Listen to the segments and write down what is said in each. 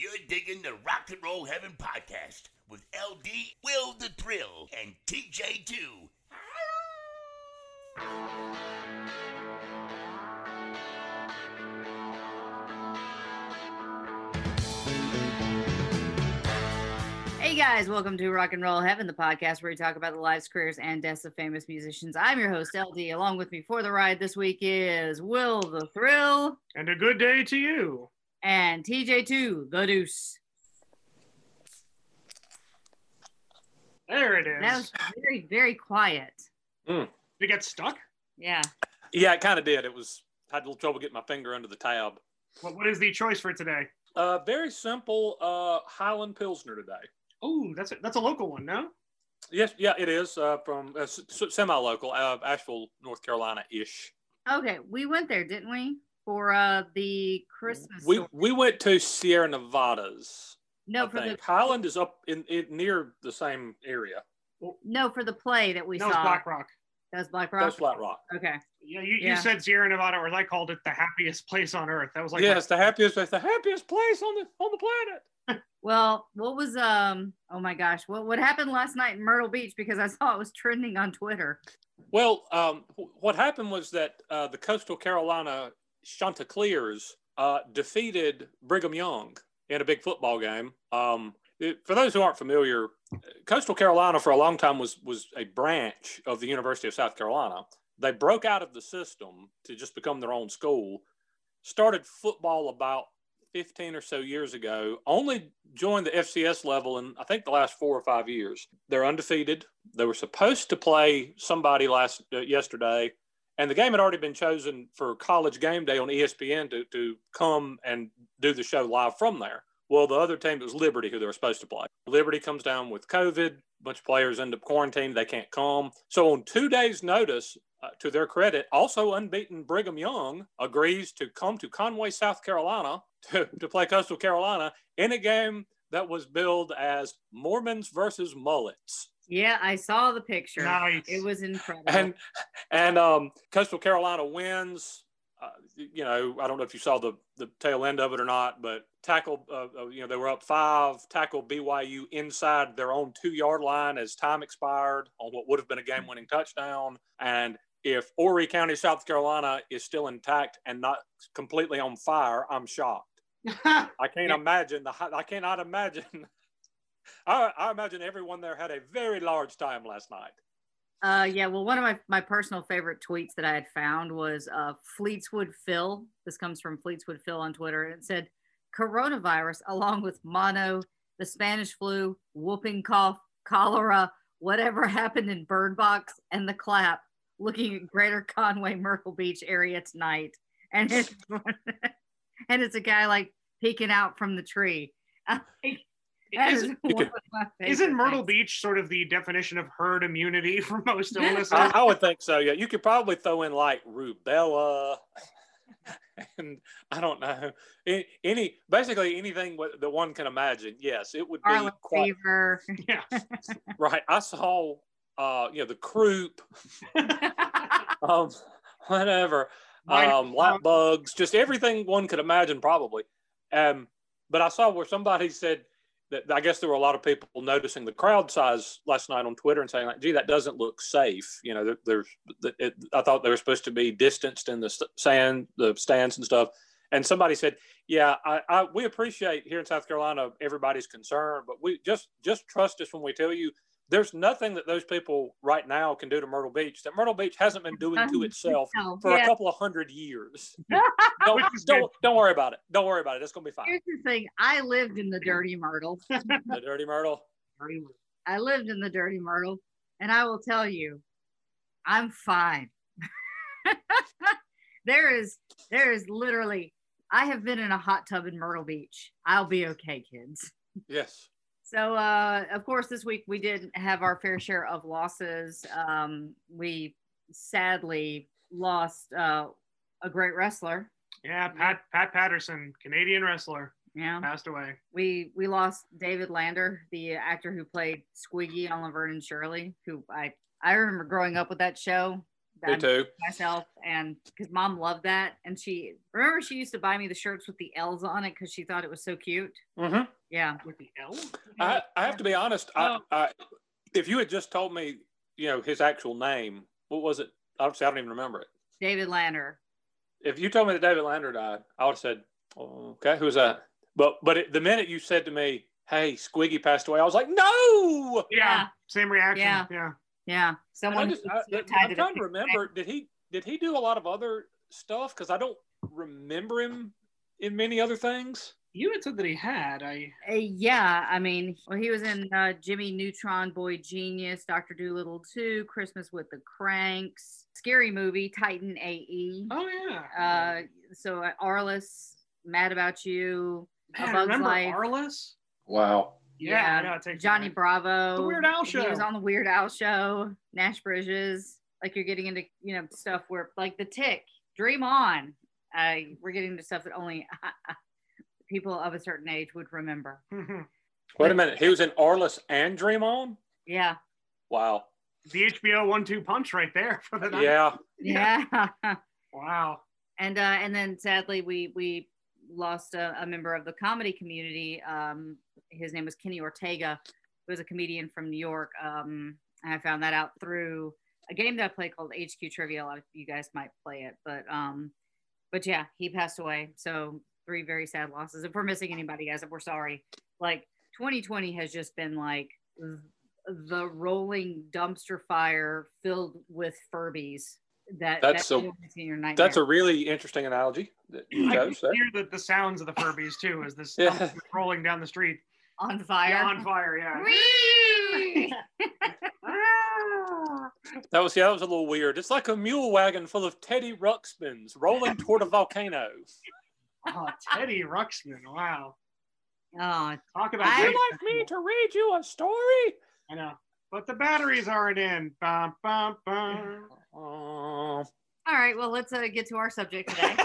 You're digging the Rock and Roll Heaven podcast with LD, Will the Thrill, and TJ2. Hey guys, welcome to Rock and Roll Heaven, the podcast where we talk about the lives, careers, and deaths of famous musicians. I'm your host, LD. Along with me for the ride this week is Will the Thrill And a good day to you. And TJ2, the Deuce. There it is. That was very, very quiet. Did it get stuck? Yeah. Yeah, it kind of did. It was I had a little trouble getting my finger under the tab. What, what is the choice for today? Uh, very simple uh, Highland Pilsner today. Oh, that's a, that's a local one, no? Yes, yeah, it is uh, from uh, s- s- semi-local, uh, Asheville, North Carolina-ish. Okay, we went there, didn't we? For uh the Christmas. We store. we went to Sierra Nevadas. no, I for the. Highland is up in, in near the same area. no for the play that we that was saw. Black Rock. That was Black Rock. That's Flat Rock. Okay. Yeah, you, Yeah. you said Sierra Nevada, or as I called it, the happiest place on earth. That was like, yes, the happiest, it's the happiest place on the on the planet. Well, what was um? Oh my gosh, what what happened last night in Myrtle Beach? Because I saw it was trending on Twitter. Well, um, what happened was that uh, the Coastal Carolina Chanticleers uh, defeated Brigham Young in a big football game. Um, it- for those who aren't familiar, Coastal Carolina for a long time was was a branch of the University of South Carolina. They broke out of the system to just become their own school. Started football about 15 or so years ago. Only joined the FCS level in I think the last four or five years. They're undefeated. They were supposed to play somebody last uh, yesterday, and the game had already been chosen for College Game Day on ESPN to to come and do the show live from there. Well, the other team was Liberty, who they were supposed to play. Liberty comes down with COVID. A bunch of players end up quarantined. They can't come. So on two days' notice, uh, to their credit, also unbeaten Brigham Young agrees to come to Conway, South Carolina, to, to play Coastal Carolina in a game that was billed as Mormons versus Mullets. Yeah, I saw the picture. Nice. It was incredible. And and um, Coastal Carolina wins. Uh, you know, I don't know if you saw the the tail end of it or not, but tackle. Uh, uh, you know, they were up five. Tackled BYU inside their own two yard line as time expired on what would have been a game winning touchdown. And if Horry County, South Carolina, is still intact and not completely on fire, I'm shocked. I can't Yeah. imagine the. I cannot imagine. I, I imagine everyone there had a very large time last night. Uh, yeah, well, one of my, my personal favorite tweets that I had found was uh, Fleetswood Phil. This comes from Fleetswood Phil on Twitter. And it said, coronavirus, along with mono, the Spanish flu, whooping cough, cholera, whatever happened in Bird Box, and the clap, looking at Greater Conway, Myrtle Beach area tonight. And it's, and it's a guy like peeking out from the tree. Isn't, one of my favorite isn't Myrtle things. Beach sort of the definition of herd immunity for most illnesses? I, I would think so. Yeah, you could probably throw in like rubella, and I don't know A- any basically anything what- that one can imagine. Yes, it would be Scarlet quite fever. yeah. right. I saw, uh, you know, the croup, um, whatever, Mine- um, lap bugs, just everything one could imagine, probably. Um, but I saw where somebody said that I guess there were a lot of people noticing the crowd size last night on Twitter and saying like, "Gee, that doesn't look safe." You know, there, there's. It, I thought they were supposed to be distanced in the sand, the stands and stuff, and somebody said, "Yeah, I, I we appreciate here in South Carolina everybody's concern, but we just just trust us when we tell you." There's nothing that those people right now can do to Myrtle Beach that Myrtle Beach hasn't been doing to um, itself for Yeah. a couple of hundred years. Which Don't, don't, don't worry about it. Don't worry about it. It's going to be fine. Here's the thing I lived in the dirty Myrtle. The Dirty Myrtle. I lived in the dirty Myrtle, and I will tell you, I'm fine. there is there is literally I have been in a hot tub in Myrtle Beach. I'll be okay, kids. Yes. So uh of course this week we did have our fair share of losses. Um we sadly lost uh a great wrestler. Yeah, Pat Pat Patterson, Canadian wrestler, Yeah. passed away. We we lost David Lander, the actor who played Squiggy on Laverne and Shirley, who I I remember growing up with that show. Me That- too. myself and because mom loved that and she remember she used to buy me the shirts with the l's on it because she thought it was so cute hmm yeah With the L? I, I have to be honest. I, I, if you had just told me, you know, his actual name, what was it? Obviously, I don't even remember it. david lander If you told me that David Lander died, I would have said, oh, "Okay, who's that?" But but it, the minute you said to me, "Hey, Squiggy passed away," I was like, "No!" Yeah, Yeah. same reaction. Yeah. Yeah. Yeah And I just, I, I'm trying to remember. Did he did he do a lot of other stuff? Because I don't remember him in many other things. You had said that he had. I Uh, yeah i mean well he was in uh, jimmy neutron boy genius dr doolittle 2 christmas with the cranks scary movie titan ae Oh yeah. uh so uh, arliss mad about you A Man, Bug's remember Life. Arliss? Wow. Yeah, I know, it takes Johnny me. Bravo. The Weird Al show. He Show. was on the Weird Al show. Nash Bridges. Like you're getting into you know stuff where like the Tick, Dream On. Uh, we're getting into stuff that only people of a certain age would remember. Wait a minute. He was in Arliss and Dream On. Yeah, Wow. the HBO one-two punch right there for the night. Yeah. yeah. Wow. and uh, and then sadly we we lost a, a member of the comedy community. Um, his name was Kenny Ortega, who was a comedian from New York. Um, I found that out through a game that I play called HQ Trivia. A lot of you guys might play it, but um, but yeah, he passed away. So three very sad losses. If we're missing anybody, guys, if we're sorry. Like 2020 has just been like the rolling dumpster fire filled with Furbies. That That's that so- you don't see in your nightmares. That's a really interesting analogy that you I can chose there. hear the, the sounds of the Furbies too as this Yeah. rolling down the street. on fire. Yeah, on fire, yeah. Ah! That was yeah, that was a little weird. It's like a mule wagon full of Teddy Ruxpins rolling toward a volcano. oh, Teddy Ruxpin. Wow. oh, Talk about I- Would you like me to read you a story? I know. But the batteries aren't in. Bum, bum, bum. Oh, all right. Well, let's uh, get to our subject today.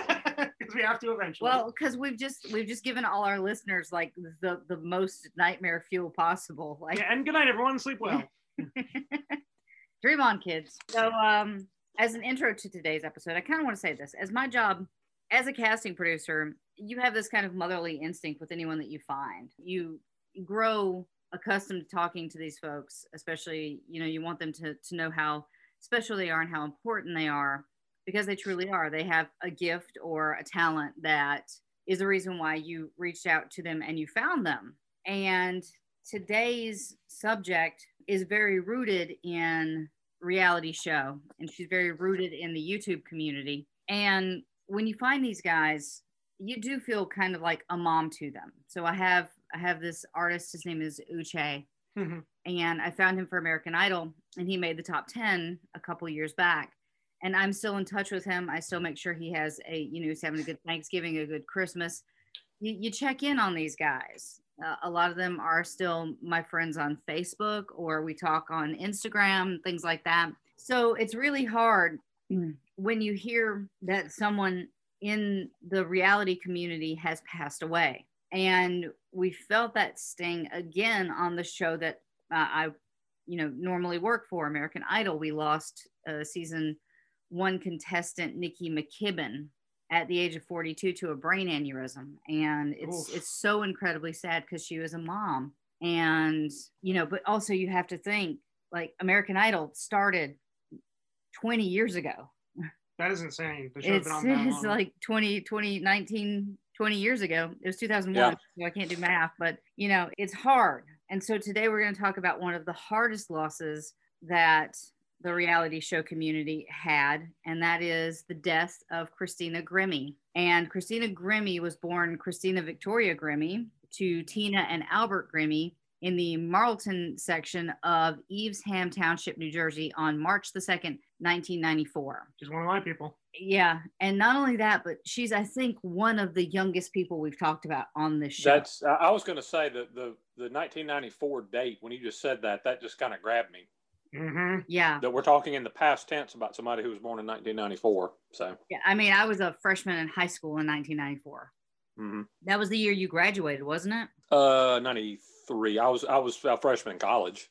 Because we have to eventually. well, because we've just we've just given all our listeners like the the most nightmare fuel possible. Like, yeah, and good night, everyone. Sleep well. dream on, kids. So, um, as an intro to today's episode, I kind of want to say this: as my job as a casting producer, you have this kind of motherly instinct with anyone that you find. You grow accustomed to talking to these folks, especially you know you want them to to know how special they are and how important they are because they truly are. They have a gift or a talent that is the reason why you reached out to them and you found them. And today's subject is very rooted in reality show and she's very rooted in the YouTube community. And when you find these guys, you do feel kind of like a mom to them. So I have I have this artist, his name is Uche, Mhm. and I found him for American Idol, and he made the top 10 a couple years back. And I'm still in touch with him. I still make sure he has a, you know, he's having a good Thanksgiving, a good Christmas. You, you check in on these guys. Uh, a lot of them are still my friends on Facebook, or we talk on Instagram, things like that. So it's really hard when you hear that someone in the reality community has passed away. And we felt that sting again on the show that uh, I, you know, normally work for, American Idol. We lost uh, season one contestant, Nikki McKibbin, at the age of 42 to a brain aneurysm. And it's Oof. it's so incredibly sad because she was a mom. And, you know, but also you have to think like American Idol started 20 years ago. That is insane. The show's It's, been on that it's long. like 20, 20, 19, 20 years ago. It was 2001. Yeah. So I can't do math, but you know, it's hard. And so today we're going to talk about one of the hardest losses that the reality show community had, and that is the death of Christina Grimmie. And Christina Grimmie was born Christina Victoria Grimmie to Tina and Albert Grimmie in the Marlton section of Evesham Township, New Jersey on March the 2nd, 1994. She's one of my people. Yeah, and not only that, but she's I think one of the youngest people we've talked about on this show. That's. I I was going to say that the the 1994 date when you just said that that just kind of grabbed me. Hmm yeah, That we're talking in the past tense about somebody who was born in 1994. So. yeah. I mean, I was a freshman in high school in 1994. hmm That was the year you graduated, wasn't it? Uh, 93. I was I was a freshman in college.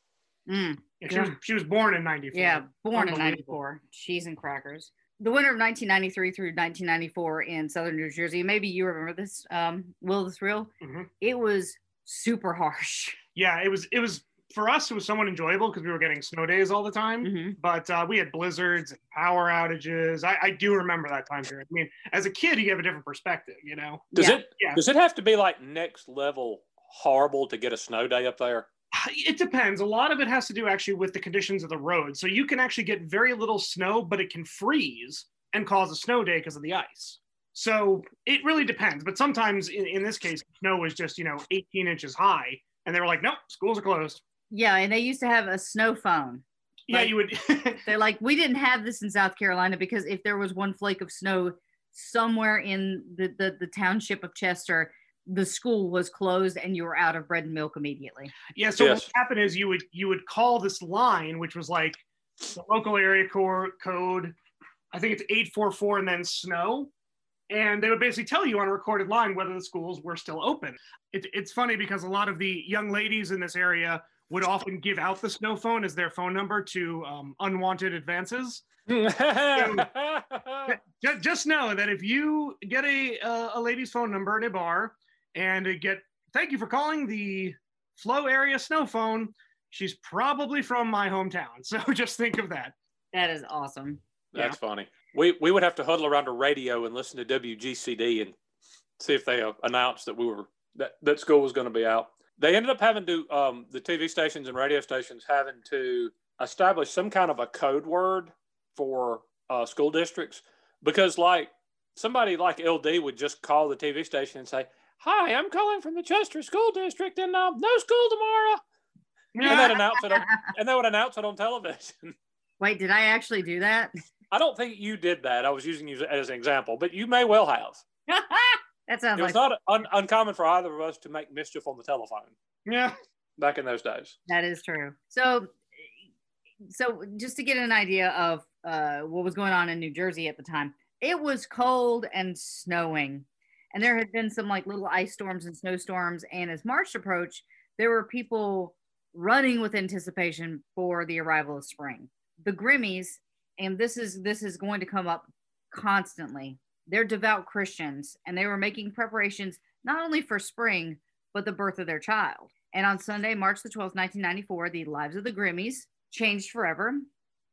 Mm, Yeah, she, Was, she was born in 94. yeah, born in Unbelievable. '94. Cheese and crackers. The winter of 1993 through 1994 in southern New Jersey. Maybe you remember this, um, Will the Thrill. Mhm. It was super harsh. Yeah, it was, it was, for us, it was somewhat enjoyable because we were getting snow days all the time. Mhm. But uh, we had blizzards and power outages. I, I do remember that time period. I mean, as a kid, you have a different perspective, you know? Does Yeah. it Yeah. does it have to be like next level horrible to get a snow day up there? It depends. A lot of it has to do actually with the conditions of the road. So you can actually get very little snow, but it can freeze and cause a snow day because of the ice. So it really depends. But sometimes in, in this case, snow was just, you know, 18 inches high. And they were like, nope, schools are closed. Yeah, and they used to have a snow phone. Yeah, Like- you would. They're like, we didn't have this in South Carolina because if there was one flake of snow somewhere in the, the, the township of Chester, the school was closed and you were out of bread and milk immediately. yeah. So Yes. what happened is you would you would call this line, which was like the local area core code. I think it's 844 and then snow. And they would basically tell you on a recorded line whether the schools were still open. It, it's funny because a lot of the young ladies in this area would often give out the snow phone as their phone number to um, unwanted advances. Just, just know that if you get a, uh, a lady's phone number in a bar and get thank you for calling the Flow area snow phone, she's probably from my hometown. So just think of that. That is awesome. That's funny. We we would have to huddle around a radio and listen to WGCD and see if they uh, announced that we were that, that school was going to be out. They ended up having to um, the TV stations and radio stations having to establish some kind of a code word for uh, school districts because like somebody like LD would just call the TV station and say, "Hi, I'm calling from the Chester School District and um, no school tomorrow," and then announce it on, and they would announce it on television. Wait, did I actually do that? I don't think you did that. I was using you as an example, but you may well have. that sounds It was like not un- uncommon for either of us to make mischief on the telephone Yeah. back in those days. that is true. So, so just to get an idea of uh, what was going on in New Jersey at the time, it was cold and snowing, and there had been some like little ice storms and snowstorms. And as March approached, there were people running with anticipation for the arrival of spring. The Grimmies, and this is this is going to come up constantly. They're devout Christians, and they were making preparations not only for spring but the birth of their child. And on Sunday, March the 12th, 1994, the lives of the Grimmies changed forever.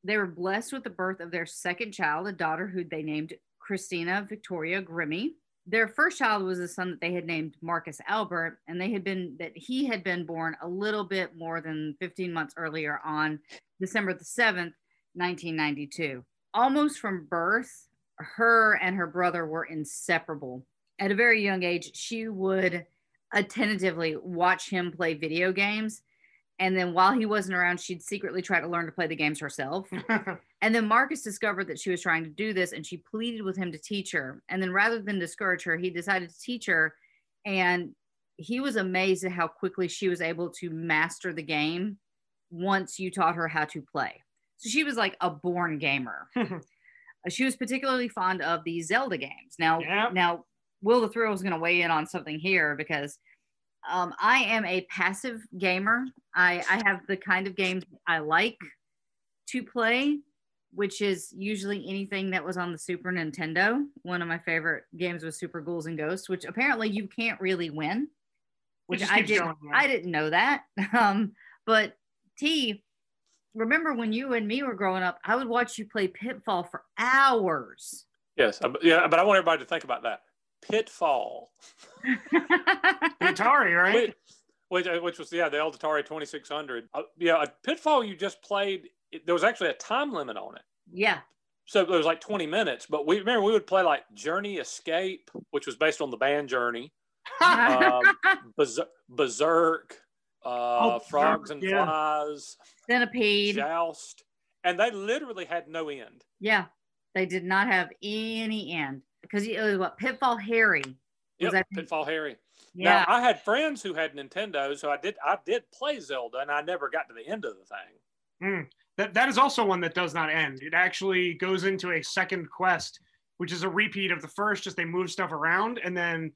They were blessed with the birth of their second child, a daughter who they named Christina Victoria Grimmie. Their first child was a son that they had named Marcus Albert, and they had been that he had been born a little bit more than 15 months earlier on December the 7th, 1992. Almost from birth, her and her brother were inseparable. At a very young age, she would attentively watch him play video games. And then while he wasn't around, she'd secretly try to learn to play the games herself. And then Marcus discovered that she was trying to do this and she pleaded with him to teach her. And then rather than discourage her, he decided to teach her. And he was amazed at how quickly she was able to master the game once you taught her how to play. So she was like a born gamer. Uh, she was particularly fond of the Zelda games. Now, Yep. now Will the Thrill is going to weigh in on something here because um, I am a passive gamer. I, I have the kind of games I like to play, which is usually anything that was on the Super Nintendo. One of my favorite games was Super Ghouls and Ghosts, which apparently you can't really win, which I didn't. I didn't know that. Um, but T, remember when you and me were growing up, I would watch you play Pitfall for hours. Yes, uh, yeah, but I want everybody to think about that. Pitfall, Atari, right? which, which, uh, which was yeah the old Atari Twenty Six Hundred. Uh, yeah, a Pitfall you just played. It, there was actually a time limit on it, yeah. so it was like twenty minutes. But we remember we would play like Journey Escape, which was based on the band Journey, um, Berzerk, Berzerk uh, Oh, Frogs and yeah. Flies, Centipede. Joust, and they literally had no end. Yeah. They did not have any end because it was what Pitfall Harry. Was Yep, Pitfall Harry. Yeah. Now I had friends who had Nintendo, so I did I did play Zelda, and I never got to the end of the thing. That that is also one that does not end. It actually goes into a second quest, which is a repeat of the first. Just they move stuff around, and then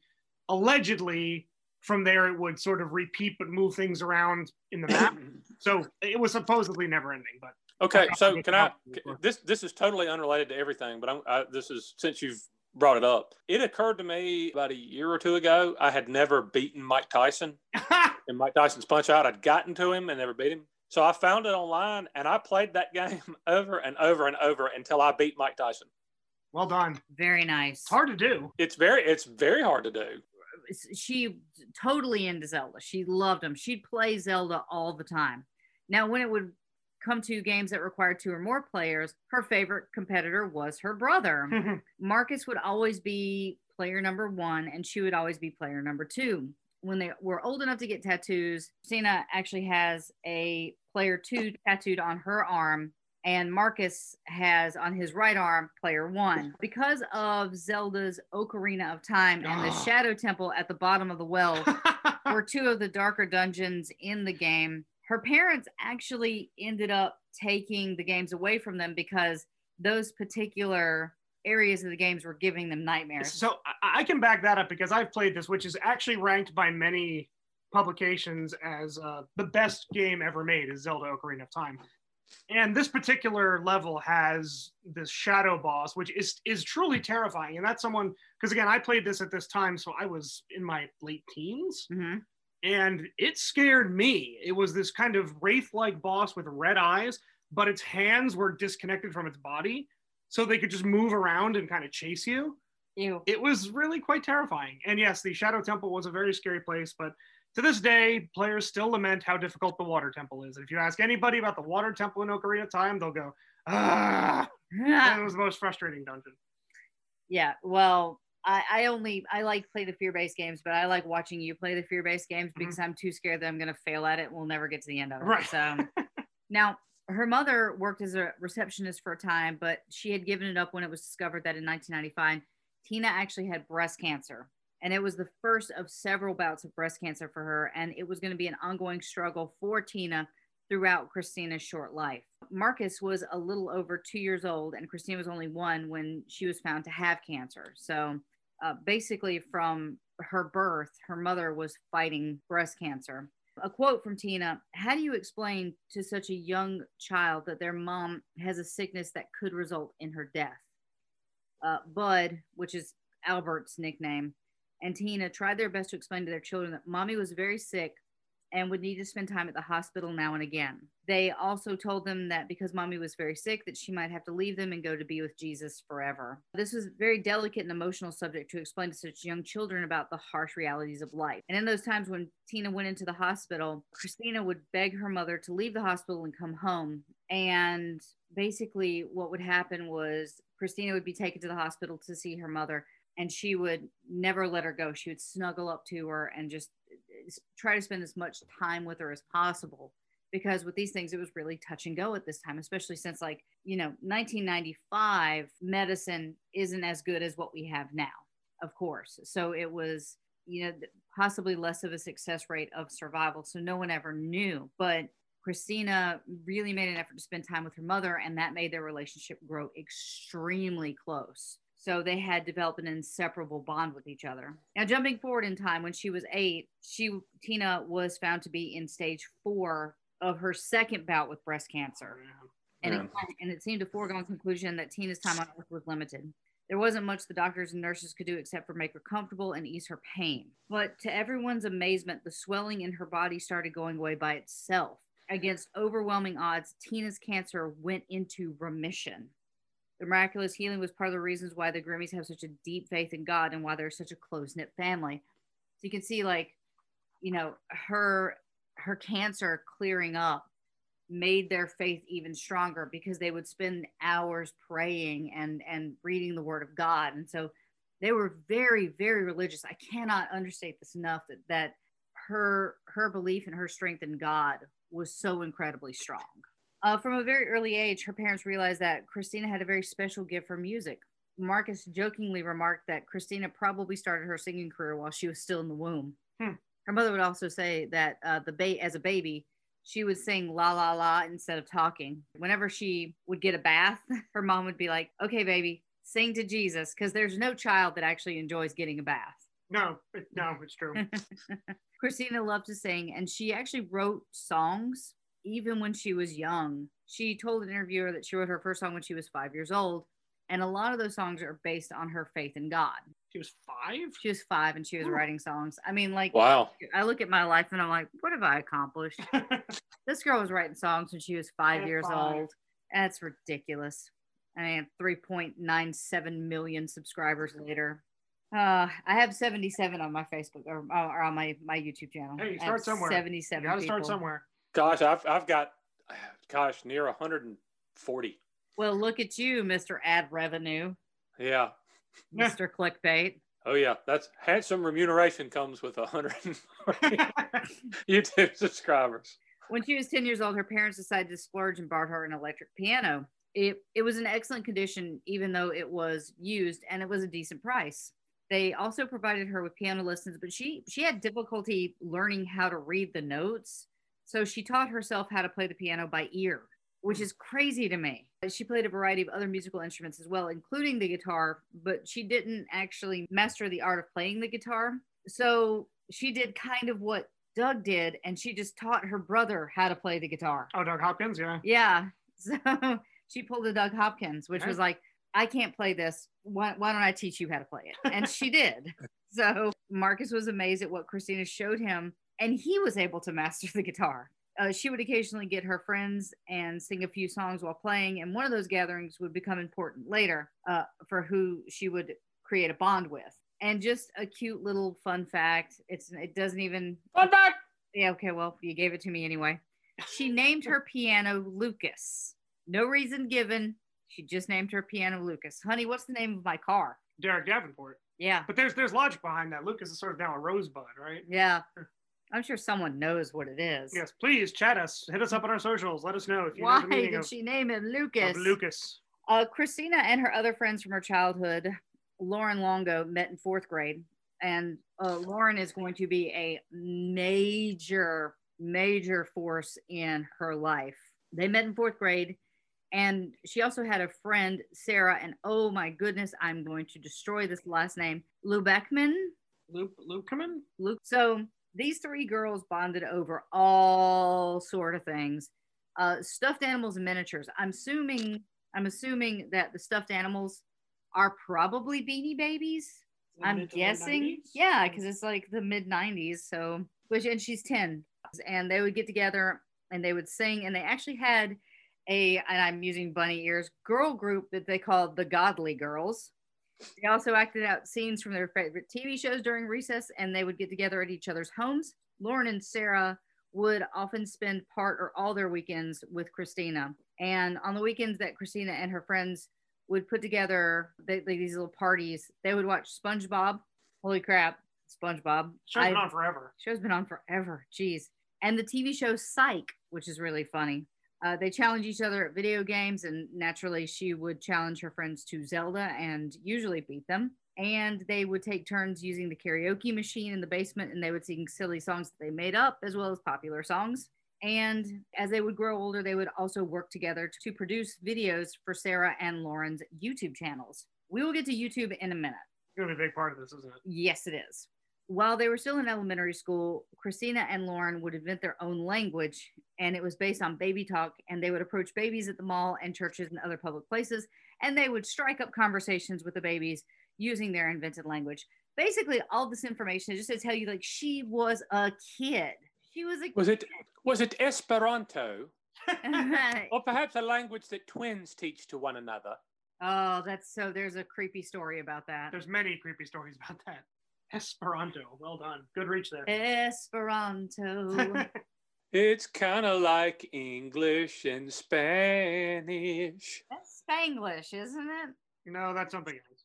allegedly from there it would sort of repeat but move things around in the map. so it was supposedly never ending, but Okay, so can I? before. This this is totally unrelated to everything, but I'm I, this is since you've brought it up. It occurred to me about a year or two ago. I had never beaten Mike Tyson in Mike Tyson's Punch Out. I'd gotten to him and never beat him. So I found it online and I played that game over and over and over until I beat Mike Tyson. well done. Very nice. It's hard to do. It's very it's very hard to do. She totally into Zelda. She loved them. She'd play Zelda all the time. Now, when it would come to games that required two or more players, her favorite competitor was her brother. Mm-hmm. Marcus would always be player number one, and she would always be player number two. When they were old enough to get tattoos, Christina actually has a player two tattooed on her arm, and Marcus has on his right arm player one. Because of Zelda's Ocarina of Time and the Ah. Shadow Temple at the bottom of the well were two of the darker dungeons in the game. Her parents actually ended up taking the games away from them because those particular areas of the games were giving them nightmares. So I, I can back that up because I've played this, which is actually ranked by many publications as uh, the best game ever made is Zelda Ocarina of Time. And this particular level has this shadow boss, which is is truly terrifying. And that's someone because again, I played this at this time, so I was in my late teens, Mhm. and it scared me. It was this kind of wraith-like boss with red eyes, but its hands were disconnected from its body, so they could just move around and kind of chase you Ew. it was really quite terrifying. And yes, the Shadow Temple was a very scary place, but to this day, players still lament how difficult the Water Temple is. And if you ask anybody about the Water Temple in Ocarina of Time, they'll go, ah, it was the most frustrating dungeon. yeah. Well, I, I only I like play the fear-based games, but I like watching you play the fear-based games because I'm too scared that I'm gonna fail at it. and We'll never get to the end of it. Right. So now her mother worked as a receptionist for a time, but she had given it up when it was discovered that in 1995, Tina actually had breast cancer. And it was the first of several bouts of breast cancer for her. And it was going to be an ongoing struggle for Tina throughout Christina's short life. Marcus was a little over two years old, and Christina was only one when she was found to have cancer. So uh, basically, from her birth, her mother was fighting breast cancer. A quote from Tina How do you explain to such a young child that their mom has a sickness that could result in her death? Uh, Bud, which is Albert's nickname, and Tina tried their best to explain to their children that mommy was very sick and would need to spend time at the hospital now and again. They also told them that because mommy was very sick that she might have to leave them and go to be with Jesus forever. This was a very delicate and emotional subject to explain to such young children about the harsh realities of life. And in those times when Tina went into the hospital, Christina would beg her mother to leave the hospital and come home. And basically what would happen was Christina would be taken to the hospital to see her mother and she would never let her go. She would snuggle up to her and just uh, try to spend as much time with her as possible. Because with these things, it was really touch and go at this time, especially since, like, you know, 1995, medicine isn't as good as what we have now, of course. So it was, you know, possibly less of a success rate of survival. So no one ever knew. But Christina really made an effort to spend time with her mother, and that made their relationship grow extremely close. So they had developed an inseparable bond with each other. Now, jumping forward in time, when she was eight, she Tina was found to be in stage four of her second bout with breast cancer, oh, and Yeah. it, and it seemed a foregone conclusion that Tina's time on Earth was limited. There wasn't much the doctors and nurses could do except for make her comfortable and ease her pain. But to everyone's amazement, the swelling in her body started going away by itself. Against overwhelming odds, Tina's cancer went into remission. The miraculous healing was part of the reasons why the Grimmies have such a deep faith in God and why they're such a close knit family. So you can see, like, you know, her her cancer clearing up made their faith even stronger because they would spend hours praying and and reading the Word of God, and so they were very very religious. I cannot understate this enough that that her her belief and her strength in God was so incredibly strong. Uh, from a very early age, her parents realized that Christina had a very special gift for music. Marcus jokingly remarked that Christina probably started her singing career while she was still in the womb. Hmm. Her mother would also say that uh, the ba- as a baby, she would sing la la la instead of talking. Whenever she would get a bath, her mom would be like, "Okay, baby, sing to Jesus," because there's no child that actually enjoys getting a bath. No, it, no, it's true. Christina loved to sing, and she actually wrote songs even when she was young. She told an interviewer that she wrote her first song when she was five years old, and a lot of those songs are based on her faith in God. She was five. She was five and she was Ooh. writing songs. I mean, like, Wow. I look at my life and I'm like, what have I accomplished? this girl was writing songs when she was five At years five. old. That's ridiculous. I mean, 3.97 million subscribers later. Uh, I have 77 on my Facebook or, or on my, my YouTube channel. Hey, you I start somewhere. 77 you got to start somewhere. Gosh, I've I've got gosh near 140. Well, look at you, Mr. Ad Revenue, Yeah. Mr. Clickbait. Oh yeah, that's handsome remuneration comes with 140 YouTube subscribers. When she was 10 years old, her parents decided to splurge and bought her an electric piano. It, it was in excellent condition, even though it was used, and it was a decent price. They also provided her with piano lessons, but she she had difficulty learning how to read the notes. So she taught herself how to play the piano by ear, which is crazy to me. She played a variety of other musical instruments as well, including the guitar, but she didn't actually master the art of playing the guitar. So she did kind of what Doug did, and she just taught her brother how to play the guitar. oh, Doug Hopkins, yeah. Yeah. So she pulled a Doug Hopkins, which Okay. was like, I can't play this. Why, why don't I teach you how to play it? And she did. So Marcus was amazed at what Christina showed him, and he was able to master the guitar. Uh, she would occasionally get her friends and sing a few songs while playing, and one of those gatherings would become important later uh, for who she would create a bond with. And just a cute little fun fact. It's it doesn't even Fun fact. yeah, okay, well, you gave it to me anyway. She named her piano Lucas. No reason given. She just named her piano Lucas. Honey, what's the name of my car? Derek Davenport. Yeah, But there's there's logic behind that. Lucas is sort of now a rosebud, right? yeah. I'm sure someone knows what it is. Yes, please chat us. Hit us up on our socials. Let us know if you know Why the meaning did of, she name him of Lucas? Lucas. Uh, Christina and her other friends from her childhood, Lauren Longo, met in fourth grade. And uh, Lauren is going to be a major, major force in her life. They met in fourth grade. And she also had a friend, Sarah. And oh my goodness, I'm going to destroy this last name, Lou Beckman. Luke in? Luke. So these three girls bonded over all sort of things, uh, stuffed animals and miniatures. I'm assuming I'm assuming that the stuffed animals are probably Beanie Babies. I'm to late guessing, yeah, because it's like the mid '90s. So, which and she's ten, and they would get together and they would sing, and they actually had a, and I'm using bunny ears, girl group that they called the Godly Girls. They also acted out scenes from their favorite TV shows during recess, and they would get together at each other's homes. Lauren and Sarah would often spend part or all their weekends with Christina. And on the weekends that Christina and her friends would put together they, they- these little parties, they would watch SpongeBob. Holy crap, SpongeBob. Show's been on forever. Show's been on forever. Jeez. And the TV show Psych, which is really funny. Uh, they challenge each other at video games, and naturally, she would challenge her friends to Zelda and usually beat them. And they would take turns using the karaoke machine in the basement, and they would sing silly songs that they made up as well as popular songs. And as they would grow older, they would also work together to produce videos for Sarah and Lauren's YouTube channels. We will get to YouTube in a minute. It's gonna be a big part of this, isn't it? Yes, it is. While they were still in elementary school, Christina and Lauren would invent their own language, and it was based on baby talk. And they would approach babies at the mall and churches and other public places, and they would strike up conversations with the babies using their invented language. Basically, all this information is just to tell you, like, she was a kid. She was a Was it was it Esperanto, or perhaps a language that twins teach to one another? oh, that's so. There's a creepy story about that. There's many creepy stories about that. Esperanto. Well done. Good reach there. Esperanto. It's kind of like English and Spanish. that's Spanglish, isn't it? no, that's something else.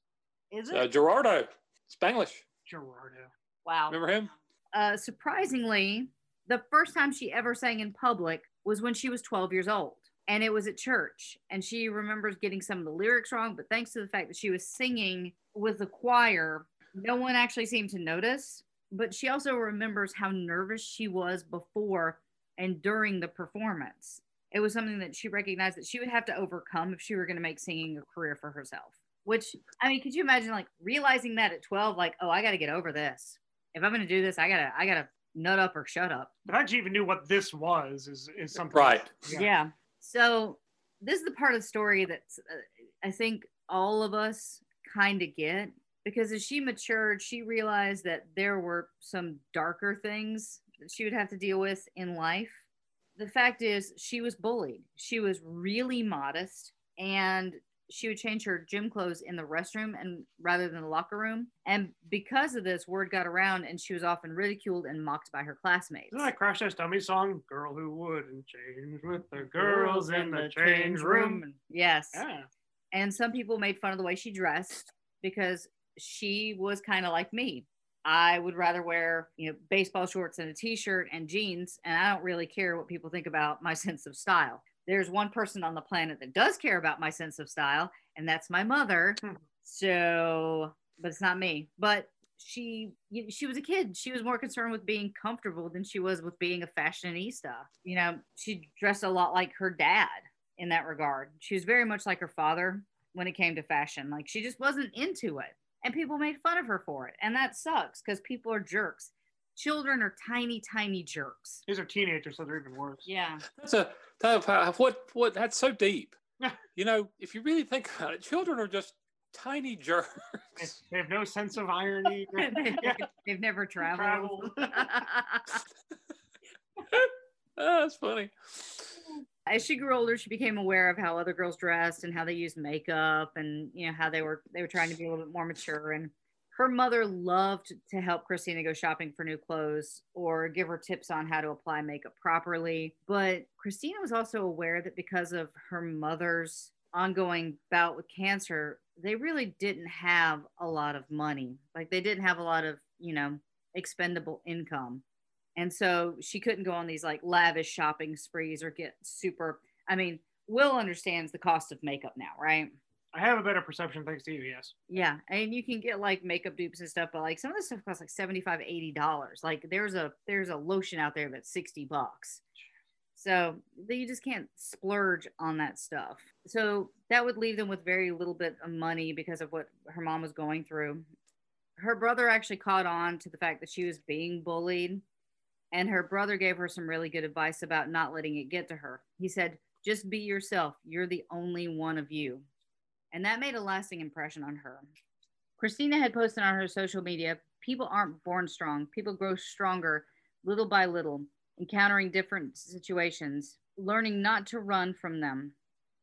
Is it? Uh, Gerardo, Spanglish. Gerardo. wow. Remember him? uh, surprisingly, the first time she ever sang in public was when she was 12 years old. And it was at church. And she remembers getting some of the lyrics wrong, but thanks to the fact that she was singing with the choir, no one actually seemed to notice. But she also remembers how nervous she was before and during the performance. It was something that she recognized that she would have to overcome if she were going to make singing a career for herself. Which, I mean, could you imagine like realizing that at 12, like, oh, I got to get over this if I'm gonna do this, I gotta I gotta nut up or shut up. The fact she even knew what this was is is something. Right. Yeah. So this is the part of the story that uh, I think all of us kind of get because as she matured, she realized that there were some darker things that she would have to deal with in life. The fact is, she was bullied. She was really modest and she would change her gym clothes in the restroom and rather than the locker room. And because of this, word got around and she was often ridiculed and mocked by her classmates. Isn't that Crash Test Dummy song? Girl who wouldn't change with the girls in the change room. Yes. Yeah. And some people made fun of the way she dressed because she was kind of like me. I would rather wear, you know, baseball shorts and a t-shirt and jeans, and I don't really care what people think about my sense of style. There's one person on the planet that does care about my sense of style, and that's my mother. Hmm. So, but it's not me. But she she was a kid. She was more concerned with being comfortable than she was with being a fashionista. You know, she dressed a lot like her dad in that regard. She was very much like her father when it came to fashion. Like she just wasn't into it. And people made fun of her for it. And that sucks because people are jerks. Children are tiny, tiny jerks. These are teenagers, so they're even worse. Yeah. That's a that, uh, what what that's so deep. You know, if you really think about it, children are just tiny jerks. they have no sense of irony. yeah. They've never traveled. oh, that's funny. As she grew older, she became aware of how other girls dressed and how they used makeup and you know how they were they were trying to be a little bit more mature and her mother loved to help Christina go shopping for new clothes or give her tips on how to apply makeup properly. But Christina was also aware that because of her mother's ongoing bout with cancer, they really didn't have a lot of money. Like they didn't have a lot of, you know, expendable income. And so she couldn't go on these like lavish shopping sprees or get super. I mean, Will understands the cost of makeup now, right? I have a better perception thanks to you, yes. Yeah, and you can get like makeup dupes and stuff, but like some of this stuff costs like 75 80 dollars. Like there's a there's a lotion out there that's 60 bucks. So they- you just can't splurge on that stuff. So that would leave them with very little bit of money because of what her mom was going through. Her brother actually caught on to the fact that she was being bullied, and her brother gave her some really good advice about not letting it get to her. He said, Just be yourself. You're the only one of you and that made a lasting impression on her. Christina had posted on her social media people aren't born strong, people grow stronger little by little, encountering different situations, learning not to run from them.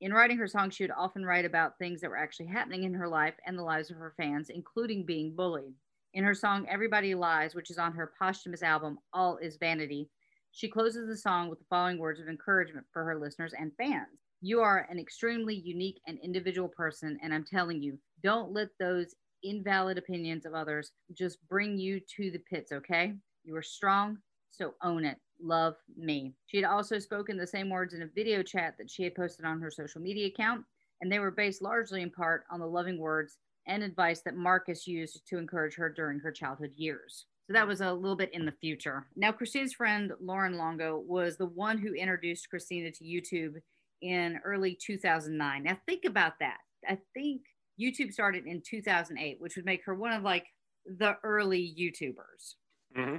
In writing her song, she would often write about things that were actually happening in her life and the lives of her fans, including being bullied. In her song Everybody Lies, which is on her posthumous album All Is Vanity, she closes the song with the following words of encouragement for her listeners and fans. You are an extremely unique and individual person, and I'm telling you, don't let those invalid opinions of others just bring you to the pits, okay? You are strong, so own it. Love me. She had also spoken the same words in a video chat that she had posted on her social media account, and they were based largely in part on the loving words and advice that Marcus used to encourage her during her childhood years. So that was a little bit in the future. Now, Christina's friend Lauren Longo was the one who introduced Christina to YouTube in early 2009. Now, think about that. I think YouTube started in 2008, which would make her one of like the early YouTubers. hmm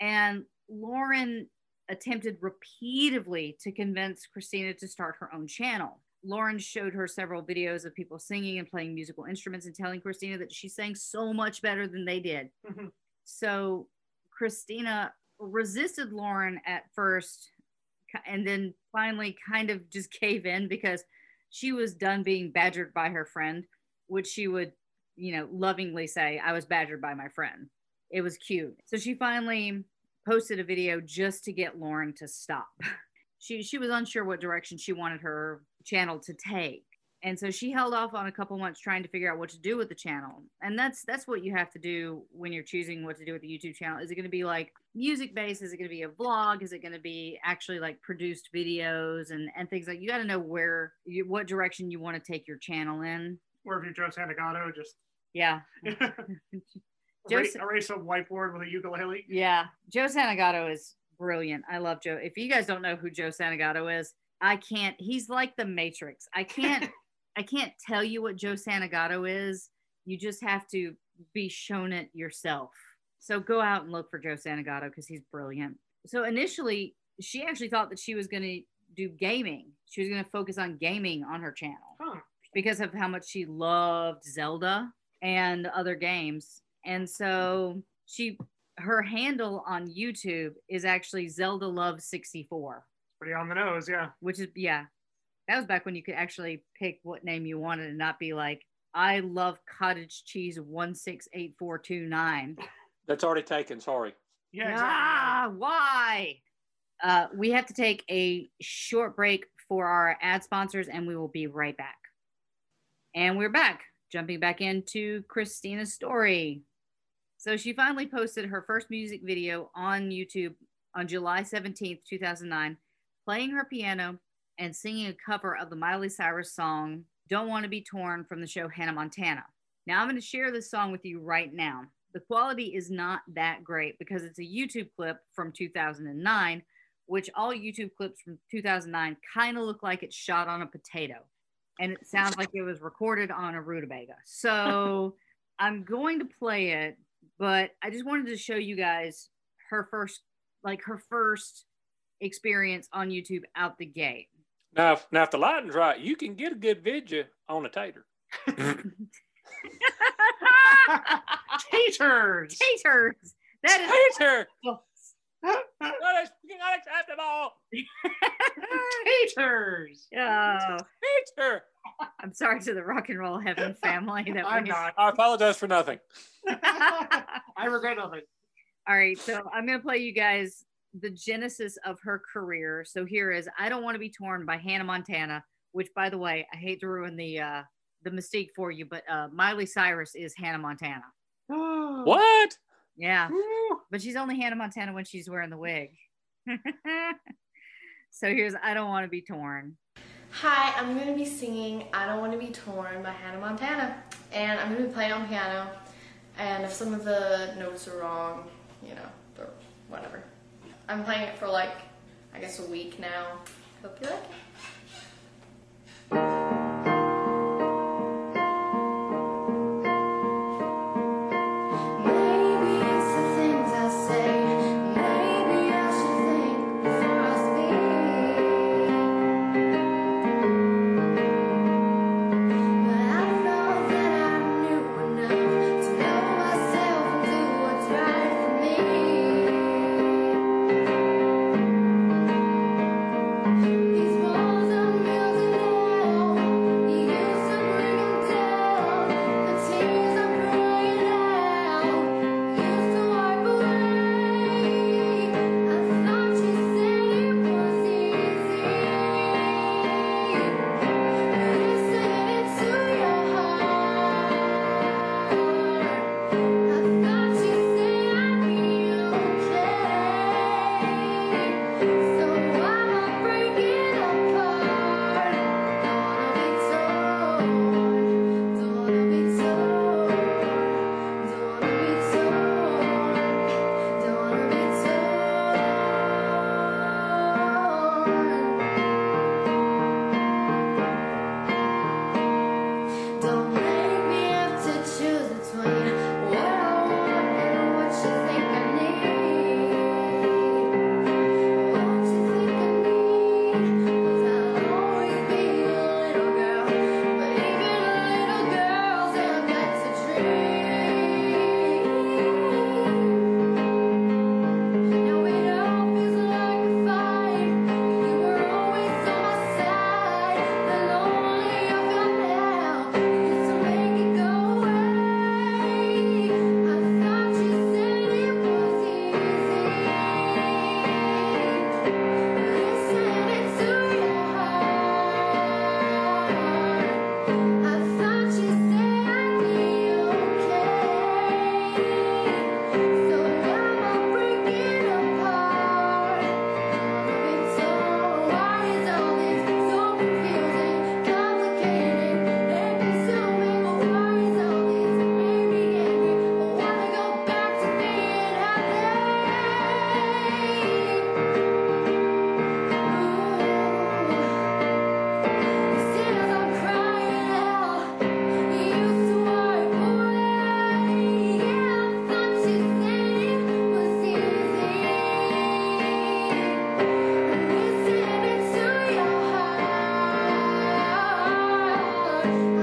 And Lauren attempted repeatedly to convince Christina to start her own channel. Lauren showed her several videos of people singing and playing musical instruments and telling Christina that she sang so much better than they did. Mhm. So Christina resisted Lauren at first and then finally kind of just gave in because she was done being badgered by her friend, which she would, you know, lovingly say, I was badgered by my friend. It was cute. So she finally posted a video just to get Lauren to stop. She she was unsure what direction she wanted her channel to take. And so she held off on a couple months trying to figure out what to do with the channel. And that's that's what you have to do when you're choosing what to do with the YouTube channel. Is it going to be like music based? Is it going to be a vlog? Is it going to be actually like produced videos and and things like you got to know where you, what direction you want to take your channel in. Or if you're Joe Santagato, just Yeah. Joe erase, erase a whiteboard with a ukulele. Yeah, Joe Santagato is brilliant. I love Joe. If you guys don't know who Joe Santagato is, I can't. He's like the Matrix. I can't. I can't tell you what Joe Santagato is. You just have to be shown it yourself. So go out and look for Joe Santagato because he's brilliant. So initially, she actually thought that she was going to do gaming. She was going to focus on gaming on her channel Huh. because of how much she loved Zelda and other games. And so she her handle on YouTube is actually Zelda Love 64, Pretty on the nose, yeah. which is yeah. That was back when you could actually pick what name you wanted and not be like I love cottage cheese 168429. That's already taken. Sorry. Yeah, exactly. Ah, why? Uh, we have to take a short break for our ad sponsors and we will be right back. And we're back, jumping back into Christina's story. So she finally posted her first music video on YouTube on July 17th, 2009, playing her piano and singing a cover of the Miley Cyrus song Don't Want to Be Torn from the show Hannah Montana. Now I'm going to share this song with you right now. The quality is not that great because it's a YouTube clip from 2009, which all YouTube clips from 2009 kind of look like it's shot on a potato. And it sounds like it was recorded on a rutabaga. So I'm going to play it, but I just wanted to show you guys her first, like her first experience on YouTube out the gate. Now, if, now if the lighting's right, you can get a good video on a tater. Taters. Taters. That is Tater! That is fucking unacceptable! Taters. oh, Tater! I'm sorry to the rock and roll heaven family that I'm we not. I apologize for nothing. I regret nothing. All right, so I'm gonna play you guys the genesis of her career. So here is "I Don't Want to Be Torn" by Hannah Montana. Which, by the way, I hate to ruin the uh, the mystique for you, but uh, Miley Cyrus is Hannah Montana. What? Yeah, Woo. but she's only Hannah Montana when she's wearing the wig. so here's "I Don't Want to Be Torn." Hi, I'm going to be singing I Don't Want to Be Torn by Hannah Montana. And I'm going to be playing on piano. And if some of the notes are wrong, you know, or whatever. I'm playing it for like, I guess a week now. Hope you like it. Thank you.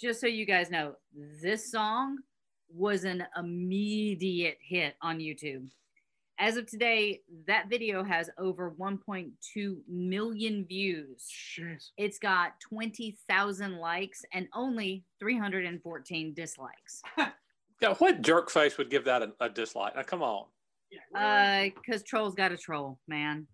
Just so you guys know, this song was an immediate hit on YouTube. As of today, that video has over 1.2 million views. Shit. It's got 20,000 likes and only 314 dislikes. Yeah, what jerk face would give that a, a dislike? Now, come on. Yeah. Uh, because trolls got a troll, man.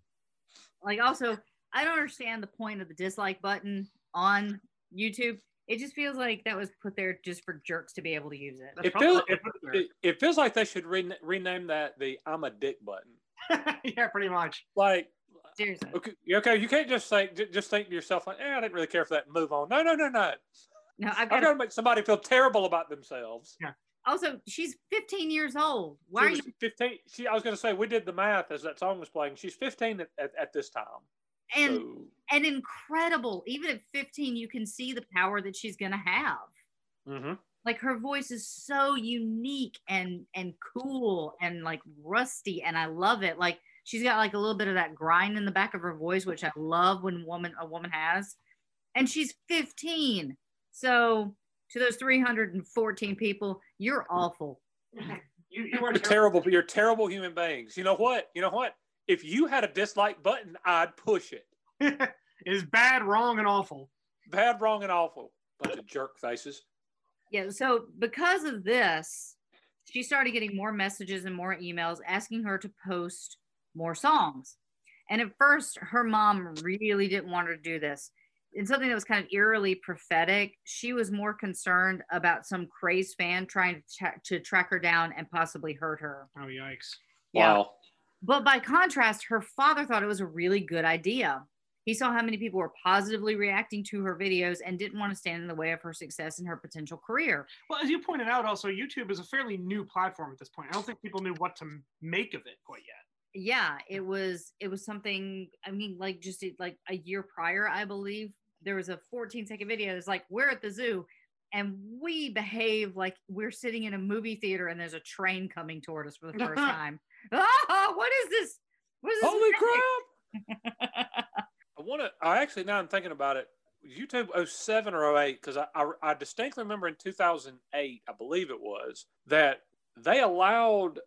Like, also, I don't understand the point of the dislike button on YouTube. It just feels like that was put there just for jerks to be able to use it. That's It feels it, it, it feels like they should re- rename that the "I'm a dick" button. yeah, pretty much. Like, Seriously. okay, okay, you can't just say j- just think to yourself like, "Yeah, I didn't really care for that." Move on. No, no, no, no. No, I've I've got got to to make somebody feel terrible about themselves. Yeah. Also, she's 15 years old. Why She are you? 15. She, I was going to say, we did the math as that song was playing. She's 15 at, at, at this time. And so, and incredible. Even at 15, you can see the power that she's gonna have. mhm. Like her voice is so unique and and cool and like rusty, and I love it. Like she's got like a little bit of that grind in the back of her voice, which I love when woman a woman has. And she's 15. So to those 314 people, you're awful. You, you You're terrible. You're terrible human beings. You know what? You know what? If you had a dislike button, I'd push it. it is bad, wrong, and awful. Bad, wrong, and awful. Bunch of jerk faces. Yeah. So because of this, she started getting more messages and more emails asking her to post more songs. And at first, her mom really didn't want her to do this. In something that was kind of eerily prophetic, she was more concerned about some crazed fan trying to, tra- to track her down and possibly hurt her. Oh, yikes. Yeah. But by contrast, her father thought it was a really good idea. He saw how many people were positively reacting to her videos and didn't want to stand in the way of her success and her potential career. Well, as you pointed out, also, YouTube is a fairly new platform at this point. I don't think people knew what to make of it quite yet. yeah it was it was something i mean like just like a year prior i believe there was a 14 second video it's like we're at the zoo and we behave like we're sitting in a movie theater and there's a train coming toward us for the first time ah, what is this what is this Holy magic? crap. I want to, I actually, now I'm thinking about it, YouTube 07 or 08, because I, I, I distinctly remember in 2008, I believe it was, that they allowed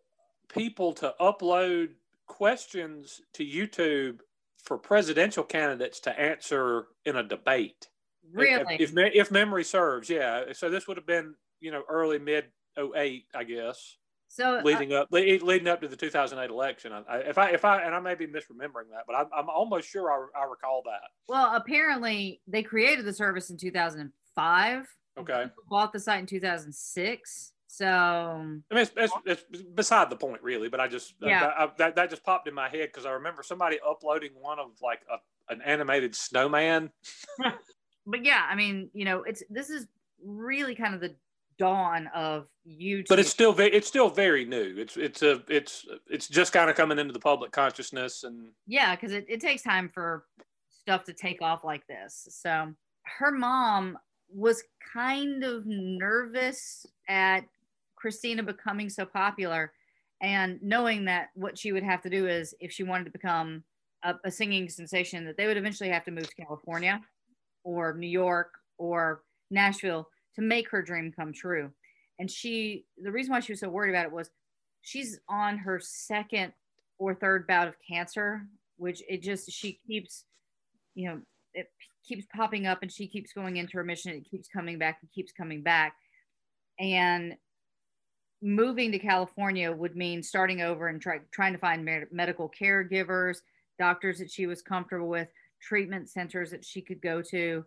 people to upload questions to YouTube for presidential candidates to answer in a debate. Really If, if, if memory serves, yeah. So this would have been, you know, early mid 08, I guess so uh, leading up leading up to the 2008 election. I, if I if I and I may be misremembering that, but I'm, I'm almost sure I, I recall that. well apparently they created the service in 2005 Okay, bought the site in 2006 so I mean it's, it's, it's beside the point really, but I just Yeah. that, I, that that just popped in my head because I remember somebody uploading one of like a, an animated snowman. but yeah, I mean, you know, it's this is really kind of the dawn of YouTube. But it's still ve- it's still very new. It's it's a it's it's just kind of coming into the public consciousness and yeah, because it, it takes time for stuff to take off like this. So her mom was kind of nervous at Christina becoming so popular and knowing that what she would have to do is if she wanted to become a, a singing sensation that they would eventually have to move to California or New York or Nashville to make her dream come true. And she, the reason why she was so worried about it was she's on her second or third bout of cancer, which it just, she keeps, you know, it keeps popping up and she keeps going into remission. It keeps coming back and keeps coming back. And moving to California would mean starting over and try, trying to find med- medical caregivers, doctors that she was comfortable with, treatment centers that she could go to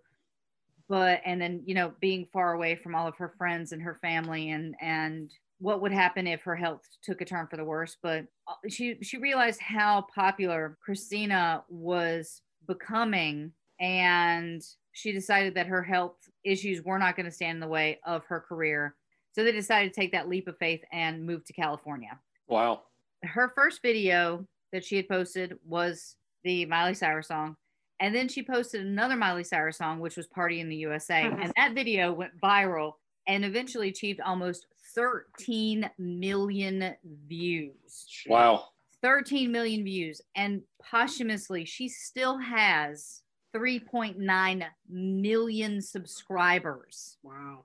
but and then you know being far away from all of her friends and her family and and what would happen if her health took a turn for the worse but uh, she she realized how popular christina was becoming and she decided that her health issues were not going to stand in the way of her career so they decided to take that leap of faith and move to california wow. her first video that she had posted was the Miley Cyrus song. And then she posted another Miley Cyrus song, which was Party in the USA. and that video went viral and eventually achieved almost 13 million views. Wow. 13 million views. And posthumously, she still has 3.9 million subscribers Wow.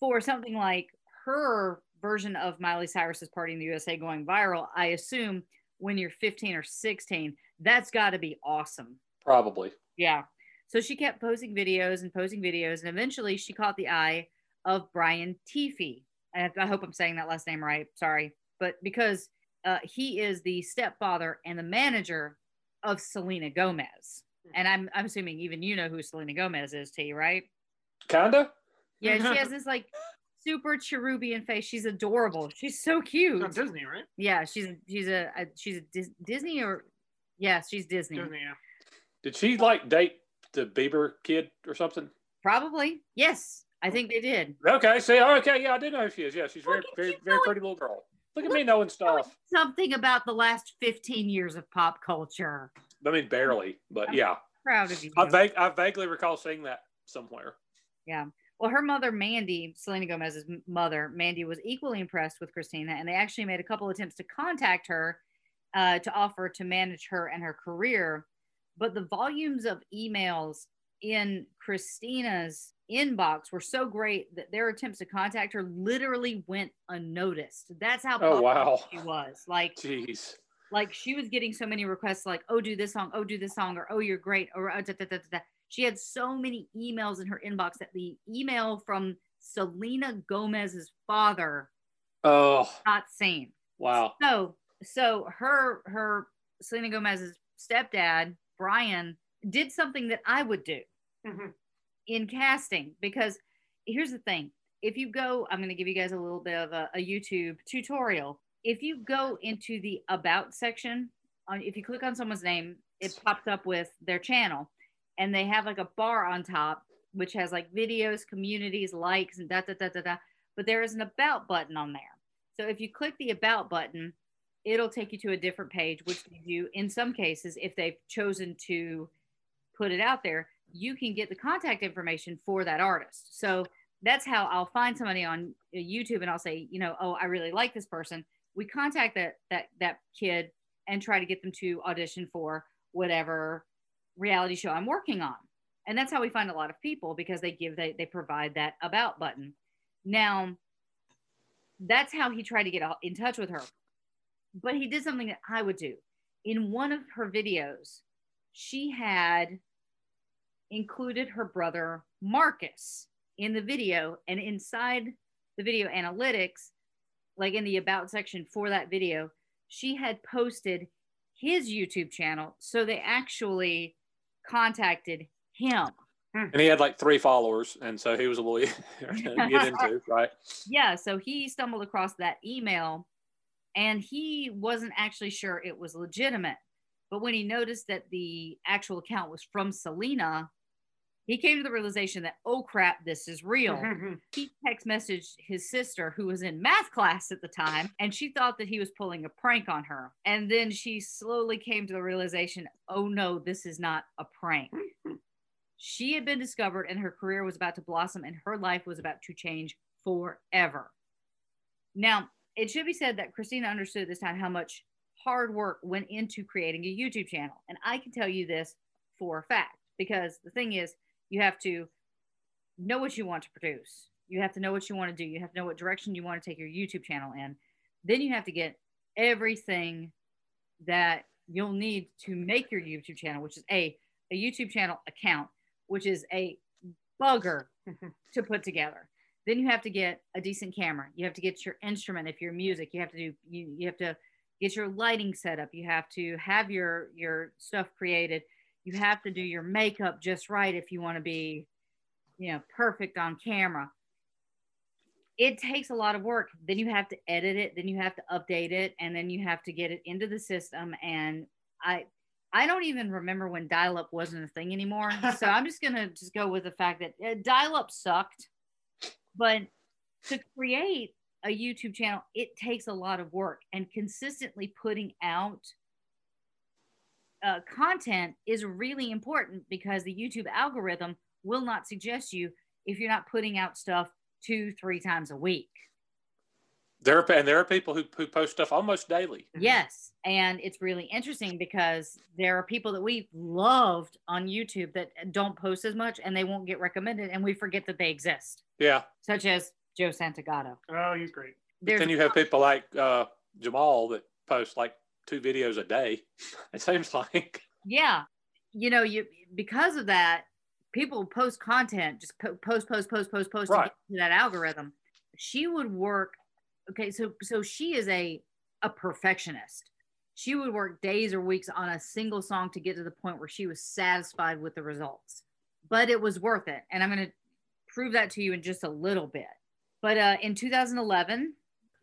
for something like her version of Miley Cyrus's Party in the USA going viral. I assume when you're 15 or 16, that's got to be awesome. Probably. Yeah. So she kept posting videos and posting videos, and eventually she caught the eye of Brian Teefey. I, I hope I'm saying that last name right. Sorry, but because uh, he is the stepfather and the manager of Selena Gomez, and I'm I'm assuming even you know who Selena Gomez is, T, right? Kinda. Yeah, she has this like super cherubian face. She's adorable. She's so cute. It's on Disney, right? Yeah, she's she's a, a she's a Dis- Disney or yeah, she's Disney. Disney, yeah. Did she like date the Bieber kid or something? Probably. Yes, I think they did. Okay, see, okay, yeah, I do know who she is. Yeah, she's very, very, very pretty little girl. Look at Look me knowing stuff. Something about the last 15 years of pop culture. I mean, barely, but yeah, Proud of you. I, vague, I vaguely recall seeing that somewhere. Yeah. Well, her mother, Mandy, Selena Gomez's mother, Mandy, was equally impressed with Christina, and they actually made a couple attempts to contact her uh, to offer to manage her and her career. But the volumes of emails in Christina's inbox were so great that their attempts to contact her literally went unnoticed. That's how Oh, wow. she was. Like, Jeez. like she was getting so many requests like oh do this song oh do this song or oh you're great or uh, da, da, da, da, da. she had so many emails in her inbox that the email from selena gomez's father Oh, not seen wow. so so her her selena gomez's stepdad brian did something that i would do Mhm. in casting because here's the thing. If you go i'm going to give you guys a little bit of a, a youtube tutorial. If you go into the about section on if you click on someone's name it pops up with their channel and they have like a bar on top which has like videos communities likes and da da da da da but there is an about button on there. So if you click the about button it'll take you to a different page which gives you in some cases if they've chosen to put it out there you can get the contact information for that artist. So that's how i'll find somebody on uh, youtube and i'll say you know oh i really like this person. We contact that that that kid and try to get them to audition for whatever reality show i'm working on. And that's how we find a lot of people because they give they, they provide that about button. Now that's how he tried to get in touch with her but he did something that i would do. In one of her videos she had included her brother marcus in the video and inside the video analytics like in the about section for that video she had posted his youtube channel. So they actually contacted him. And he had like three followers, and so he was a little get into, right? yeah so he stumbled across that email and he wasn't actually sure it was legitimate. But when he noticed that the actual account was from selena he came to the realization that oh crap this is real. Mm-hmm. He text messaged his sister who was in math class at the time and she thought that he was pulling a prank on her. And then she slowly came to the realization oh no this is not a prank. Mm-hmm. She had been discovered and her career was about to blossom and her life was about to change forever. Now it should be said that christina understood this time how much hard work went into creating a youtube channel and i can tell you this for a fact because the thing is you have to know what you want to produce. You have to know what you want to do. You have to know what direction you want to take your YouTube channel in. Then you have to get everything that you'll need to make your YouTube channel, which is a, a YouTube channel account, which is a bugger to put together. Then you have to get a decent camera. You have to get your instrument if you're music. You have to do you, you have to get your lighting set up. You have to have your your stuff created. You have to do your makeup just right if you want to be you know perfect on camera. It takes a lot of work. Then you have to edit it. Then you have to update it. And then you have to get it into the system. And i i don't even remember when dial up wasn't a thing anymore. So i'm just gonna just go with the fact that uh, dial up sucked but to create a youtube channel it takes a lot of work and consistently putting out uh, content is really important because the YouTube algorithm will not suggest you if you're not putting out stuff two, three times a week. There are, and there are people who, who post stuff almost daily. Yes. And it's really interesting because there are people that we loved on YouTube that don't post as much and they won't get recommended and we forget that they exist, Yeah. such as Joe Santagato. Oh, he's great. There's then you have people like uh, Jamal that post like two videos a day. It seems like. yeah you know you because of that people post content just po- post post post post post to Right. get to that algorithm she would work okay so so she is a a perfectionist. She would work days or weeks on a single song to get to the point where she was satisfied with the results. But it was worth it and i'm going to prove that to you in just a little bit. But uh, in 2011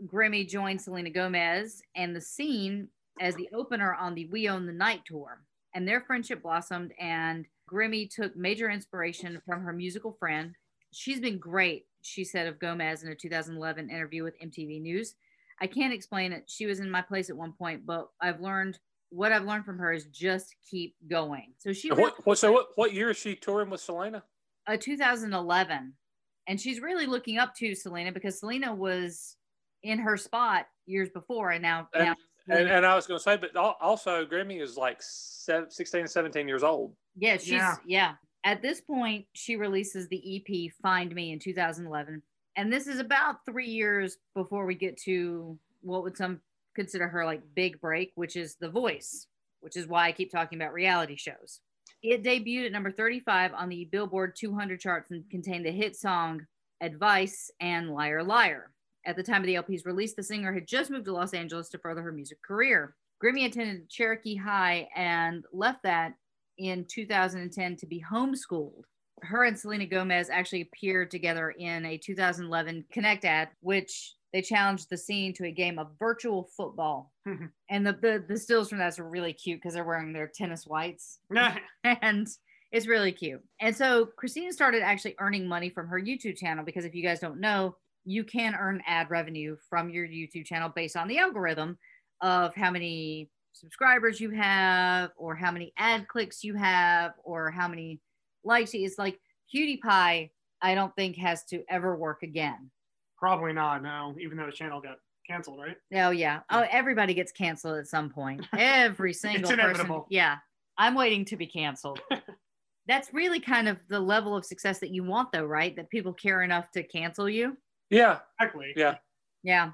grimmie joined selena gomez and the scene as the opener on the we own the night tour and their friendship blossomed and grimmie took major inspiration from her musical friend. She's been great she said of gomez in a 2011 interview with mtv news i can't explain it she was in my place at one point but i've learned what i've learned from her is just keep going so she What, what, so what, what year is she touring with Selena? uh, 2011 and she's really looking up to selena because selena was in her spot years before and now, And- now And, and I was going to say, but also Grimmie is like sev- 16, 17 years old. Yeah, she's Yeah. yeah. At this point, she releases the EP "Find Me" in 2011, and this is about three years before we get to what would some consider her like big break, which is The Voice, which is why I keep talking about reality shows. It debuted at number 35 on the Billboard 200 charts and contained the hit song "Advice" and "Liar Liar." At the time of the LP's release, the singer had just moved to Los Angeles to further her music career. Grimmie attended Cherokee High and left that in 2010 to be homeschooled. Her and Selena Gomez actually appeared together in a 2011 Kinect ad, which they challenged the scene to a game of virtual football. and the, the the stills from that are really cute because they're wearing their tennis whites and it's really cute. And so Christina started actually earning money from her YouTube channel because if you guys don't know, you can earn ad revenue from your YouTube channel based on the algorithm of how many subscribers you have or how many ad clicks you have or how many likes it's like PewDiePie i don't think has to ever work again Probably not. No, even though his channel got canceled, right? oh yeah oh everybody gets canceled at some point every single person inevitable. yeah i'm waiting to be canceled that's really kind of the level of success that you want though right that people care enough to cancel you Yeah. Exactly. Yeah. Yeah.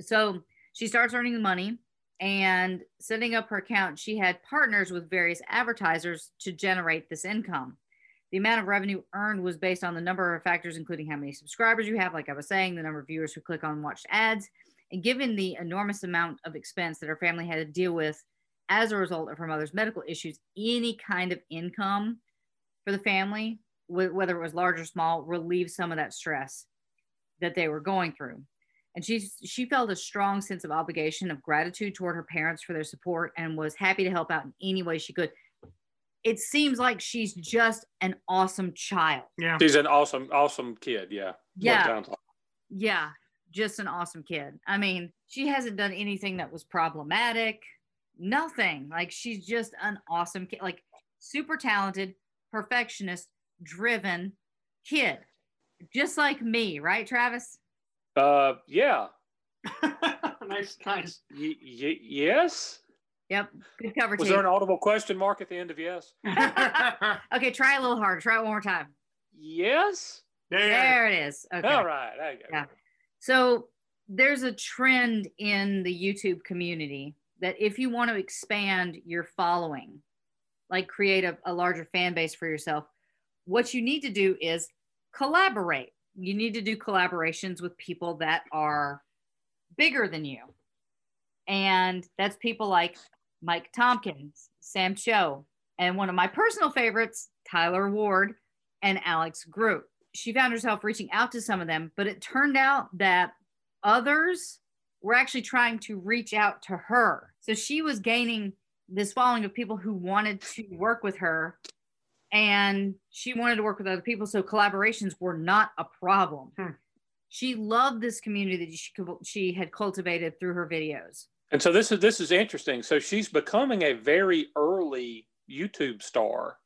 So she starts earning the money and setting up her account. She had partners with various advertisers to generate this income. The amount of revenue earned was based on the number of factors, including how many subscribers you have, like I was saying, the number of viewers who click on and watch ads. And given the enormous amount of expense that her family had to deal with as a result of her mother's medical issues, any kind of income for the family, whether it was large or small, relieved some of that stress that they were going through and she she felt a strong sense of obligation of gratitude toward her parents for their support and was happy to help out in any way she could. It seems like she's just an awesome child. Yeah. She's an awesome, awesome kid. Yeah. Yeah. Like- yeah. Just an awesome kid. I mean she hasn't done anything that was problematic. Nothing. Like she's just an awesome kid like super talented perfectionist driven kid. Just like me right travis Uh, yeah. nice, nice. Y- y- yes. yep good cover Was team there an audible question mark at the end of yes? okay try a little harder try it one more time Yes. there. There it is. Okay. All right. There you go. Yeah. So there's a trend in the YouTube community that if you want to expand your following, like create a, a larger fan base for yourself, what you need to do is collaborate. You need to do collaborations with people that are bigger than you. And that's people like Mike Tompkins, Sam Tsui, and one of my personal favorites, Tyler Ward and Alex Goot. She found herself reaching out to some of them, but it turned out that others were actually trying to reach out to her. So she was gaining this following of people who wanted to work with her and she wanted to work with other people. So collaborations were not a problem. Hmm. She loved this community that she, she had cultivated through her videos. And so this is this is interesting. So she's becoming a very early YouTube star,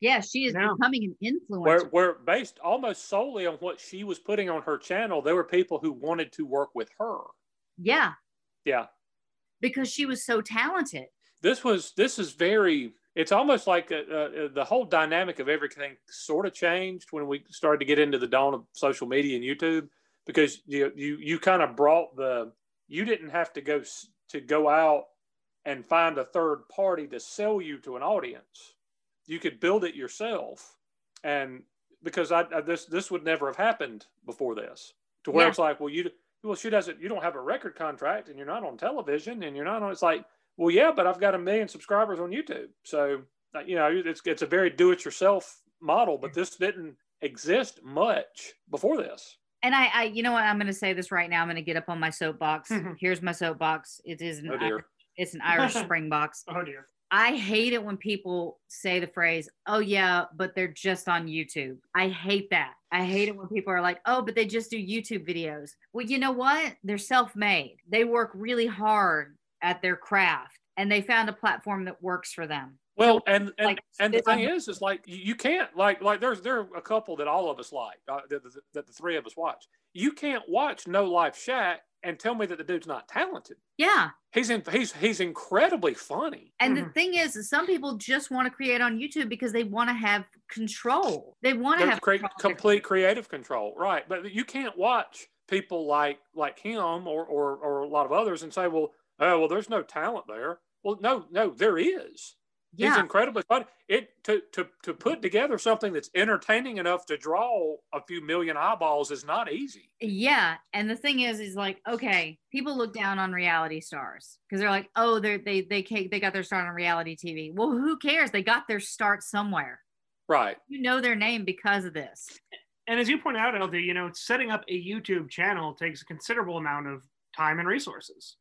Yeah, she is Yeah. becoming an influencer. where where based almost solely on what she was putting on her channel, there were people who wanted to work with her. Yeah, Yeah. because she was so talented. This was this is very. It's almost like uh, uh, the whole dynamic of everything sort of changed when we started to get into the dawn of social media and YouTube because you you you kind of brought the you didn't have to go to go out and find a third party to sell you to an audience. You could build it yourself, and because I, I this this would never have happened before this to where Yeah. it's like well you well she doesn't you don't have a record contract and you're not on television and you're not on it's like well yeah but I've got a million subscribers on YouTube so uh, you know it's it's a very do it yourself model but this didn't exist much before this And I, I, you know what? I'm going to say this right now. I'm going to get up on my soapbox. Here's my soapbox. It is an oh dear Irish, it's an Irish spring box. Oh dear. I hate it when people say the phrase, "Oh yeah, but they're just on YouTube." I hate that. I hate it when people are like, "Oh, but they just do YouTube videos." Well, you know what? They're self-made. They work really hard at their craft, and they found a platform that works for them. Well, and and, like, and the thing is, is like you, you can't like like there's there are a couple that all of us like uh, that, that, that the three of us watch. You can't watch No Life Shaq and tell me that the dude's not talented. Yeah. He's in he's he's incredibly funny. And the Mhm. thing is, is some people just want to create on YouTube because they want to have control. They want to have cre- complete creative control, right? But you can't watch people like like him or or or a lot of others and say, well, oh well, there's no talent there. Well, no, no, there is. He's Yeah. incredibly funny. It to to to put together something that's entertaining enough to draw a few million eyeballs is not easy. Yeah, and the thing is, is like, okay, people look down on reality stars because they're like, oh, they're, they they ca- they got their start on reality TV. Well, who cares? They got their start somewhere. Right. You know their name because of this. And as you point out, LD, you know, setting up a YouTube channel takes a considerable amount of time and resources.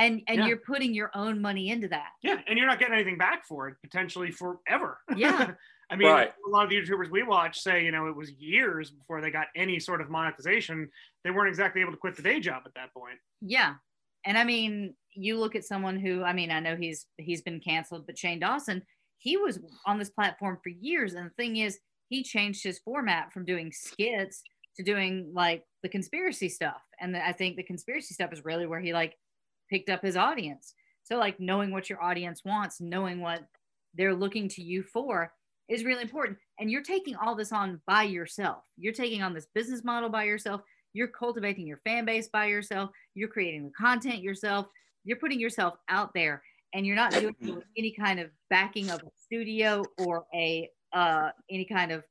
And and Yeah. you're putting your own money into that. Yeah, and you're not getting anything back for it potentially forever. Yeah. I mean, Right. a lot of the YouTubers we watch say, you know, it was years before they got any sort of monetization. They weren't exactly able to quit the day job at that point. Yeah. And I mean, you look at someone who, I mean, I know he's he's been canceled, but Shane Dawson, he was on this platform for years. And the thing is, he changed his format from doing skits to doing like the conspiracy stuff. And I think the conspiracy stuff is really where he like picked up his audience. So like knowing what your audience wants, knowing what they're looking to you for is really important. And you're taking all this on by yourself. You're taking on this business model by yourself. You're cultivating your fan base by yourself. You're creating the content yourself. You're putting yourself out there and you're not doing it with any kind of backing of a studio or a uh any kind of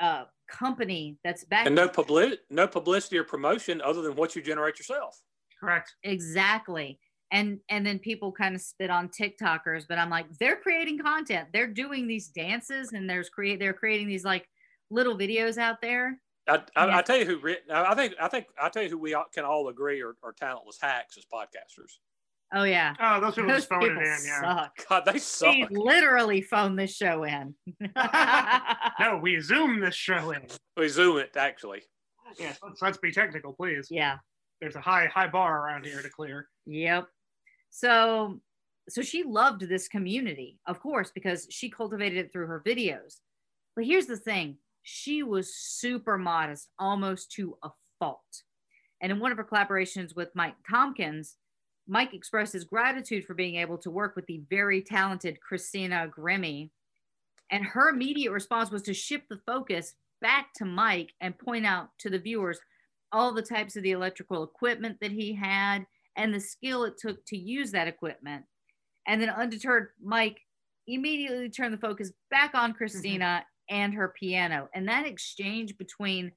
uh company that's backing And no public no publicity or promotion other than what you generate yourself. Correct. exactly and and then people kind of spit on tiktokers but i'm like they're creating content they're doing these dances and there's create they're creating these like little videos out there I, I, Yeah. I tell you who re- I think I think I tell you who we all, can all agree are, are talentless hacks as podcasters. oh yeah Oh, those people those just phone it people in. Yeah. suck God, they suck. They literally phoned this show in No, we zoom this show in. We zoom it actually. Yeah, let's, let's be technical, please. yeah There's a high high bar around here to clear. Yep. So so she loved this community, of course, because she cultivated it through her videos. But here's the thing, she was super modest, almost to a fault. And in one of her collaborations with Mike Tompkins, Mike expressed his gratitude for being able to work with the very talented Christina Grimmie. And her immediate response was to shift the focus back to Mike and point out to the viewers all the types of the electrical equipment that he had and the skill it took to use that equipment. And then undeterred, Mike immediately turned the focus back on Christina and her piano. And that exchange between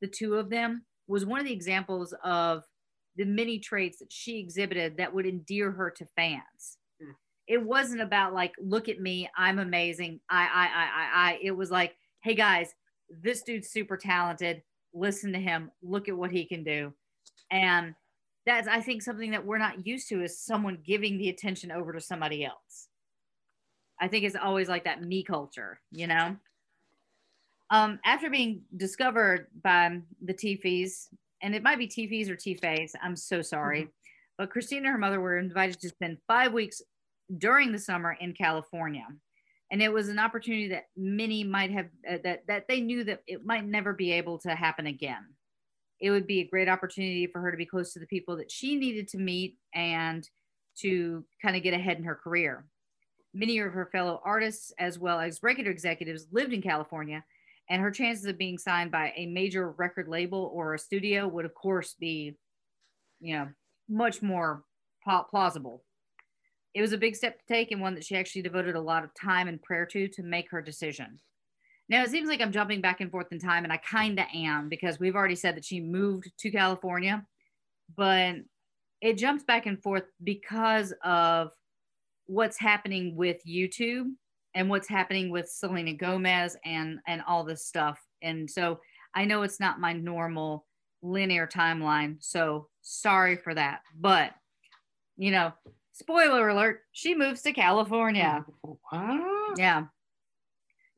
the two of them was one of the examples of the many traits that she exhibited that would endear her to fans. Hmm. It wasn't about like, look at me, I'm amazing. I, I, I, I, I. It was like, hey guys, this dude's super talented. Listen to him. Look at what he can do. And that's, I think, something that we're not used to is someone giving the attention over to somebody else. I think it's always like that me culture, you know? Um, after being discovered by the Tifis, and it might be Tifis or Tifes, I'm so sorry. But Christina and her mother were invited to spend five weeks during the summer in California. And it was an opportunity that many might have, uh, that, that they knew that it might never be able to happen again. it would be a great opportunity for her to be close to the people that she needed to meet and to kind of get ahead in her career. Many of her fellow artists, as well as regular executives, lived in California, and her chances of being signed by a major record label or a studio would, of course, be, you know, much more plausible. It was a big step to take and one that she actually devoted a lot of time and prayer to to make her decision. Now, it seems like I'm jumping back and forth in time, and I kind of am because we've already said that she moved to California, but it jumps back and forth because of what's happening with YouTube and what's happening with Selena Gomez and and all this stuff. And so I know it's not my normal linear timeline, so sorry for that. But you know, spoiler alert, she moves to California. What? Yeah.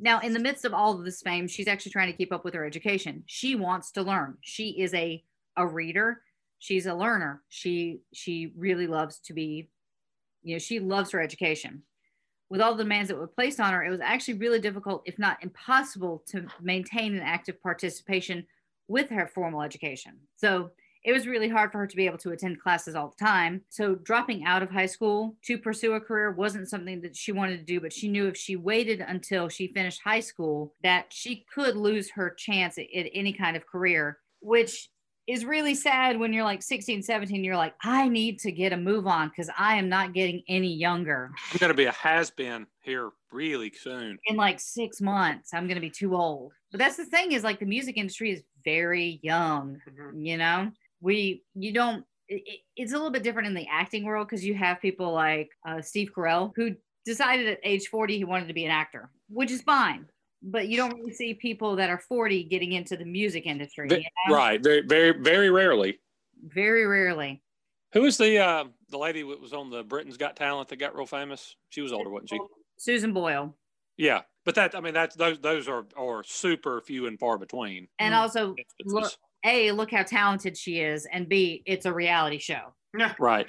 Now, in the midst of all of this fame, she's actually trying to keep up with her education. She wants to learn. She is a a reader. She's a learner. She she really loves to be, you know, she loves her education. With all the demands that were placed on her, it was actually really difficult, if not impossible, to maintain an active participation with her formal education. So it was really hard for her to be able to attend classes all the time. So dropping out of high school to pursue a career wasn't something that she wanted to do, but she knew if she waited until she finished high school that she could lose her chance at, at any kind of career, which is really sad when you're like 16, 17, you're like, I need to get a move on because I am not getting any younger. I'm going to be a has been here really soon. In like six months, I'm going to be too old. But that's the thing is like the music industry is very young, Mhm. you know? We, you don't, it, it- it's a little bit different in the acting world because you have people like uh, Steve Carell who decided at age 40 he wanted to be an actor, which is fine. But you don't really see people that are 40 getting into the music industry. Ve- you know? Right. Very, very, very rarely. Very rarely. Who was the uh, the lady that was on the Britain's Got Talent that got real famous? She was older, wasn't she? Susan Boyle. Yeah, but that I mean that's those those are are super few and far between. And Mm. also, look, instances. A, look how talented she is. And B, it's a reality show. Right.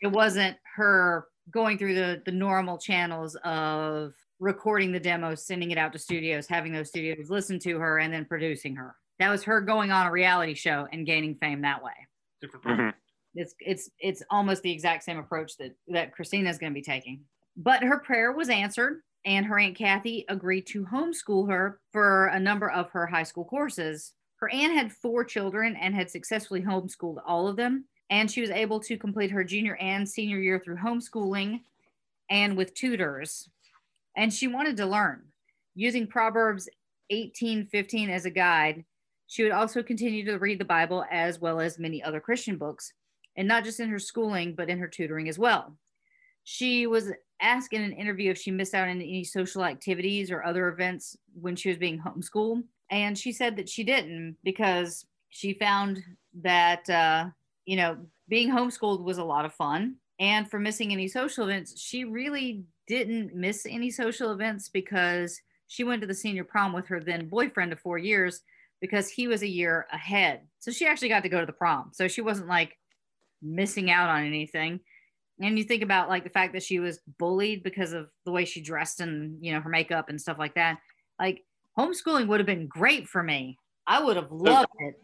it wasn't her going through the the normal channels of recording the demos sending it out to studios having those studios listen to her and then producing her that was her going on a reality show and gaining fame that way Different. Mhm. it's it's it's almost the exact same approach that that Christina is going to be taking but her prayer was answered and her aunt kathy agreed to homeschool her for a number of her high school courses her aunt had four children and had successfully homeschooled all of them and she was able to complete her junior and senior year through homeschooling and with tutors. And she wanted to learn. Using proverbs 18 15 as a guide she would also continue to read the bible as well as many other christian books and not just in her schooling but in her tutoring as well. She was asked in an interview if she missed out on any social activities or other events when she was being homeschooled and she said that she didn't because she found that uh, you know being homeschooled was a lot of fun. And for missing any social events she really didn't miss any social events because she went to the senior prom with her then boyfriend of four years because he was a year ahead. So she actually got to go to the prom. So she wasn't like missing out on anything. And you think about like the fact that she was bullied because of the way she dressed and you know her makeup and stuff like that like homeschooling would have been great for me. I would have loved it.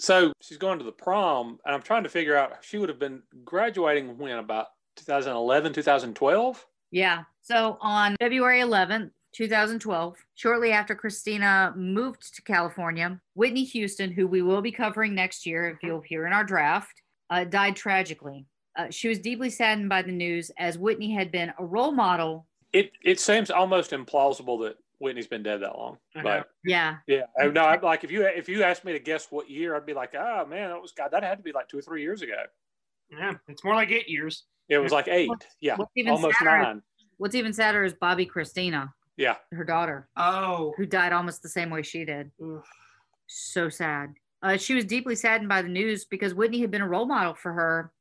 So she's going to the prom, and I'm trying to figure out she would have been graduating when about 2011, 2012. yeah. So on february 11th 2012 shortly after christina moved to california whitney houston who we will be covering next year if you'll hear in our draft uh, died tragically. Uh, she was deeply saddened by the news as whitney had been a role model. It it seems almost implausible that Whitney's been dead that long. But yeah yeah, no, I'm like if you if you asked me to guess what year, I'd be like, oh man, that was God, that had to be like two or three years ago. Yeah, it's more like eight years. It was like eight. Yeah, what's almost sadder- nine. what's even sadder is Bobbi Kristina Yeah, her daughter Oh. who died almost the same way she did. Ugh. So sad. Uh, she was deeply saddened by the news because Whitney had been a role model for her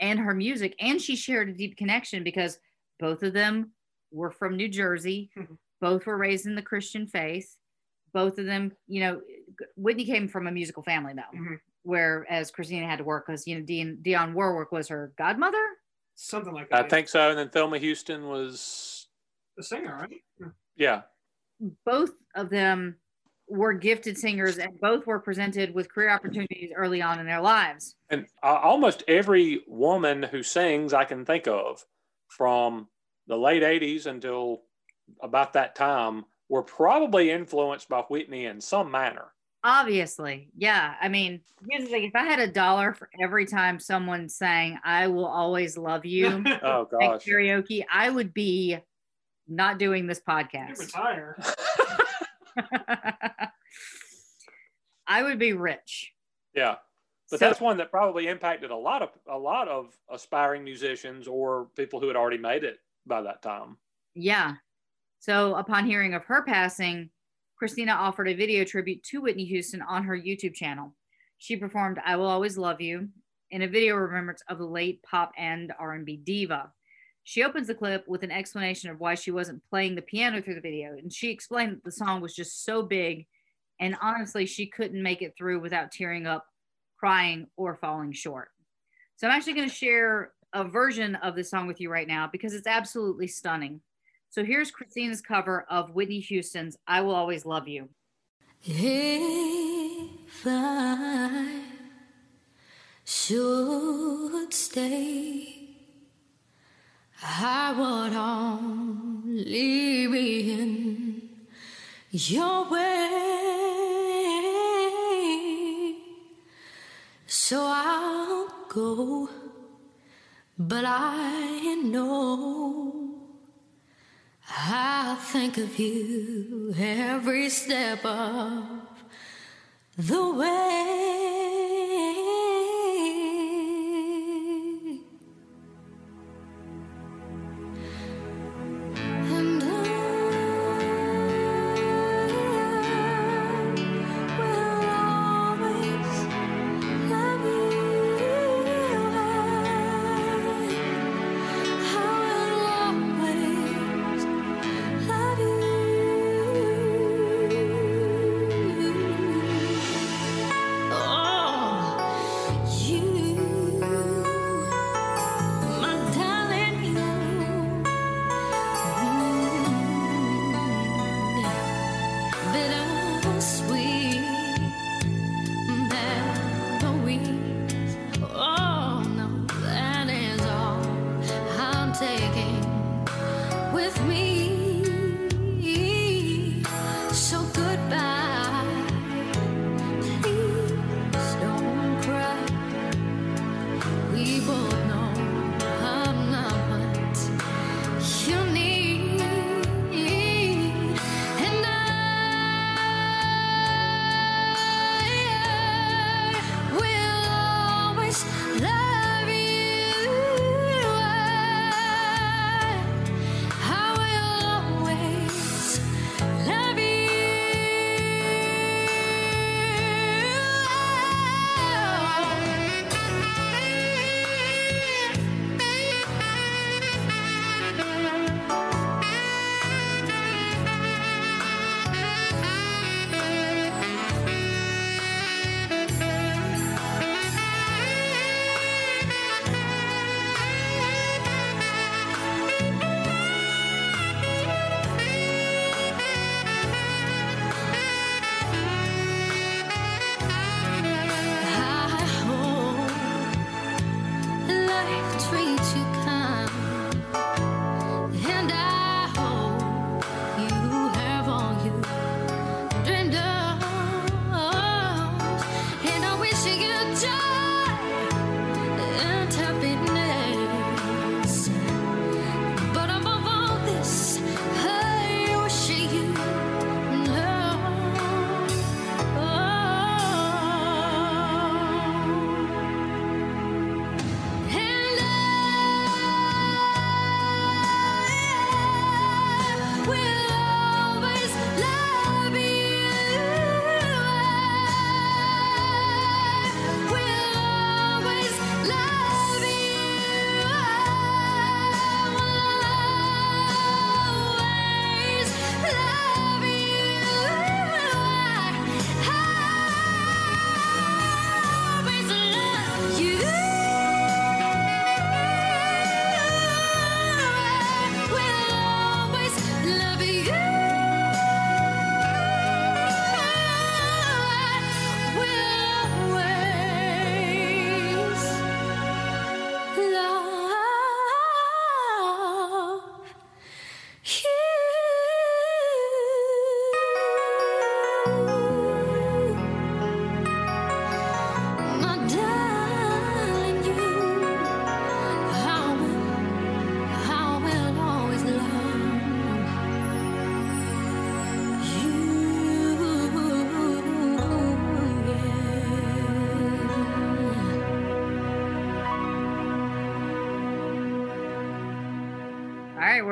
and her music, and she shared a deep connection because both of them were from New Jersey. both were raised in the Christian faith. Both of them, you know, Whitney came from a musical family though, Mhm. whereas Christina had to work because you know Dion, Dionne Warwick was her godmother. Something like that. I think so. And then Thelma Houston was the singer, right? yeah. both of them were gifted singers and both were presented with career opportunities early on in their lives. And uh, almost every woman who sings I can think of from the late 80s until about that time were probably influenced by Whitney in some manner. Obviously, yeah. I mean, here's the thing: if I had a dollar for every time someone sang "I will always love you" Oh at gosh. karaoke, I would be not doing this You podcast. retire. I would be rich. Yeah. But So- that's one that probably impacted a lot of a lot of aspiring musicians or people who had already made it by that time. Yeah. So upon hearing of her passing, Christina offered a video tribute to Whitney Houston on her YouTube channel. She performed "I Will Always Love You" in a video remembrance of the late pop and R&B diva. She opens the clip with an explanation of why she wasn't playing the piano through the video, and she explained that the song was just so big, and honestly, she couldn't make it through without tearing up, crying, or falling short. So I'm actually going to share a version of this song with you right now because it's absolutely stunning. So here's Christina's cover of Whitney Houston's I Will Always Love You. If I should stay, I would only be in your way. So I'll go, but I know. I think of you every step of the way.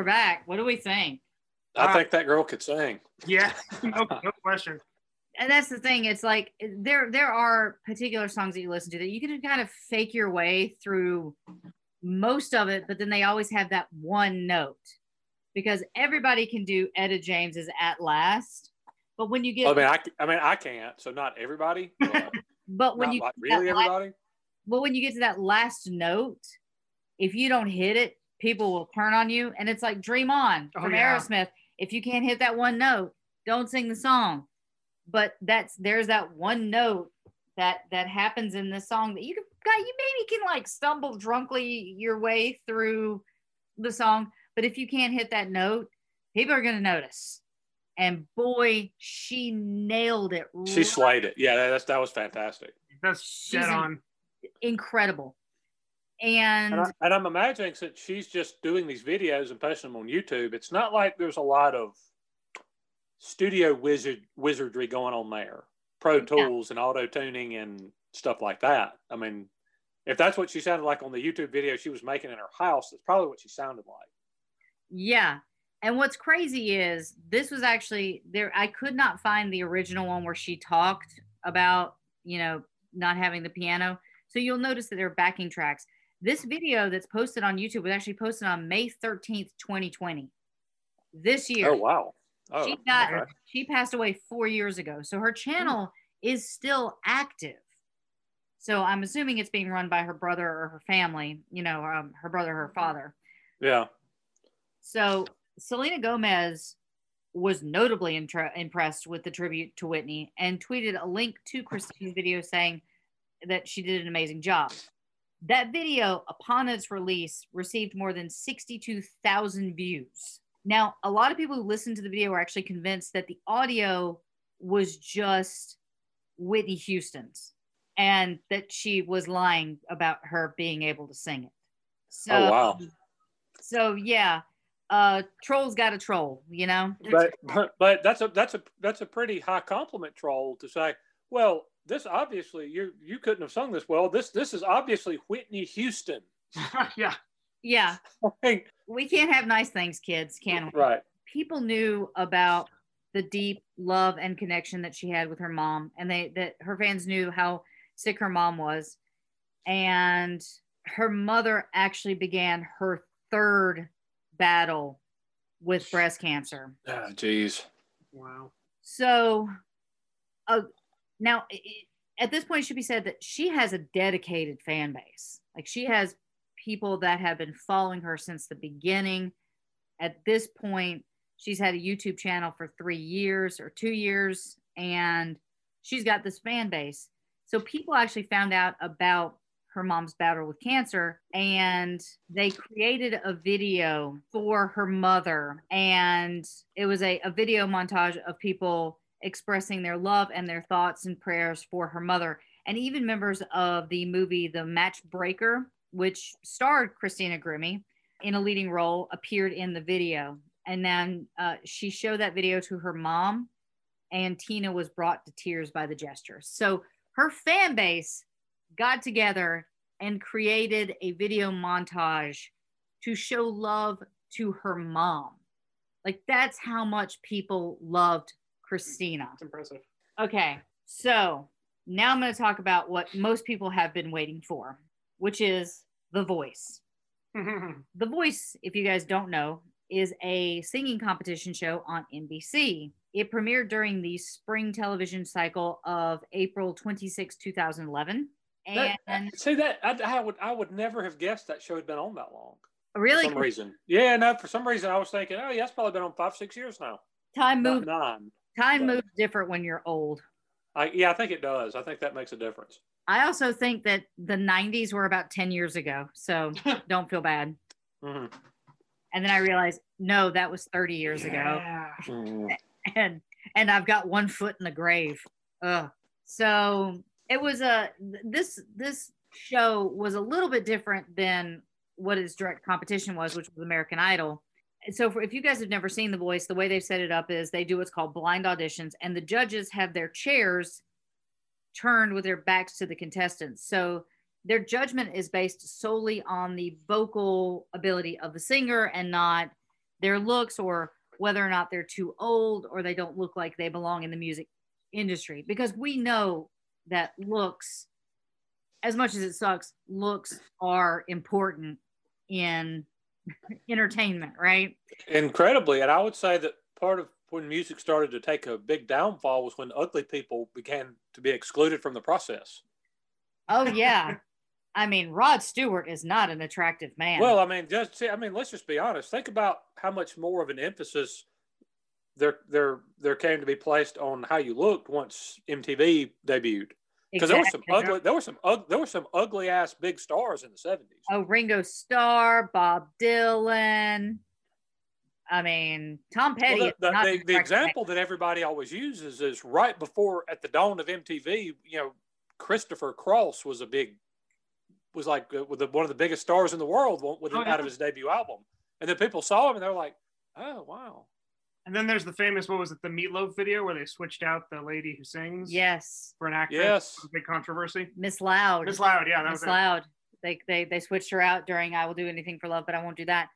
We're back. What do we think? I Uh, think that girl could sing. Yeah, no, no question. and that's the thing it's like there there are particular songs that you listen to that you can kind of fake your way through most of it but then they always have that one note because everybody can do etta james's at last but when you get I mean, I, I mean, I can't. So not everybody. But but when you like really that la- everybody. but when you get to that last note if you don't hit it people will turn on you and it's like dream on Oh, from yeah. aerosmith if you can't hit that one note don't sing the song but that's there's that one note that that happens in this song that you can God, you maybe can like stumble drunkly your way through the song but if you can't hit that note people are going to notice and boy she nailed it She right- slayed it. Yeah, that's that was fantastic. That's She's dead in- on. incredible and, And, I, and I'm imagining since she's just doing these videos and posting them on YouTube, it's not like there's a lot of studio wizard wizardry going on there, Pro Tools and auto tuning and stuff like that. I mean, if that's what she sounded like on the YouTube video she was making in her house, that's probably what she sounded like. Yeah. And what's crazy is this was actually there. I could not find the original one where she talked about, you know, not having the piano. So you'll notice that there are backing tracks. This video that's posted on YouTube was actually posted on May 13th, 2020. This year. Oh wow! Oh, she got okay. she passed away four years ago. So her channel is still active. So I'm assuming it's being run by her brother or her family, you know, um, her brother, her father. yeah. So Selena Gomez was notably intra- impressed with the tribute to Whitney and tweeted a link to Christine's video saying that she did an amazing job. That video, upon its release, received more than 62,000 views. Now, a lot of people who listened to the video were actually convinced that the audio was just Whitney Houston's and that she was lying about her being able to sing it. So, Oh, wow. So, yeah, uh, trolls got a troll, you know? but but but that's a that's a that's a pretty high compliment troll to say well this obviously you you couldn't have sung this well. This this is obviously whitney houston. Yeah. Yeah, Like, we can't have nice things, kids, can we? right. People knew about the deep love and connection that she had with her mom and they that her fans knew how sick her mom was. And her mother actually began her third battle with breast cancer. Ah jeez Wow. so uh, now i- i- at this point it should be said that she has a dedicated fan base. Like she has people that have been following her since the beginning. At this point she's had a youtube channel for three years or two years and she's got this fan base. So people actually found out about her mom's battle with cancer and they created a video for her mother. And it was a, a video montage of people expressing their love and their thoughts and prayers for her mother. And even members of the movie the matchbreaker which starred christina grimmie in a leading role appeared in the video. And then uh, she showed that video to her mom and tina was brought to tears by the gesture. So her fan base got together and created a video montage to show love to her mom. Like that's how much people loved Christina. It's impressive. Okay, so now I'm going to talk about what most people have been waiting for, which is The Voice. The Voice, if you guys don't know, is a singing competition show on NBC. It premiered during the spring television cycle of April 26, 2011. That- And see that I, I would i would never have guessed that show had been on that long oh, really, for some reason yeah no for some reason i was thinking oh yeah it's probably been on five six years now time Not moves nine time but- moves different when you're old. I, yeah i think it does i think that makes a difference I also think that the 90s were about 10 years ago, so don't feel bad. hmm And then I realized, no, that was 30 years ago. Mm-hmm. and and I've got one foot in the grave. Ugh. So it was a this this show was a little bit different than what its direct competition was, which was American Idol. So for, if you guys have never seen The Voice, the way they've set it up is they do what's called blind auditions, and the judges have their chairs turned with their backs to the contestants. So their judgment is based solely on the vocal ability of the singer and not their looks or whether or not they're too old or they don't look like they belong in the music industry because we know that looks as much as it sucks looks are important in entertainment right Incredibly, and I would say that part of when music started to take a big downfall was when ugly people began to be excluded from the process. oh yeah i mean rod stewart is not an attractive man Well, I mean, just see, I mean, let's just be honest. Think about how much more of an emphasis there there there came to be placed on how you looked once MTV debuted. Because there were some ugly, there were some ug, there were some ugly ass big stars in the seventies. oh ringo starr bob dylan i mean tom petty Well, the, the, the, the example that everybody always uses is right before at the dawn of MTV. You know, Christopher Cross was a big, was like uh, one of the biggest stars in the world with, Oh, out yeah. of his debut album, and then people saw him and they were like, "Oh wow." And then there's the famous, what was it, the Meatloaf video where they switched out the lady who sings yes for an actress. Yes. Big controversy. miss loud Miss Loud, yeah, that was Miss it. Loud. They, they they switched her out during "I Will Do Anything for Love," but I won't do that.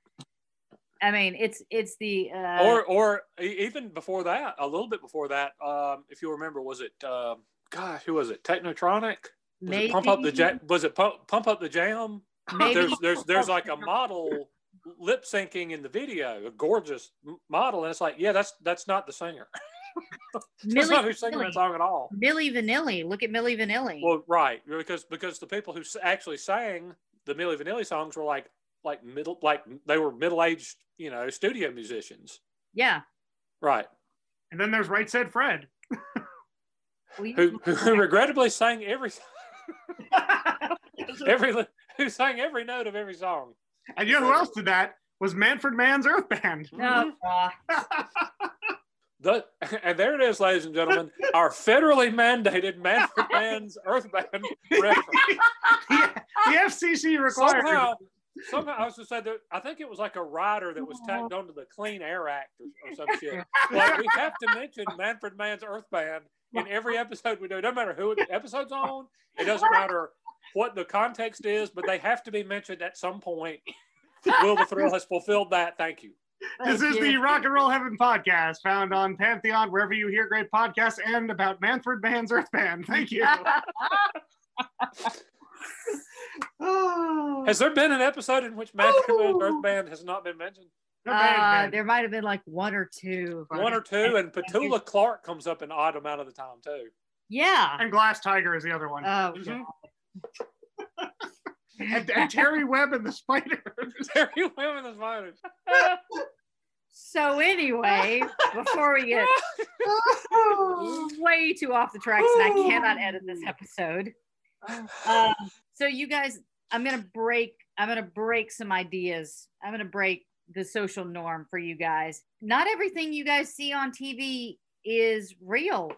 I mean, it's it's the uh, or or even before that, a little bit before that, um, if you remember, was it um, gosh, who was it? Technotronic? Was maybe it pump up the jam? Was it pump, pump up the jam? maybe There's there's there's like a model lip syncing in the video, a gorgeous model, and it's like, yeah, that's that's not the singer. that's not Milli who's singing Vanilli. that song at all. Milli Vanilli. Look at Milli Vanilli. Well, right, because because the people who actually sang the Milli Vanilli songs were like like middle like they were middle aged, you know, studio musicians. yeah. Right. And then there's Right Said Fred. Who, who, who regrettably sang every every who sang every note of every song. And you know who else did that? Was Manfred Mann's Earth Band. No, uh, The, and there it is, ladies and gentlemen, our federally mandated Manfred Mann's Earth Band reference. the, the FCC required. Somehow, somehow, I was to say that I think it was like a rider that was tacked onto the Clean Air Act or, or some shit. Like we have to mention Manfred Mann's Earth Band in every episode we do. It doesn't matter who the episode's on. It doesn't matter what the context is, but they have to be mentioned at some point. Will the Thrill has fulfilled that. Thank you. This is you. the Rock and Roll Heaven podcast, found on Pantheon, wherever you hear great podcasts, and about Manfred Mann's Earth Band. Thank you. Oh, Has there been an episode in which Manfred Mann's Earth Band has not been mentioned? uh, there might have been like one or two. One or two, and Petula Clark comes up an odd amount of the time too. Yeah. and Glass Tiger is the other one. Oh, Mhm. God. and, and Terry Webb and the Spider. Terry Women the Spiders. So anyway, before we get way too off the tracks, and I cannot edit this episode. Um, so you guys, I'm gonna break. I'm gonna break some ideas. I'm gonna break the social norm for you guys. Not everything you guys see on TV is real,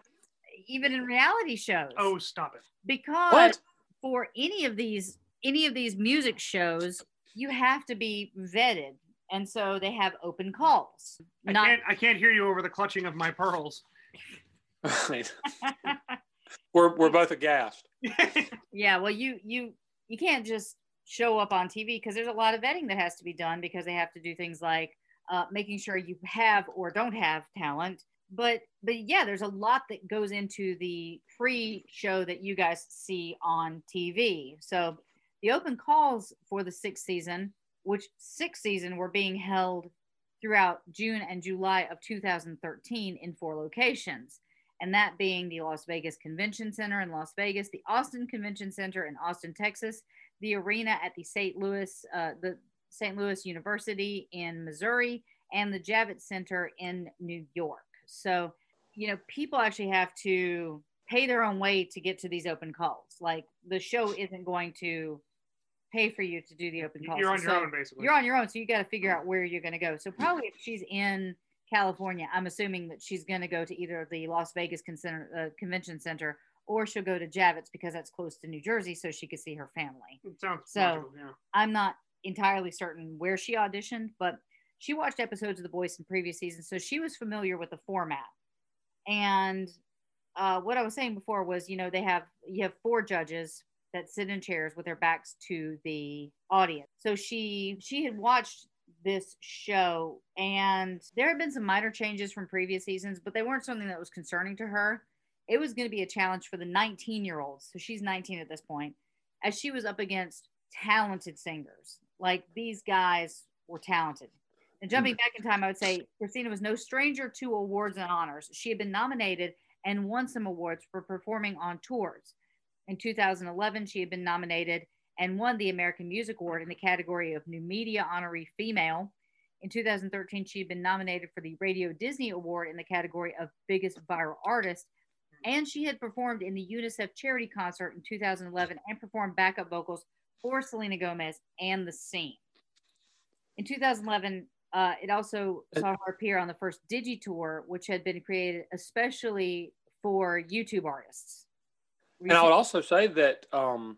even in reality shows. oh, stop it. because What? For any of these any of these music shows, you have to be vetted, and so they have open calls. I Not can't. I can't hear you over the clutching of my pearls. we're we're both aghast. yeah well you you you can't just show up on tv because there's a lot of vetting that has to be done because they have to do things like uh, making sure you have or don't have talent but but yeah there's a lot that goes into the pre-show that you guys see on tv so the open calls for the sixth season which sixth season were being held throughout june and july of 2013 in four locations and that being the Las Vegas Convention Center in Las Vegas, the Austin Convention Center in Austin, Texas, the arena at the St. Louis, uh, the St. Louis University in Missouri, and the Javits Center in New York. So, you know, people actually have to pay their own way to get to these open calls. Like the show isn't going to pay for you to do the open calls. You're on your So own, basically. You're on your own, so you got to figure out where you're going to go. So probably if she's in California, I'm assuming that she's going to go to either the Las Vegas Con- uh, Convention Center or she'll go to Javits because that's close to New Jersey, so she could see her family. It sounds So- logical, yeah. I'm not entirely certain where she auditioned, but she watched episodes of The Voice in previous seasons, so she was familiar with the format. And uh, what I was saying before was, you know, they have you have four judges that sit in chairs with their backs to the audience. So she she had watched this show. And there had been some minor changes from previous seasons, but they weren't something that was concerning to her. It was going to be a challenge for the 19 year olds. So she's 19 at this point, as she was up against talented singers. Like these guys were talented. And jumping mm. back in time, I would say Christina was no stranger to awards and honors. She had been nominated and won some awards for performing on tours. In 2011, she had been nominated and won the American Music Award in the category of New Media Honoree Female. In 2013, she had been nominated for the Radio Disney Award in the category of Biggest Viral Artist. And she had performed in the UNICEF charity concert in 2011 and performed backup vocals for Selena Gomez and The Scene. In 2011, uh, it also saw her appear on the first Digi Tour, which had been created especially for YouTube artists. And I would also say that um,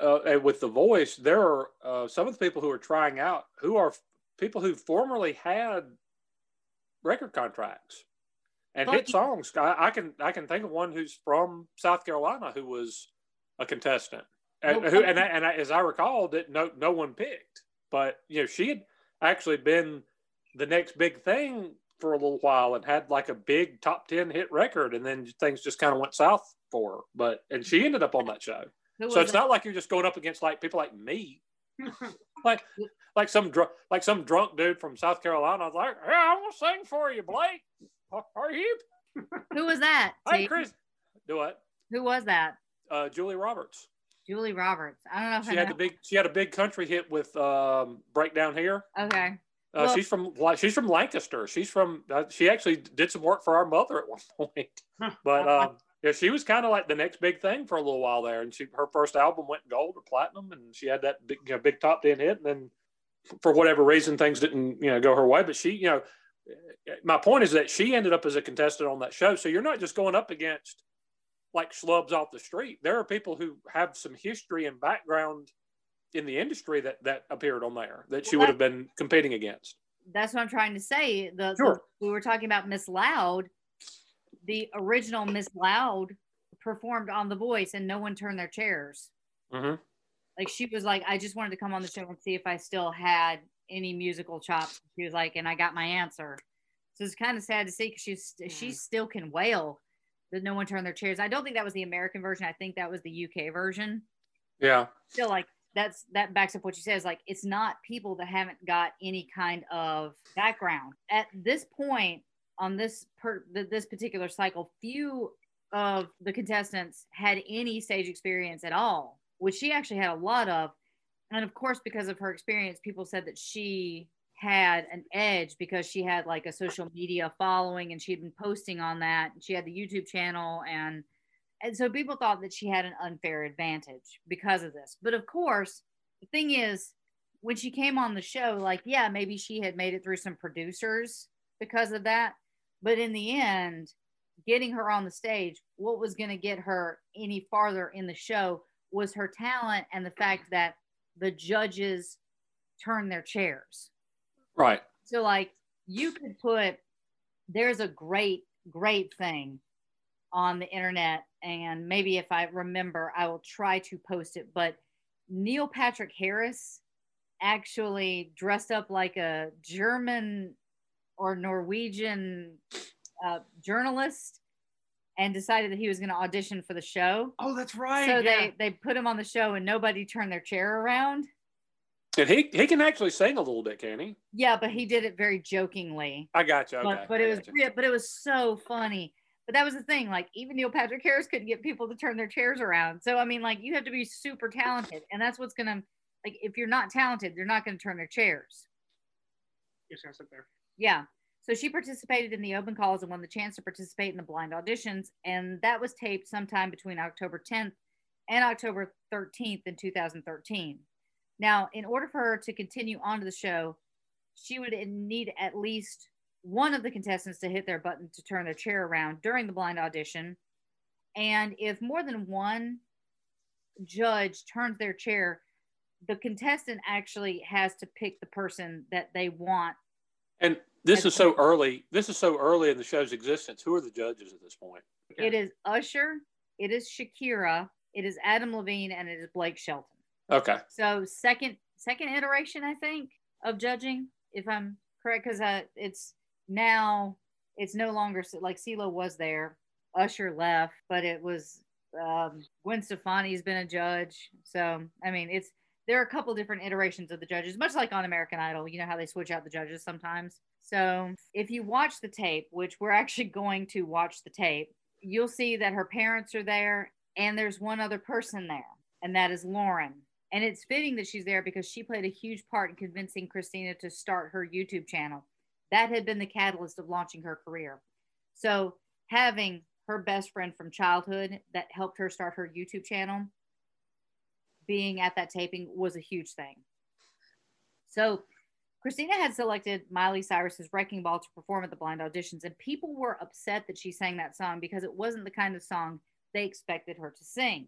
uh, with the voice, there are uh, some of the people who are trying out who are people who formerly had record contracts and hit songs. I, I, can I can think of one who's from South Carolina who was a contestant, and, who, and, and as I recall, that no no one picked. But you know, she had actually been the next big thing for a little while and had like a big top ten hit record, and then things just kind of went south for her. But and she ended up on that show. So it's not like you're just going up against like people like me, like like some drunk like some drunk dude from South Carolina. I was like, yeah, I'm gonna sing for you, Blake. Are you? Who was that? Hey, Chris. Do what? Who was that? Uh, Julie Roberts. Julie Roberts. I don't know if she I had the big. She had a big country hit with um, "Breakdown Here." Okay. Uh, well, she's from she's from Lancaster. She's from uh, she actually did some work for our mother at one point. but um, yeah, she was kind of like the next big thing for a little while there. And she her first album went gold or platinum, and she had that big you know, big top ten hit. And then for whatever reason, things didn't you know go her way. But she, you know, my point is that she ended up as a contestant on that show. So you're not just going up against like schlubs off the street. There are people who have some history and background in the industry that that appeared on there that she would have been competing against. That's what I'm trying to say. The, sure. the we were talking about Miss Loud. The original Miss Loud performed on The Voice, and no one turned their chairs. Mm-hmm. Like she was like, I just wanted to come on the show and see if I still had any musical chops. She was like, and I got my answer. So it's kind of sad to see because she's mm. she still can wail that no one turned their chairs. I don't think that was the American version. I think that was the UK version. Yeah. Still like that's that backs up what you said is like it's not people that haven't got any kind of background at this point on this per this particular cycle few of the contestants had any stage experience at all which she actually had a lot of and of course because of her experience people said that she had an edge because she had like a social media following and she'd been posting on that she had the youtube channel and and so people thought that she had an unfair advantage because of this. But of course, the thing is, when she came on the show, like, yeah, maybe she had made it through some producers because of that. But in the end, getting her on the stage, what was going to get her any farther in the show was her talent and the fact that the judges turned their chairs. Right. So, like, you could put, there's a great, great thing on the internet and maybe if I remember, I will try to post it. But Neil Patrick Harris actually dressed up like a German or Norwegian uh, journalist and decided that he was going to audition for the show. Oh, that's right. So yeah. they they put him on the show and nobody turned their chair around. And he he can actually sing a little bit, can he? Yeah, but he did it very jokingly. I got you. Okay. But, but it was you. but it was so funny. But that was the thing. Like even Neil Patrick Harris couldn't get people to turn their chairs around. So I mean, like you have to be super talented, and that's what's gonna like if you're not talented, they're not gonna turn their chairs. You're gonna sit there. Yeah. So she participated in the open calls and won the chance to participate in the blind auditions, and that was taped sometime between October 10th and October 13th in 2013. Now, in order for her to continue on to the show, she would need at least one of the contestants to hit their button to turn their chair around during the blind audition. And if more than one judge turns their chair, the contestant actually has to pick the person that they want. And this is so early. This is so early in the show's existence. Who are the judges at this point? Okay. It is Usher, it is Shakira, it is Adam Levine, and it is Blake Shelton. Okay. So second second iteration, I think, of judging, if I'm correct, because uh, it's now it's no longer like CeeLo was there, Usher left, but it was um, Gwen Stefani's been a judge. So I mean, it's there are a couple different iterations of the judges, much like on American Idol. You know how they switch out the judges sometimes. So if you watch the tape, which we're actually going to watch the tape, you'll see that her parents are there, and there's one other person there, and that is Lauren. And it's fitting that she's there because she played a huge part in convincing Christina to start her YouTube channel. That had been the catalyst of launching her career. So having her best friend from childhood that helped her start her YouTube channel being at that taping was a huge thing. So Christina had selected Miley Cyrus's Wrecking Ball to perform at the blind auditions, and people were upset that she sang that song because it wasn't the kind of song they expected her to sing.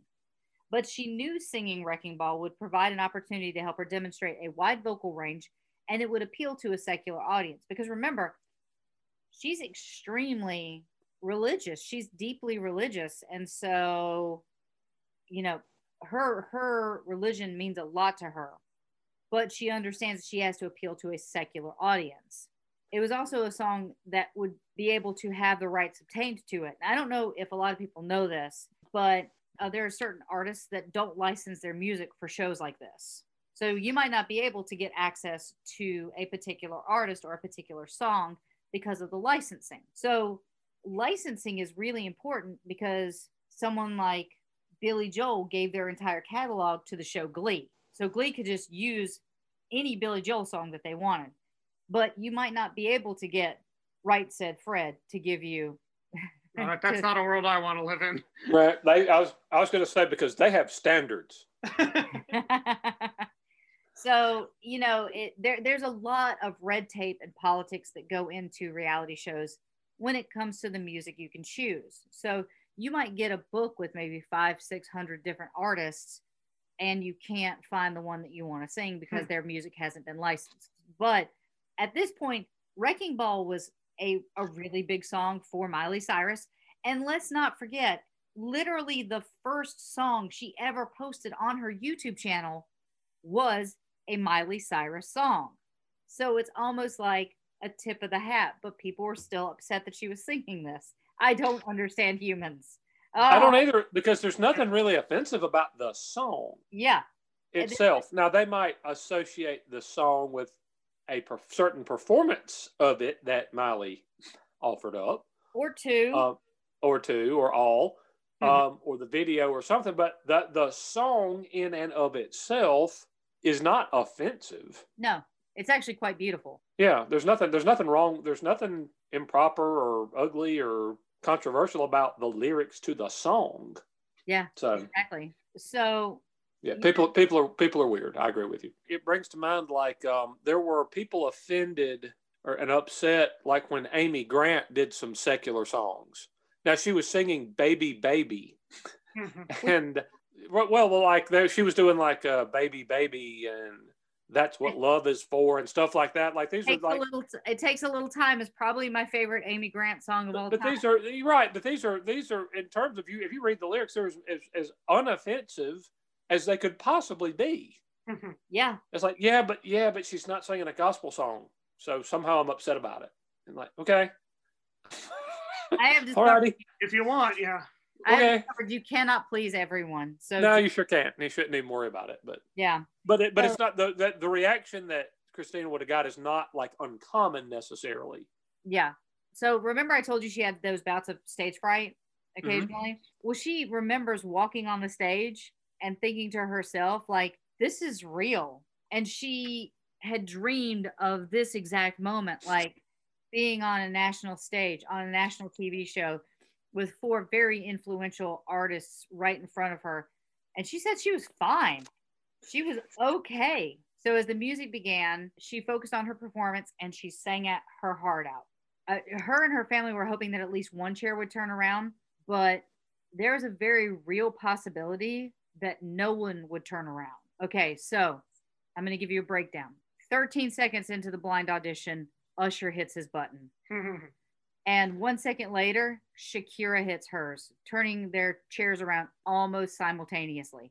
But she knew singing Wrecking Ball would provide an opportunity to help her demonstrate a wide vocal range and it would appeal to a secular audience. Because remember, she's extremely religious, she's deeply religious. And so, you know, her her religion means a lot to her but she understands she has to appeal to a secular audience it was also a song that would be able to have the rights obtained to it i don't know if a lot of people know this but uh, there are certain artists that don't license their music for shows like this so you might not be able to get access to a particular artist or a particular song because of the licensing so licensing is really important because someone like Billy Joel gave their entire catalog to the show Glee. So Glee could just use any Billy Joel song that they wanted. But you might not be able to get Right Said Fred to give you. Uh, that's not a world I want to live in. Right. They, I was I was going to say because they have standards. so you know it, there, there's a lot of red tape and politics that go into reality shows when it comes to the music you can choose so you might get a book with maybe five six hundred different artists and you can't find the one that you want to sing because Hmm. their music hasn't been licensed but at this point wrecking ball was a, a really big song for miley cyrus. And let's not forget literally the first song she ever posted on her youtube channel was a miley cyrus song. So it's almost like a tip of the hat but people were still upset that she was singing this. I don't understand humans. I don't Oh, either because there's nothing really offensive about the song yeah. Itself. Now they might associate the song with a per- certain performance of it that Miley offered up, or two uh, or two, or all, Mhm. um, or the video or something. But the the song in and of itself is not offensive. no it's actually quite beautiful Yeah, there's nothing. There's nothing wrong. There's nothing improper or ugly or controversial about the lyrics to the song. yeah So exactly so yeah, people people are people are weird. I agree with you. It brings to mind like um, there were people offended or and upset like when Amy Grant did some secular songs. Now she was singing "Baby Baby," and well, well, like there she was doing like uh, "Baby Baby" and "That's What Love Is For" and stuff like that. Like these are like a little t- it takes a little time is probably my favorite amy grant song of all but time But these are you're right but these are these are in terms of you if you read the lyrics they're as, as, as unoffensive as they could possibly be. Yeah. It's like yeah but yeah but she's not singing a gospel song. So somehow i'm upset about it. And like okay. I have discovered, if you want, yeah. I have okay. discovered you cannot please everyone. So no you sure can't. And you shouldn't even worry about it but yeah. but it, but So- it's not the, the the reaction that christina would have got is not like uncommon necessarily. Yeah. So remember, I told you she had those bouts of stage fright Mm-hmm. occasionally? Well, she remembers walking on the stage and thinking to herself, like, this is real. And she had dreamed of this exact moment, like being on a national stage, on a national TV show with four very influential artists right in front of her. And she said she was fine. She was okay. So as the music began, she focused on her performance and she sang at her heart out. Uh, her and her family were hoping that at least one chair would turn around, but there's a very real possibility that no one would turn around. Okay, so I'm going to give you a breakdown. 13 seconds into the blind audition, Usher hits his button. And one second later, Shakira hits hers, turning their chairs around almost simultaneously.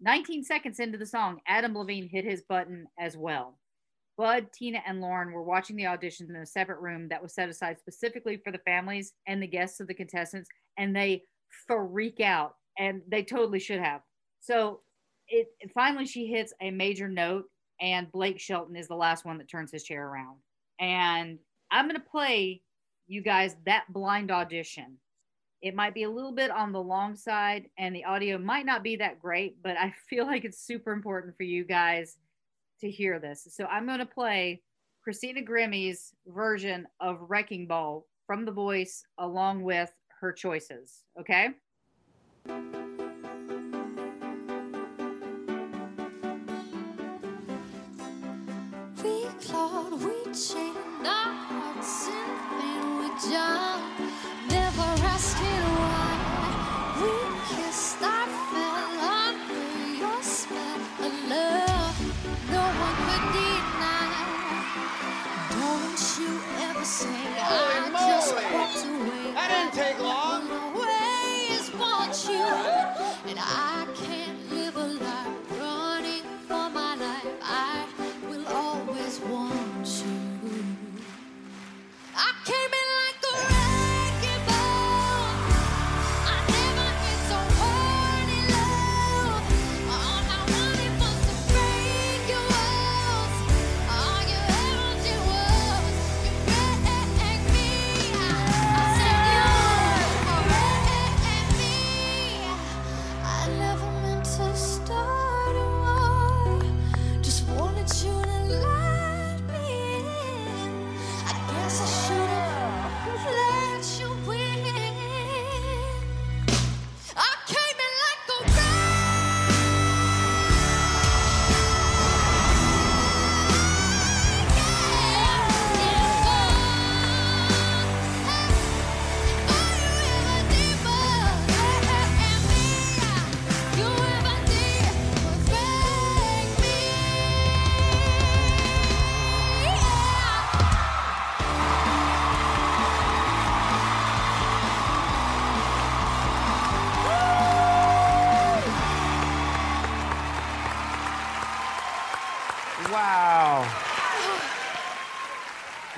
19 seconds into the song, Adam Levine hit his button as well. Bud, Tina, and Lauren were watching the auditions in a separate room that was set aside specifically for the families and the guests of the contestants, and they freak out, and they totally should have. So it finally she hits a major note, and Blake Shelton is the last one that turns his chair around. And I'm gonna play you guys that blind audition. It might be a little bit on the long side, and the audio might not be that great, but I feel like it's super important for you guys to hear this. So I'm going to play Christina Grimmie's version of Wrecking Ball from The Voice along with her choices. Okay. Walked away. That didn't take long.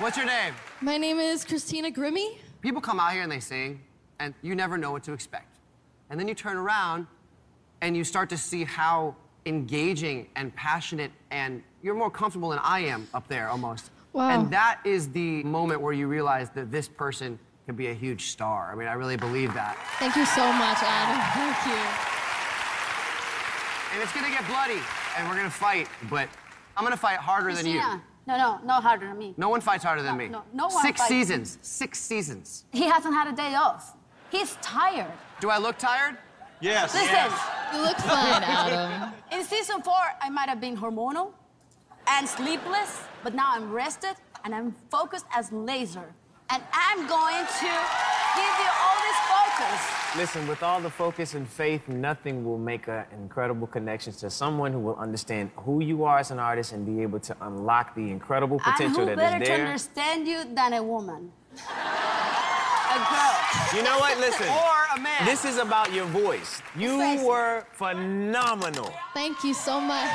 What's your name? My name is Christina Grimmie. People come out here and they sing, and you never know what to expect. And then you turn around and you start to see how engaging and passionate and you're more comfortable than I am up there almost. Wow. And that is the moment where you realize that this person can be a huge star. I mean, I really believe that. Thank you so much, Adam. Thank you. And it's gonna get bloody, and we're gonna fight, but I'm gonna fight harder than you. Christina. No, no, no harder than me. No one fights harder than No, me. no, no one Six fights. seasons. Six seasons. He hasn't had a day off. He's tired. Do I look tired? Yes. Listen, You look fine, Adam. in season four, I might have been hormonal and sleepless, but now I'm rested and I'm focused as laser. And I'm going to give you all this focus. Listen, with all the focus and faith, nothing will make an incredible connection to someone who will understand who you are as an artist and be able to unlock the incredible potential And potential who that better to understand you than a woman? a girl. You know what? Listen. Or a man. This is about your voice. You Face were phenomenal. Thank you so much.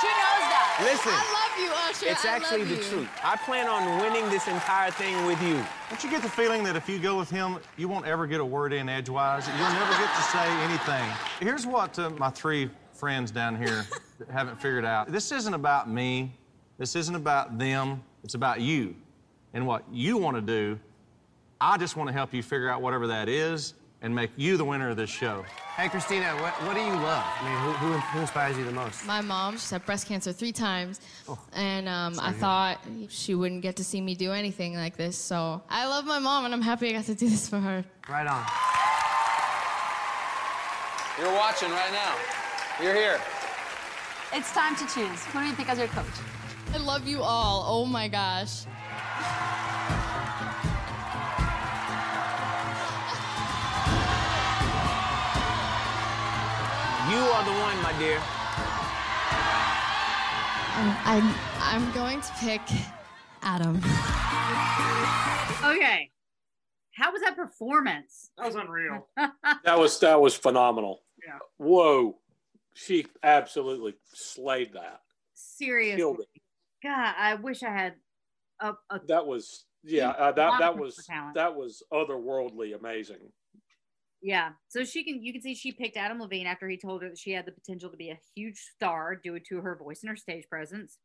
She knows that. Listen. I love you, Usher. It's I actually love the you. truth. I plan on winning this entire thing with you. Don't you get the feeling that if you go with him, you won't ever get a word in edgewise? You'll never get to say anything. Here's what uh, my three friends down here haven't figured out. This isn't about me. This isn't about them. It's about you and what you want to do. I just want to help you figure out whatever that is and make you the winner of this show. Hey, Christina, what, what do you love? I mean, who, who, who inspires you the most? My mom, she's had breast cancer three times. Oh. and um, I to thought she wouldn't get to see me do anything like this. So I love my mom, and I'm happy I got to do this for her. Right on. You're watching right now. You're here. It's time to choose. Who do you pick as your coach? I love you all. Oh my gosh. You are the one, my dear. I'm, I'm, I'm going to pick Adam. Okay. How was that performance? That was unreal. That was that was phenomenal. Yeah. Whoa, she absolutely slayed that. Seriously. Killed it. God, I wish I had a, a That was yeah. Uh, that that was that was otherworldly amazing. Yeah. So she can you can see she picked Adam Levine after he told her that she had the potential to be a huge star due to her voice and her stage presence.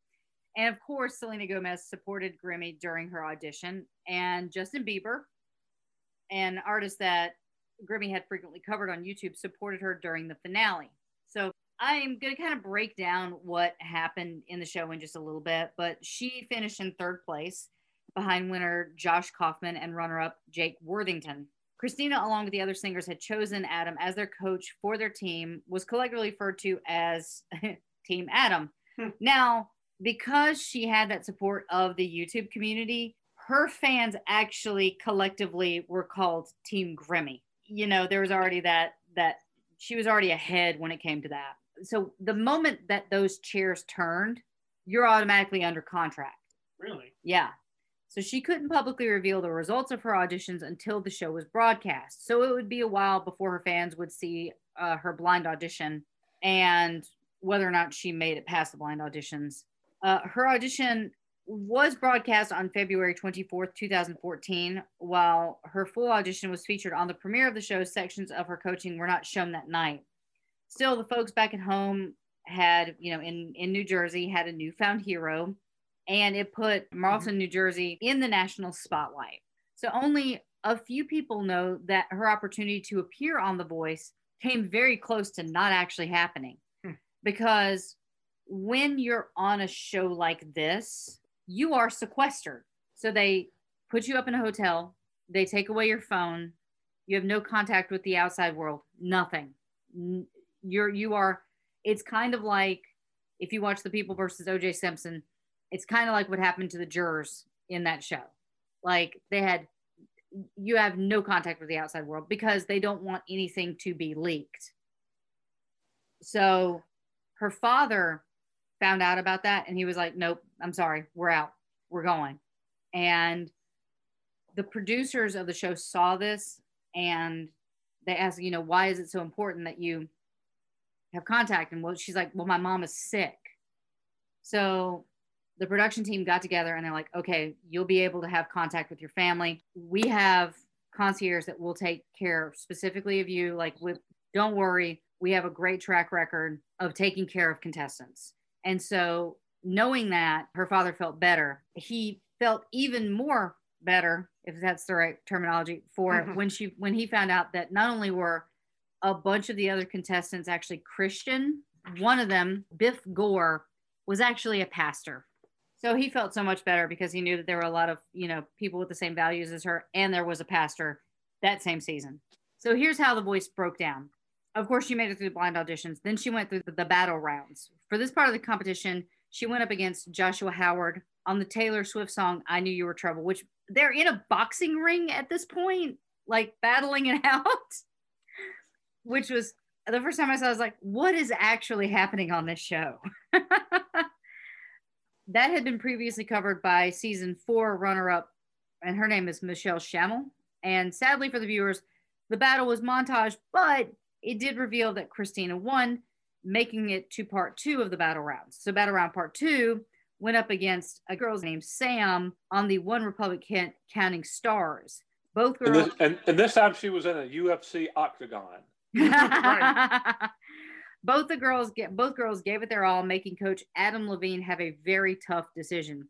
And of course, Selena Gomez supported Grimmie during her audition, and Justin Bieber, an artist that Grimmie had frequently covered on YouTube, supported her during the finale. So I'm going to kind of break down what happened in the show in just a little bit, but she finished in third place behind winner Josh Kaufman and runner up Jake Worthington. Christina, along with the other singers, had chosen Adam as their coach for their team, was collectively referred to as Team Adam. Hmm. Now, because she had that support of the YouTube community, her fans actually collectively were called Team Grimmie. You know, there was already that that she was already ahead when it came to that. So the moment that those chairs turned, you're automatically under contract. Really? Yeah. So she couldn't publicly reveal the results of her auditions until the show was broadcast. So it would be a while before her fans would see uh, her blind audition and whether or not she made it past the blind auditions. Uh, her audition was broadcast on February 24th, 2014, while her full audition was featured on the premiere of the show. Sections of her coaching were not shown that night. Still, the folks back at home had, you know, in, in New Jersey, had a newfound hero, and it put mm-hmm. Marlton, New Jersey in the national spotlight. So only a few people know that her opportunity to appear on The Voice came very close to not actually happening hmm. because when you're on a show like this, you are sequestered. So they put you up in a hotel, they take away your phone, you have no contact with the outside world, nothing. You're you are it's kind of like if you watch The People versus OJ Simpson, it's kind of like what happened to the jurors in that show. Like they had you have no contact with the outside world because they don't want anything to be leaked. So her father found out about that and he was like, Nope, I'm sorry, we're out, we're going. And the producers of the show saw this and they asked, you know, why is it so important that you have contact? And well, she's like, Well, my mom is sick. So the production team got together and they're like, okay, you'll be able to have contact with your family. We have concierge that will take care specifically of you. Like, with, don't worry, we have a great track record of taking care of contestants. And so, knowing that, her father felt better. He felt even more better, if that's the right terminology, for Mhm. when she when he found out that not only were a bunch of the other contestants actually Christian, one of them, Biff Gore, was actually a pastor. So he felt so much better because he knew that there were a lot of, you know, people with the same values as her, and there was a pastor that same season. So here's how the voice broke down. Of course, she made it through the blind auditions. Then she went through the, battle rounds. For this part of the competition, she went up against Joshua Howard on the Taylor Swift song "I Knew You Were Trouble," which they're in a boxing ring at this point, like battling it out. Which was the first time I saw. I was like, "What is actually happening on this show?" that had been previously covered by season four runner-up, and her name is Michelle Chamuel. And sadly for the viewers, the battle was montage, but it did reveal that Christina won, making it to part two of the battle rounds. So battle round part two went up against a girl named Sam on the One Republic Count- Counting Stars. Both And girls. this, and, and this time she was in a UFC octagon. both the girls get both girls gave it their all, making coach Adam Levine have a very tough decision.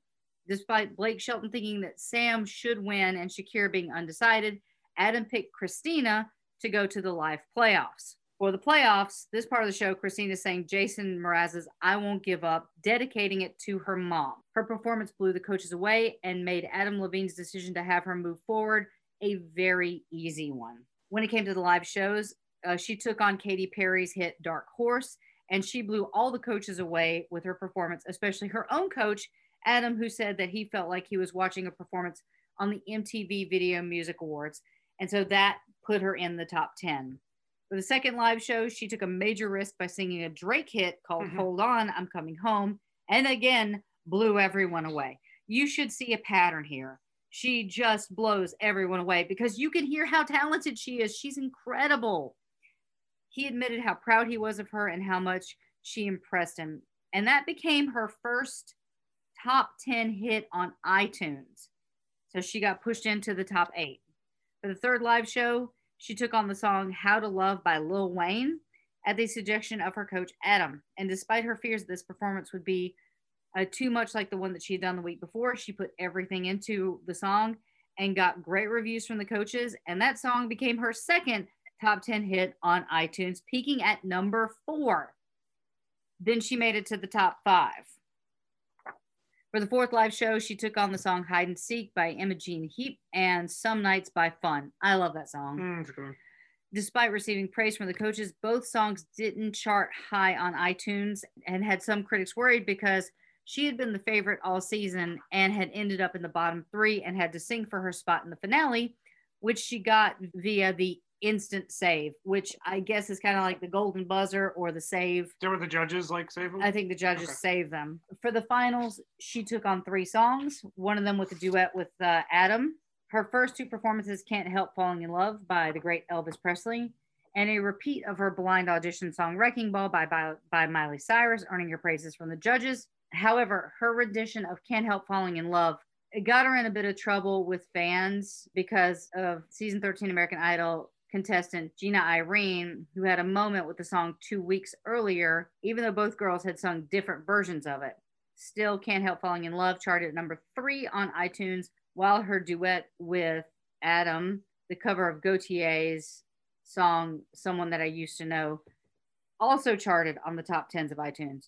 Despite Blake Shelton thinking that Sam should win and Shakira being undecided, Adam picked Christina to go to the live playoffs. For the playoffs, this part of the show, Christina sang Jason Mraz's I Won't Give Up, dedicating it to her mom. Her performance blew the coaches away and made Adam Levine's decision to have her move forward a very easy one. When it came to the live shows, uh, she took on Katy Perry's hit Dark Horse, and she blew all the coaches away with her performance, especially her own coach, Adam, who said that he felt like he was watching a performance on the MTV Video Music Awards. And so that put her in the top 10. For the second live show, she took a major risk by singing a Drake hit called Mhm. Hold On, I'm Coming Home, and again blew everyone away. You should see a pattern here. She just blows everyone away because you can hear how talented she is. She's incredible. He admitted how proud he was of her and how much she impressed him. And that became her first top 10 hit on iTunes. So she got pushed into the top eight. For the third live show, she took on the song How to Love by Lil Wayne at the suggestion of her coach, Adam. And despite her fears this performance would be uh, too much like the one that she had done the week before, she put everything into the song and got great reviews from the coaches. And that song became her second top 10 hit on iTunes, peaking at number four. Then she made it to the top five. For the fourth live show, she took on the song Hide and Seek by Imogen Heap and Some Nights by Fun. I love that song. Mm. Despite receiving praise from the coaches, both songs didn't chart high on iTunes and had some critics worried because she had been the favorite all season and had ended up in the bottom three and had to sing for her spot in the finale, which she got via the instant save, which I guess is kind of like the golden buzzer or the save. There were the judges like save them. I think the judges Okay. saved them. For the finals, she took on three songs, one of them with a duet with uh, Adam. Her first two performances, Can't Help Falling in Love by the great Elvis Presley, and a repeat of her blind audition song Wrecking Ball by, by, by Miley Cyrus, earning her praises from the judges. However, her rendition of Can't Help Falling in Love it got her in a bit of trouble with fans because of season 13 American Idol contestant Jena Irene, who had a moment with the song two weeks earlier, even though both girls had sung different versions of it. Still Can't Help Falling in Love charted at number three on iTunes, while her duet with Adam, the cover of Gotye's song Someone That I Used to Know, also charted on the top tens of iTunes.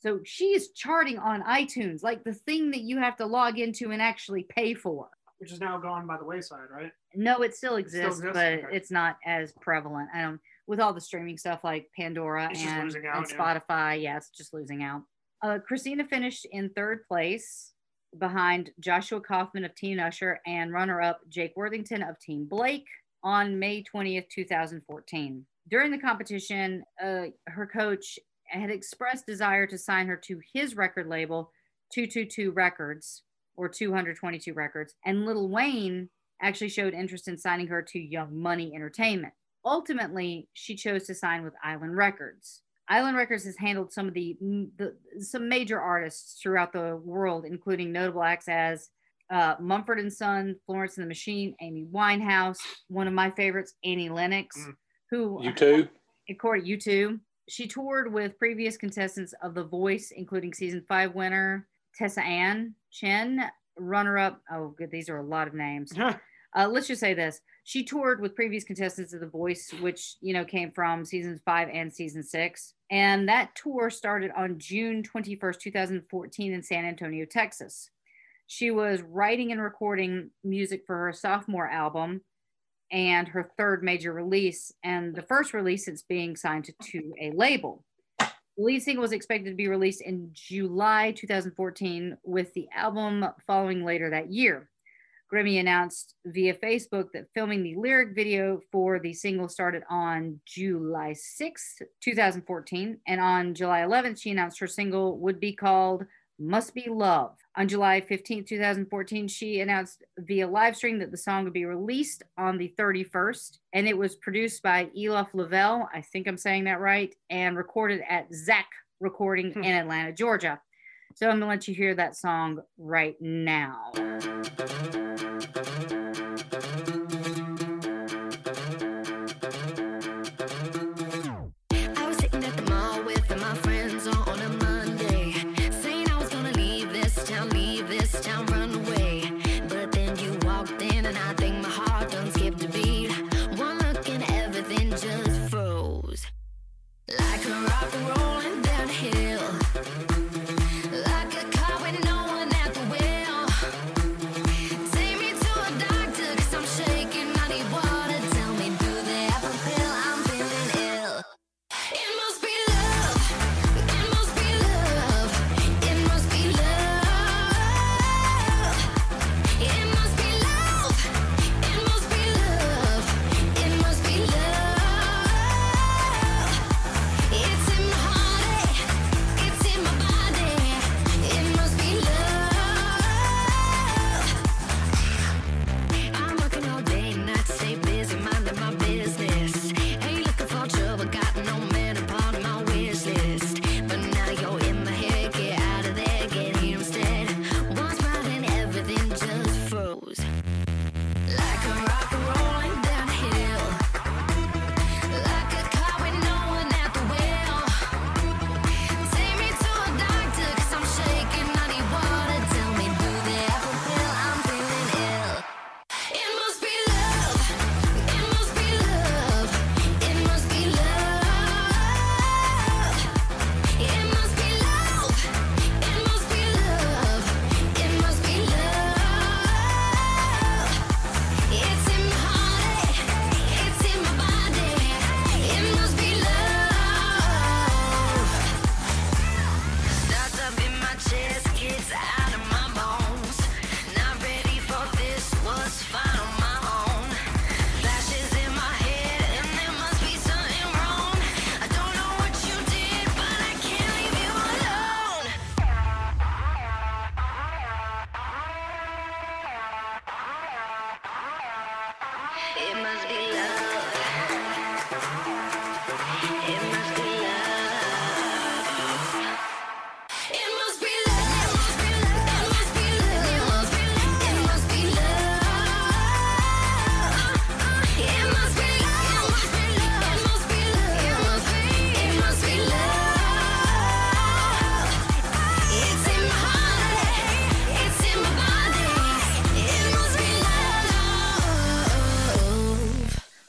So she's charting on iTunes, like the thing that you have to log into and actually pay for. Which is now gone by the wayside, right? No, it still exists, exists? but Okay. it's not as prevalent. I don't with all the streaming stuff like Pandora It's and, out, and yeah. Spotify. Yeah, it's just losing out. Uh, Christina finished in third place behind Joshua Kaufman of Team Usher and runner-up Jake Worthington of Team Blake on May 20th, 2014. During the competition, uh, her coach had expressed desire to sign her to his record label, 222 Records or 222 Records, and Little Wayne actually showed interest in signing her to Young Money Entertainment. Ultimately, she chose to sign with Island Records. Island Records has handled some of the, the some major artists throughout the world, including notable acts as uh, Mumford and Son, Florence and the Machine, Amy Winehouse, one of my favorites, Annie Lennox, who You too? according you too, she toured with previous contestants of the voice including season five winner tessa ann chen runner-up. Oh good these are a lot of names. Uh, let's just say this. She toured with previous contestants of the voice which you know came from seasons five and season six. And that tour started on june 21st 2014 in san antonio texas. She was writing and recording music for her sophomore album and her third major release, and the first release since being signed to, to a label. The lead single was expected to be released in July 2014, with the album following later that year. Grimmie announced via Facebook that filming the lyric video for the single started on July 6, 2014, and on July 11th, she announced her single would be called Must Be Love. On July 15, 2014, she announced via live stream that the song would be released on the 31st, and it was produced by Elof Lavelle, I think I'm saying that right, and recorded at Zac Recording hmm. in Atlanta, Georgia. So I'm gonna let you hear that song right now.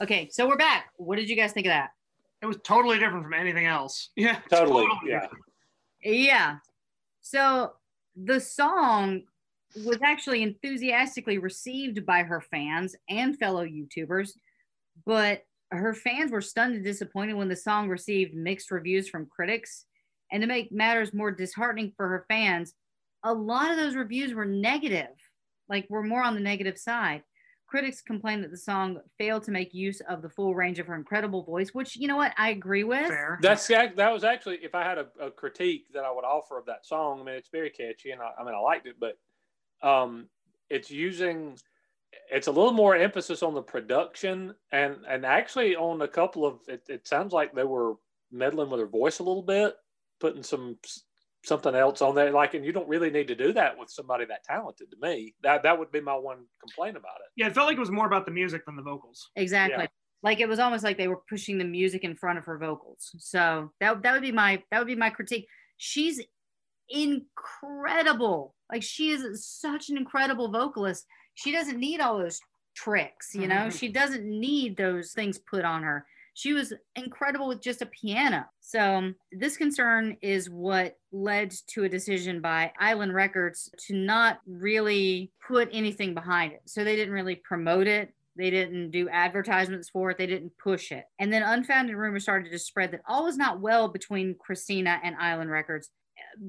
Okay, so we're back. What did you guys think of that? It was totally different from anything else. Yeah, Totally. Yeah. Yeah. So the song was actually enthusiastically received by her fans and fellow YouTubers, but her fans were stunned and disappointed when the song received mixed reviews from critics. And to make matters more disheartening for her fans, a lot of those reviews were negative, like were more on the negative side. Critics complained that the song failed to make use of the full range of her incredible voice, which you know what I agree with. That's that was actually if I had a, a critique that I would offer of that song. I mean, it's very catchy, and I, I mean, I liked it, but um, it's using it's a little more emphasis on the production and and actually on a couple of it, it sounds like they were meddling with her voice a little bit, putting some something else on there. Like, and you don't really need to do that with somebody that talented. To me, that that would be my one complaint about it. Yeah, it felt like it was more about the music than the vocals. Exactly. Yeah. Like it was almost like they were pushing the music in front of her vocals. So that that would be my that would be my critique. She's incredible. Like she is such an incredible vocalist. She doesn't need all those tricks, you know. Mhm. She doesn't need those things put on her. She was incredible with just a piano. So um, this concern is what led to a decision by Island Records to not really put anything behind it. So they didn't really promote it. They didn't do advertisements for it. They didn't push it. And then unfounded rumors started to spread that all was not well between Christina and Island Records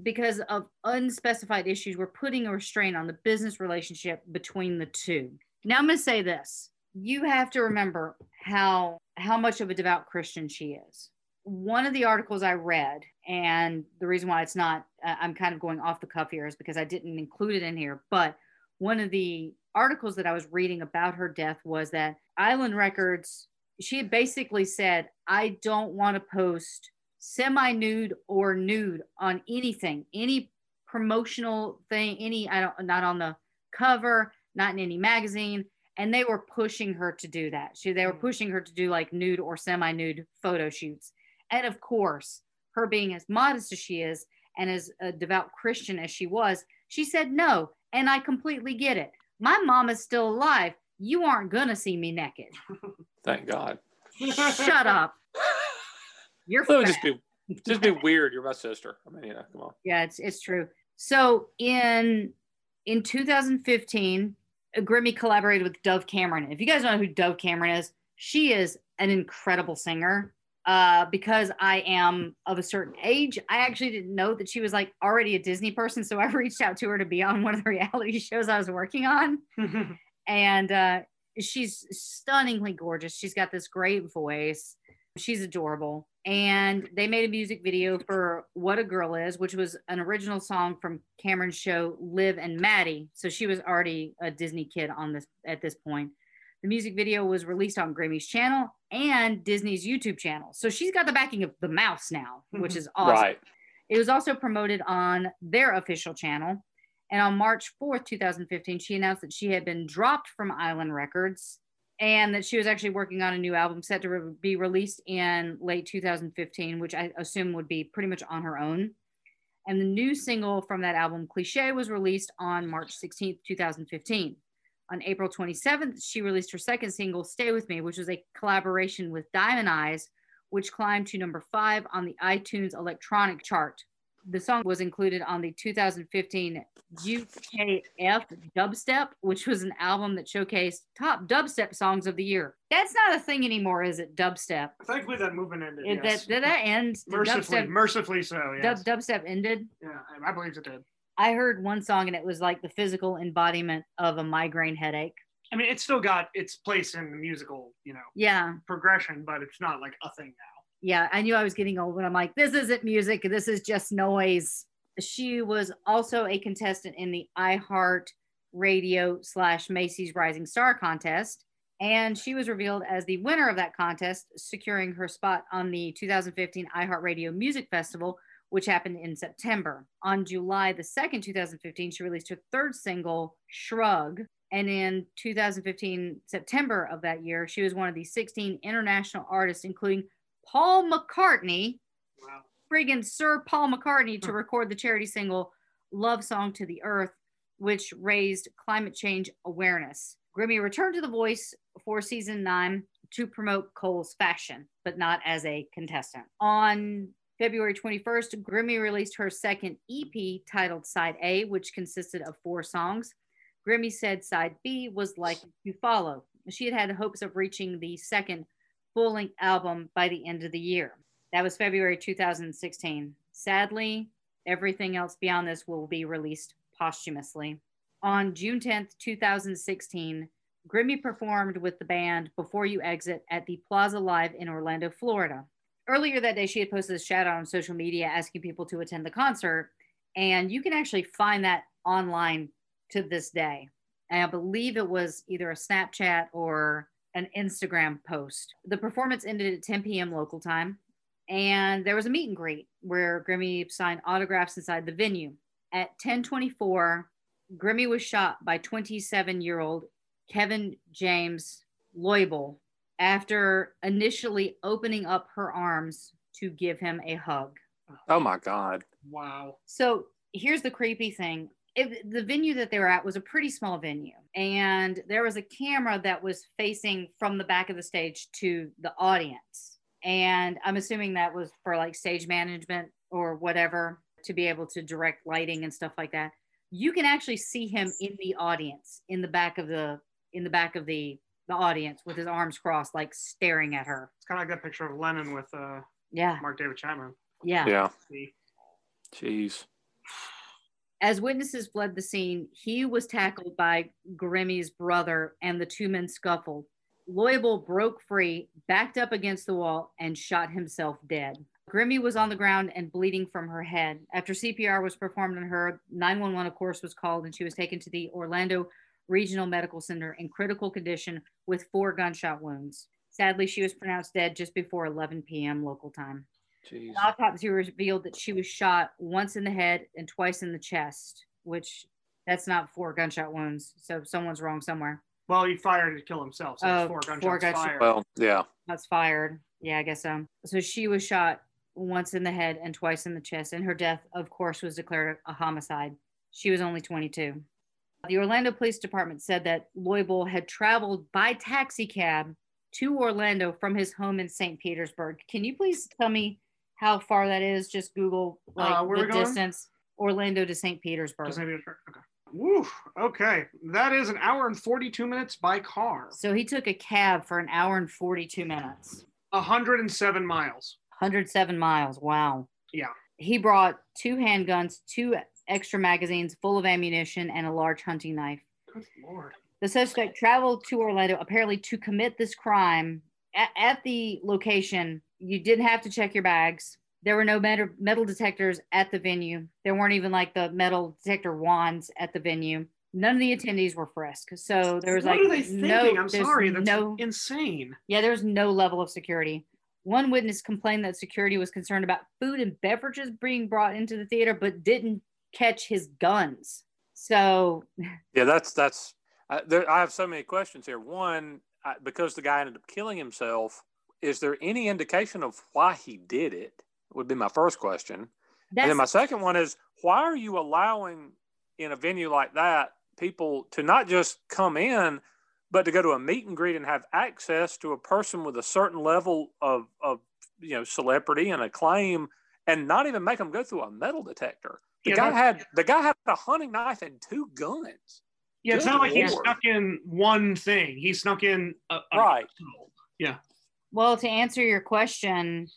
because of unspecified issues. We're putting a restraint on the business relationship between the two. Now I'm going to say this. You have to remember how how much of a devout Christian she is. One of the articles I read, and the reason why it's not, uh, I'm kind of going off the cuff here, is because I didn't include it in here. But one of the articles that I was reading about her death was that Island Records, she had basically said, I don't want to post semi nude or nude on anything, any promotional thing, any, I don't, not on the cover, not in any magazine. And they were pushing her to do that. She, they were mm. pushing her to do like nude or semi nude photo shoots. And of course, her being as modest as she is and as a devout Christian as she was, she said no. And I completely get it. My mom is still alive. You aren't going to see me naked. Thank God. Shut up. You're It would fat. just be just be weird. You're my sister. I mean, you know, come on. Yeah, it's it's true. So in in 2015, Grimmie collaborated with Dove Cameron. If you guys know who Dove Cameron is, she is an incredible singer. Uh, because I am of a certain age, I actually didn't know that she was like already a Disney person. So I reached out to her to be on one of the reality shows I was working on. and uh, she's stunningly gorgeous. She's got this great voice. She's adorable. And they made a music video for What a Girl Is, which was an original song from Cameron's show Liv and Maddie. So she was already a Disney kid on this at this point. The music video was released on Grimmie's channel and Disney's YouTube channel. So she's got the backing of the mouse now, which is awesome. Right. It was also promoted on their official channel. And on March 4th, 2015, she announced that she had been dropped from Island Records and that she was actually working on a new album set to re- be released in late 2015, which I assume would be pretty much on her own. And the new single from that album, Cliche, was released on March 16th, 2015. On April 27th, she released her second single, Stay With Me, which was a collaboration with Diamond Eyes, which climbed to number five on the iTunes electronic chart. The song was included on the 2015 UKF Dubstep, which was an album that showcased top dubstep songs of the year. That's not a thing anymore, is it? Dubstep. Thankfully, that movement ended. It- yes. that, did that end? Mercifully, dubstep, mercifully so. Yes. dub, dubstep ended? yeah, I- I believe it did. I heard one song and it was like the physical embodiment of a migraine headache. I mean, it's still got its place in the musical, you know, Yeah. progression, but it's not like a thing now. Yeah, I knew I was getting old, but I'm like, this isn't music. This is just noise. She was also a contestant in the iHeart Radio slash Macy's Rising Star contest. And she was revealed as the winner of that contest, securing her spot on the 2015 iHeartRadio Music Festival, which happened in September. On July the 2nd, 2015, she released her third single, Shrug. And in 2015, September of that year, she was one of the 16 international artists, including Paul McCartney, friggin' Sir Paul McCartney, to record the charity single Love Song to the Earth, which raised climate change awareness. Grimmie returned to The Voice for season nine to promote Kohl's fashion, but not as a contestant. On February 21st, Grimmie released her second EP titled Side A, which consisted of four songs. Grimmie said Side B was likely to follow. She had had hopes of reaching the second full length album by the end of the year. That was February 2016. Sadly, everything else beyond this will be released posthumously. On June 10th, 2016, Grimmie performed with the band Before You Exit at the Plaza Live in Orlando, Florida. Earlier that day, she had posted a shout out on social media asking people to attend the concert, and you can actually find that online to this day. And I believe it was either a Snapchat or an Instagram post. The performance ended at 10 p.m. local time, and there was a meet and greet where Grimmie signed autographs inside the venue. At 10:24, Grimmie was shot by 27-year-old Kevin James Loibl after initially opening up her arms to give him a hug. Oh my God. Wow. So here's the creepy thing. If the venue that they were at was a pretty small venue, and there was a camera that was facing from the back of the stage to the audience. And I'm assuming that was for like stage management or whatever to be able to direct lighting and stuff like that. You can actually see him in the audience in the back of the in the back of the the audience with his arms crossed, like staring at her. It's kind of like that picture of Lennon with uh, Yeah. Mark David Chapman. Yeah. Yeah. See? Jeez. As witnesses fled the scene, he was tackled by Grimmie's brother and the two men scuffled. Loibl broke free, backed up against the wall, and shot himself dead. Grimmie was on the ground and bleeding from her head. After CPR was performed on her, 911, of course, was called and she was taken to the Orlando Regional Medical Center in critical condition with four gunshot wounds. Sadly, she was pronounced dead just before 11 p.m. local time. Jeez. An autopsy revealed that she was shot once in the head and twice in the chest, which that's not four gunshot wounds. So someone's wrong somewhere. Well, he fired to kill himself, so Oh, it's four gunshots four gunshot- fired. Well, yeah. That's fired. Yeah, I guess so. So she was shot once in the head and twice in the chest, and her death, of course, was declared a homicide. She was only 22. The Orlando Police Department said that Loibl had traveled by taxi cab to Orlando from his home in St. Petersburg. Can you please tell me how far that is? Just Google like Uh, the distance Orlando to St. Petersburg. Maybe okay. Woo, okay. That is an hour and 42 minutes by car. So he took a cab for an hour and 42 minutes. 107 miles. 107 miles. Wow. Yeah. He brought two handguns, two extra magazines full of ammunition, and a large hunting knife. Good lord. The suspect traveled to Orlando apparently to commit this crime. At, at the location, you didn't have to check your bags. There were no metal, metal detectors at the venue. There weren't even like the metal detector wands at the venue. None of the attendees were frisked. So there was what like are they thinking? no. I'm sorry. That's no insane. yeah, there's no level of security. One witness complained that security was concerned about food and beverages being brought into the theater, but didn't catch his guns. So, Yeah, that's that's. I, there, I have so many questions here. One, I, because the guy ended up killing himself, is there any indication of why he did it? Would be my first question. and then my second one is, why are you allowing in a venue like that people to not just come in, but to go to a meet and greet and have access to a person with a certain level of of you know celebrity and acclaim, and not even make them go through a metal detector? The Yeah, guy had the guy had a hunting knife and two guns. Yeah, it's Good not like he lord. snuck in one thing. He snuck in a, a Right. Yeah. Well, to answer your question,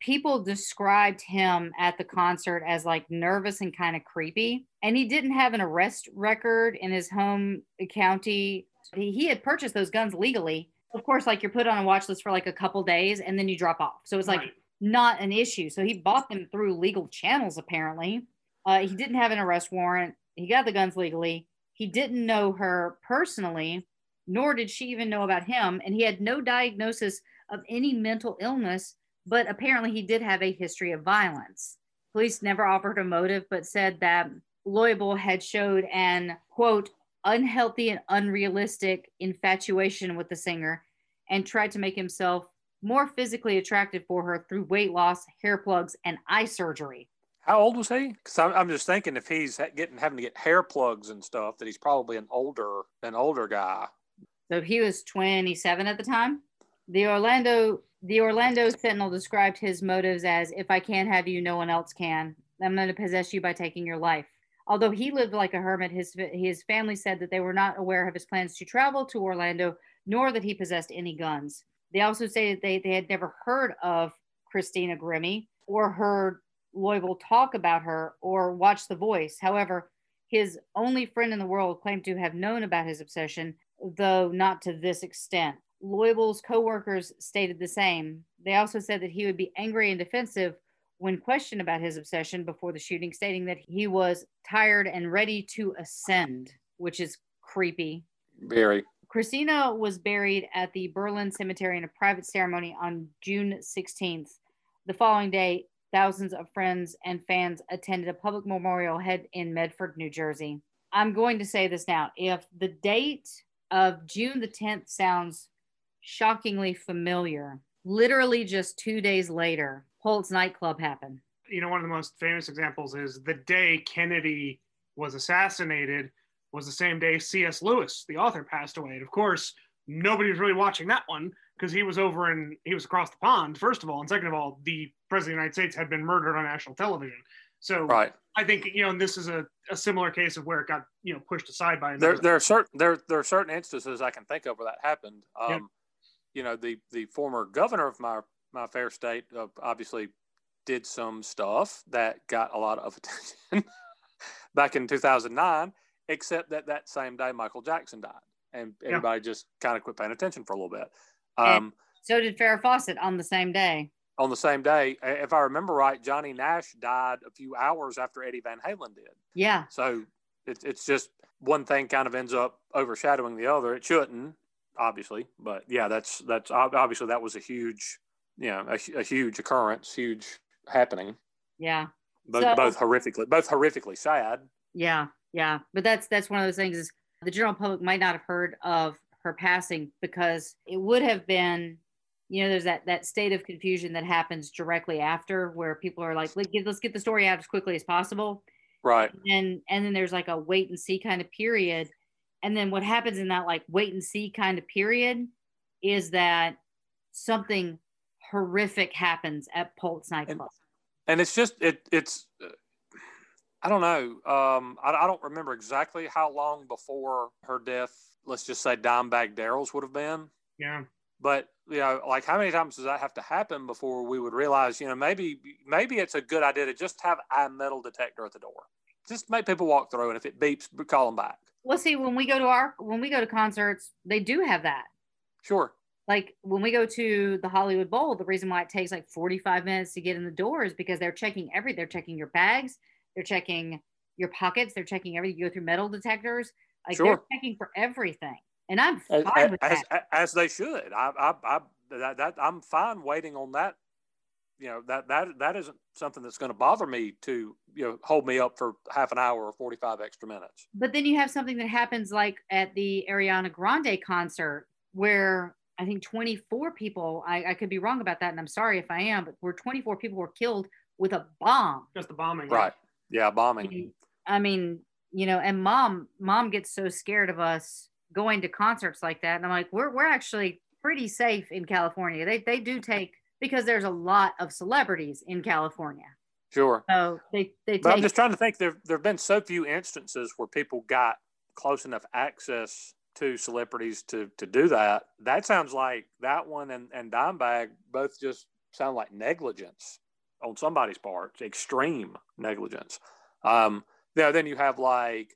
people described him at the concert as like nervous and kind of creepy. And he didn't have an arrest record in his home county. He, he had purchased those guns legally. Of course, like you're put on a watch list for like a couple days and then you drop off. So it's like Right. not an issue. So he bought them through legal channels, apparently. Uh, he didn't have an arrest warrant. He got the guns legally. He didn't know her personally, nor did she even know about him. And he had no diagnosis of any mental illness, but apparently he did have a history of violence. Police never offered a motive, but said that Loibl had showed an quote, unhealthy and unrealistic infatuation with the singer and tried to make himself more physically attractive for her through weight loss, hair plugs, and eye surgery. How old was he? Because I'm, I'm just thinking if he's getting having to get hair plugs and stuff, that he's probably an older an older guy. So he was 27 at the time. The Orlando the Orlando Sentinel described his motives as if I can't have you, no one else can. I'm going to possess you by taking your life. Although he lived like a hermit, his his family said that they were not aware of his plans to travel to Orlando, nor that he possessed any guns. They also stated they, they had never heard of Christina Grimmie or heard Loibl talk about her or watched The Voice. However, his only friend in the world claimed to have known about his obsession, though not to this extent. Loibl's co-workers stated the same. They also said that he would be angry and defensive when questioned about his obsession before the shooting, stating that he was tired and ready to ascend, which is creepy. Very. Christina was buried at the Berlin Cemetery in a private ceremony on June 16th. The following day, thousands of friends and fans attended a public memorial head in Medford, New Jersey. I'm going to say this now. If the date of June the 10th sounds shockingly familiar, literally just two days later, Pulse nightclub happened. You know, one of the most famous examples is the day Kennedy was assassinated was the same day C.S. Lewis, the author, passed away. And of course, nobody was really watching that one because he was over and he was across the pond, first of all. And second of all, the president of the United States had been murdered on national television. So Right. I think, you know, and this is a, a similar case of where it got, you know, pushed aside by there another. there are certain there there are certain instances I can think of where that happened. Um, Yeah. You know, the the former governor of my my fair state uh, obviously did some stuff that got a lot of attention back in 2009. Except that that same day Michael Jackson died, and Yeah. everybody just kind of quit paying attention for a little bit. Um, so did Farrah Fawcett on the same day. on the same day, if I remember right, Johnny Nash died a few hours after Eddie Van Halen did. Yeah. So it's it's just one thing kind of ends up overshadowing the other. It shouldn't, obviously, but yeah, that's that's obviously that was a huge, you know, a, a huge occurrence, huge happening. Yeah. Both So- both horrifically, both horrifically sad. Yeah, yeah, but that's that's one of those things is the general public might not have heard of her passing because it would have been, you know, there's that that state of confusion that happens directly after where people are like, let's get, let's get the story out as quickly as possible, Right. and and then there's like a wait and see kind of period, and then what happens in that like wait and see kind of period is that something horrific happens at Pulse nightclub. and it's just it it's uh, i don't know um I, I don't remember exactly how long before her death let's just say dimebag Darrell's would have been Yeah. but you know like how many times does that have to happen before we would realize you know maybe maybe it's a good idea to just have a metal detector at the door just make people walk through and if it beeps call them back Well, see, when we go to our when we go to concerts, they do have that. sure like when we go to the Hollywood Bowl, the reason why it takes like 45 minutes to get in the door is because they're checking every they're checking your bags, they're checking your pockets, they're checking everything. You go through metal detectors, like Sure. they're checking for everything. And I'm as, fine with as, that. as they should I, I, I that, that i'm fine waiting on that you know that that that isn't something that's going to bother me to you know hold me up for half an hour or 45 extra minutes But then you have something that happens like at the Ariana Grande concert where I think 24 people, I, I could be wrong about that, and I'm sorry if I am, but where 24 people were killed with a bomb. Just the bombing. right yeah bombing I mean, you know, and mom, mom gets so scared of us going to concerts like that. And I'm like, we're, we're actually pretty safe in California. They, they do take, because there's a lot of celebrities in California. sure. So they, they but i'm just trying to think there there have been so few instances where people got close enough access to celebrities to to do that. That sounds like that one and and dimebag both just sound like negligence on somebody's part extreme negligence. Um yeah then you have like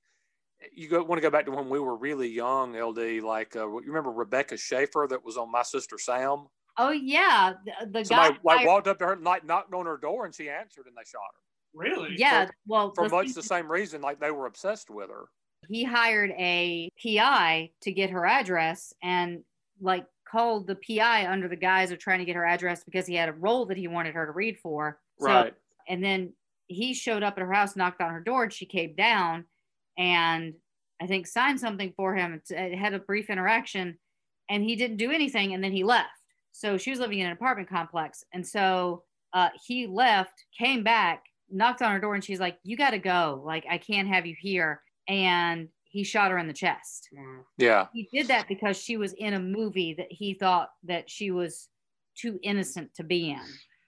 you go, want to go back to when we were really young ld like uh, you remember rebecca Schaeffer that was on my sister sam oh yeah. The, uh, the somebody guy, like walked up to her like knocked on her door and she answered and they shot her Really? yeah. for- well, for the much the same reason like they were obsessed with her he hired a PI to get her address and like called the PI under the guise of trying to get her address because he had a role that he wanted her to read for. So- Right. And then he showed up at her house, knocked on her door, and she came down and I think signed something for him. It it had a brief interaction and he didn't do anything and then he left. So she was living in an apartment complex. And so uh, he left, came back, knocked on her door, and she's like, You got to go. Like, I can't have you here. And he shot her in the chest. Yeah. He did that because she was in a movie that he thought that she was too innocent to be in.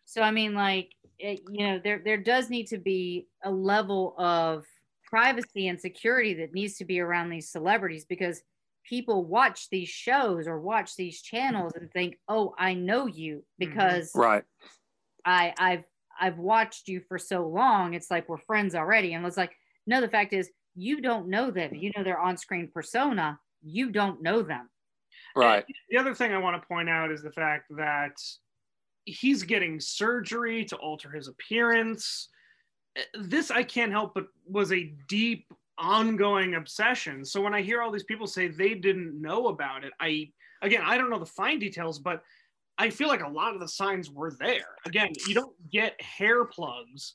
So I mean, like, it, you know, there there does need to be a level of privacy and security that needs to be around these celebrities because people watch these shows or watch these channels and think, "Oh, I know you mm-hmm. because Right. I I've I've watched you for so long. It's like we're friends already." And it's like, no, the fact is you don't know them. You know their on-screen persona. You don't know them. Right. The other thing I want to point out is the fact that he's getting surgery to alter his appearance. This I can't help but was a deep ongoing obsession. So when I hear all these people say they didn't know about it, I again I don't know the fine details, but I feel like a lot of the signs were there. Again, you don't get hair plugs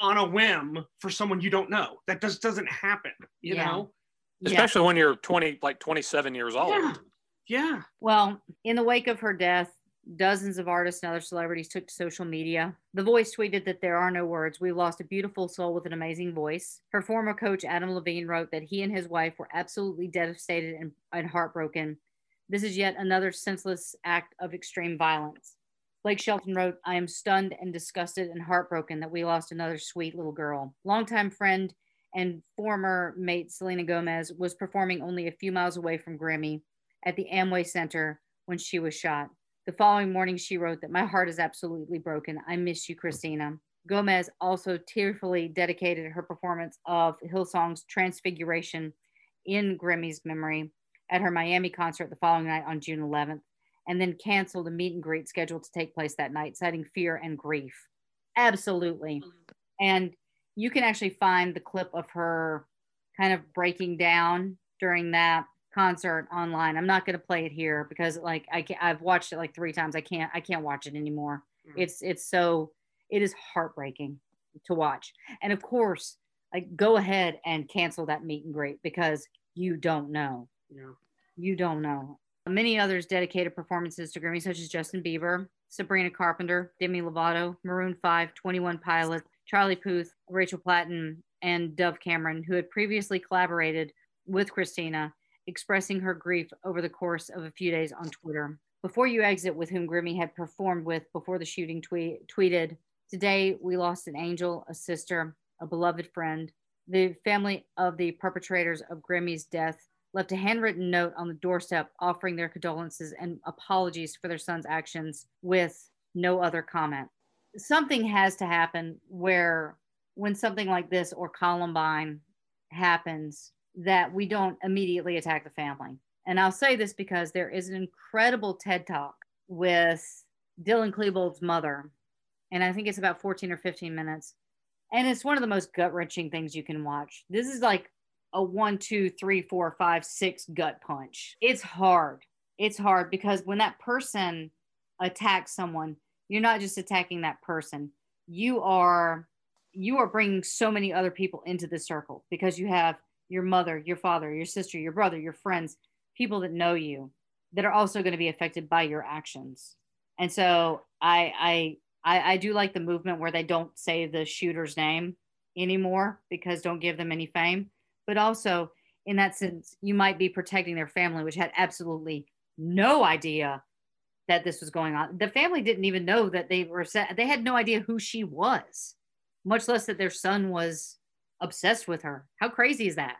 on a whim for someone you don't know. That just doesn't happen, you Yeah. know? Especially when you're 20, like 27 years old. Yeah. Yeah. Well, in the wake of her death, dozens of artists and other celebrities took to social media. The Voice tweeted that there are no words. We lost a beautiful soul with an amazing voice. Her former coach, Adam Levine, wrote that he and his wife were absolutely devastated and, and heartbroken. This is yet another senseless act of extreme violence. Blake Shelton wrote, I am stunned and disgusted and heartbroken that we lost another sweet little girl. Longtime friend and former mate Selena Gomez was performing only a few miles away from Grimmie at the Amway Center when she was shot. The following morning, she wrote that my heart is absolutely broken. I miss you, Christina. Gomez also tearfully dedicated her performance of Hillsong's Transfiguration in Grimmie's memory at her Miami concert the following night on June 11th, and then canceled a meet and greet scheduled to take place that night, citing fear and grief. Absolutely. And you can actually find the clip of her kind of breaking down during that concert online. I'm not going to play it here because like I can't. I've watched it like 3 times. I can't I can't watch it anymore. Mm. It's it's so it is heartbreaking to watch. And of course, like go ahead and cancel that meet and greet because you don't know. Yeah. You don't know. Many others dedicated performances to Grimmie, such as Justin Bieber, Sabrina Carpenter, Demi Lovato, Maroon 5, 21 Pilots, Charlie Puth, Rachel Platten, and Dove Cameron, who had previously collaborated with Christina, expressing her grief over the course of a few days on Twitter. Before You Exit, with whom Grimmie had performed with before the shooting, tweet, tweeted, Today we lost an angel, a sister, a beloved friend. The family of the perpetrators of Grimmie's death left a handwritten note on the doorstep offering their condolences and apologies for their son's actions with no other comment. Something has to happen where when something like this or Columbine happens that we don't immediately attack the family. And I'll say this because there is an incredible TED talk with Dylan Klebold's mother. And I think it's about 14 or 15 minutes. And it's one of the most gut wrenching things you can watch. This is like a one, two, three, four, five, six gut punch. It's hard. It's hard because when that person attacks someone, you're not just attacking that person. You are you are bringing so many other people into the circle because you have your mother, your father, your sister, your brother, your friends, people that know you that are also going to be affected by your actions. And so I I I, I do like the movement where they don't say the shooter's name anymore because don't give them any fame. But also in that sense, you might be protecting their family, which had absolutely no idea that this was going on. The family didn't even know that they were set. They had no idea who she was, much less that their son was obsessed with her. How crazy is that?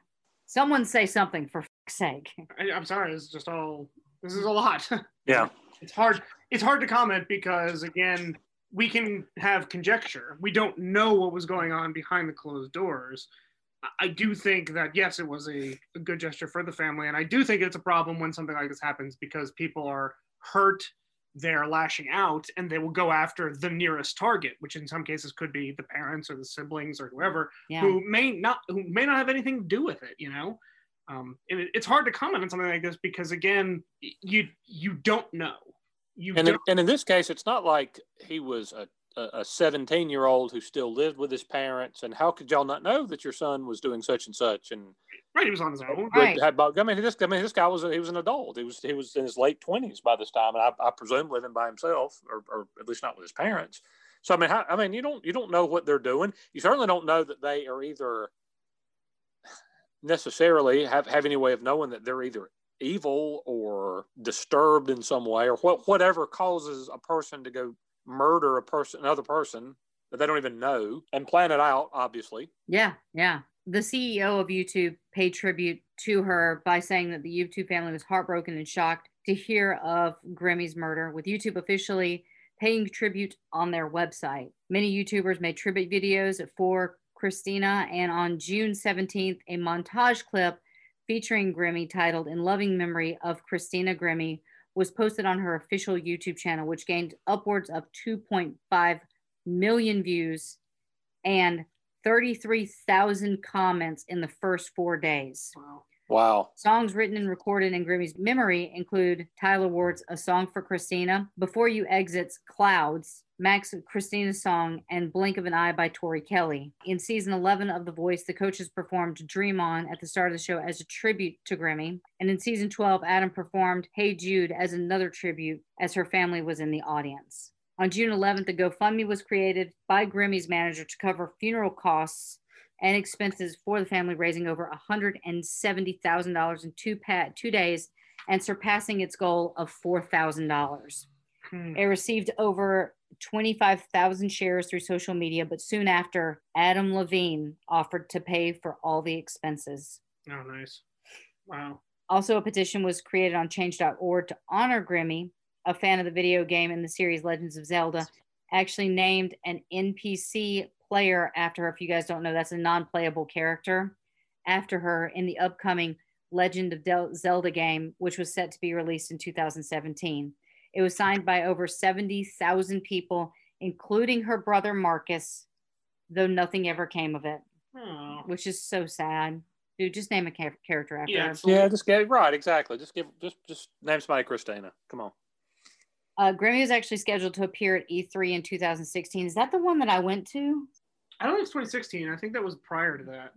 Someone say something for fuck's sake. I, I'm sorry. It's just all. This is a lot. Yeah. it's hard. It's hard to comment because again, we can have conjecture. We don't know what was going on behind the closed doors. I- I do think that yes, it was a, a good gesture for the family, and I do think it's a problem when something like this happens because people are hurt, they're lashing out, and they will go after the nearest target, which in some cases could be the parents or the siblings or whoever Yeah. who may not who may not have anything to do with it. You know, um, and it, it's hard to comment on something like this because again, you you don't know. You And don't. and in this case, it's not like he was a a 17 year old who still lived with his parents. And how could y'all not know that your son was doing such and such? And right, he was on his own. But had, I mean, this I mean, this guy was a, he was an adult. He was he was in his late 20s by this time, and I, I presume living by himself, or, or at least not with his parents. So I mean, how, I mean, you don't you don't know what they're doing. You certainly don't know that they are either necessarily have, have any way of knowing that they're either evil or disturbed in some way or what whatever causes a person to go murder a person another person that they don't even know and plan it out obviously Yeah, yeah. The CEO of YouTube paid tribute to her by saying that the YouTube family was heartbroken and shocked to hear of Grimmie's murder, with YouTube officially paying tribute on their website. Many YouTubers made tribute videos for Christina, and on June 17th, a montage clip featuring Grimmie titled In Loving Memory of Christina Grimmie was posted on her official YouTube channel, which gained upwards of 2.5 million views and 33,000 comments in the first four days. wow Wow. Songs written and recorded in Grimmie's memory include Tyler Ward's A Song for Christina, Before You Exits Clouds, Max Christina's song, and Blink of an Eye by Tori Kelly. In season 11 of The Voice, the coaches performed Dream On at the start of the show as a tribute to Grimmie. And in season 12, Adam performed Hey Jude as another tribute as her family was in the audience. On June 11th, a GoFundMe was created by Grimmie's manager to cover funeral costs and expenses for the family, raising over $170,000 in two, pa- two days and surpassing its goal of $4,000. Hmm. It received over 25,000 shares through social media, but soon after, Adam Levine offered to pay for all the expenses. Oh, nice. Wow. Also, a petition was created on change.org to honor Grimmie, a fan of the video game and the series Legends of Zelda, actually named an NPC player after her. If you guys don't know, that's a non playable character after her in the upcoming Legend of Del- Zelda game, which was set to be released in 2017. It was signed by over 70,000 people, including her brother Marcus, though nothing ever came of it, Oh. which is so sad. Dude, just name a character after Yeah, her. yeah just get right exactly just give just just name somebody christina come on Uh, Grimmie was actually scheduled to appear at E3 in 2016. Is that the one that I went to? I don't think it's 2016. I think that was prior to that.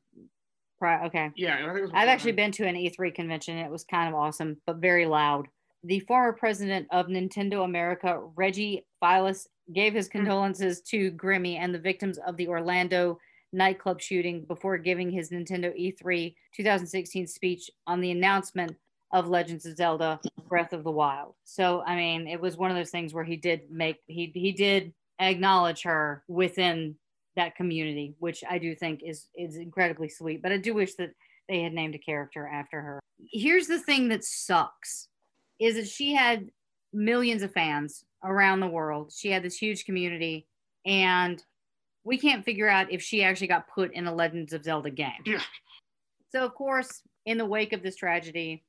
Pri- Okay. Yeah, I think it was I've actually been to an E3 convention. It was kind of awesome, but very loud. The former president of Nintendo America, Reggie Fils, gave his hmm. condolences to Grimmie and the victims of the Orlando nightclub shooting before giving his Nintendo E E3 2016 speech on the announcement of Legends of Zelda Breath of the Wild. So, I mean, it was one of those things where he did make he he did acknowledge her within that community, which I do think is is incredibly sweet. But I do wish that they had named a character after her. Here's the thing that sucks is that she had millions of fans around the world. She had this huge community and we can't figure out if she actually got put in a Legends of Zelda game. Yeah. So of course, in the wake of this tragedy,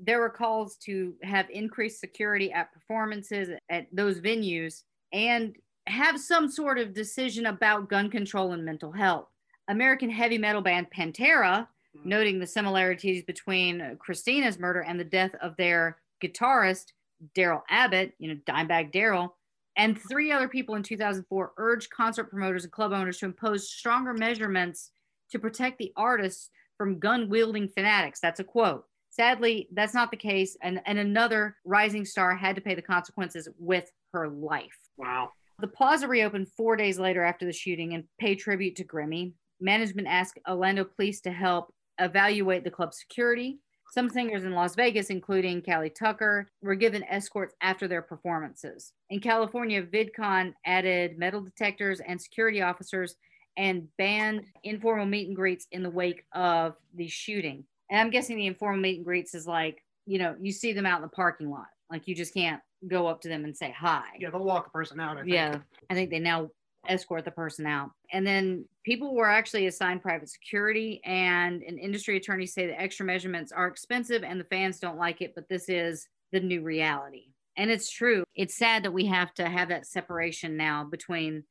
there were calls to have increased security at performances at those venues and have some sort of decision about gun control and mental health. American heavy metal band Pantera, hmm. noting the similarities between Christina's murder and the death of their guitarist, Darrell Abbott, you know, Dimebag Darrell, and three other people in 2004 urged concert promoters and club owners to impose stronger measurements to protect the artists from gun wielding fanatics. That's a quote. Sadly, that's not the case. And, and another rising star had to pay the consequences with her life. Wow. The plaza reopened four days later after the shooting and paid tribute to Grimmie. Management asked Orlando police to help evaluate the club's security. Some singers in Las Vegas, including Cali Tucker, were given escorts after their performances. In California, VidCon added metal detectors and security officers and banned informal meet and greets in the wake of the shooting. And I'm guessing the informal meet and greets is like, you know, you see them out in the parking lot. Like you just can't go up to them and say hi. Yeah, they'll walk a person out. I think. Yeah, I think they now escort the person out. And then people were actually assigned private security, and an industry attorney say the extra measurements are expensive and the fans don't like it, but this is the new reality. And it's true. It's sad that we have to have that separation now between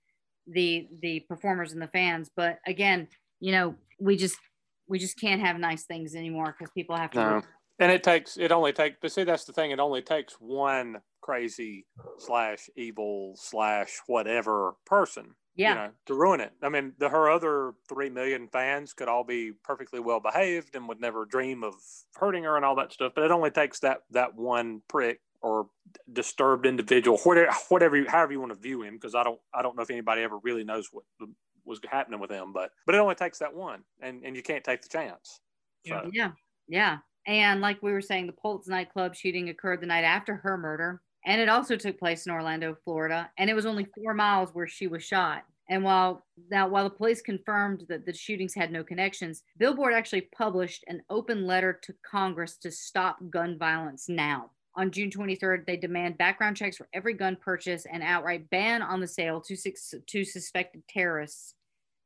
the the performers and the fans. But again, you know, we just we just can't have nice things anymore because people have to No. And it takes it only takes but see that's the thing, it only takes one crazy slash evil slash whatever person. Yeah. You know, to ruin it. I mean, the her other three million fans could all be perfectly well behaved and would never dream of hurting her and all that stuff. But it only takes that that one prick or disturbed individual, whatever, whatever, you, however you want to view him, because I don't, I don't know if anybody ever really knows what was happening with him, but, but it only takes that one, and and you can't take the chance. So. Yeah, yeah. And like we were saying, the Pulse nightclub shooting occurred the night after her murder, and it also took place in Orlando, Florida. And it was only four miles where she was shot. And while now, while the police confirmed that the shootings had no connections, Billboard actually published an open letter to Congress to stop gun violence now. On June 23rd, they demand background checks for every gun purchase and outright ban on the sale to, six, to suspected terrorists.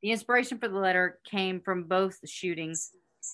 The inspiration for the letter came from both the shootings,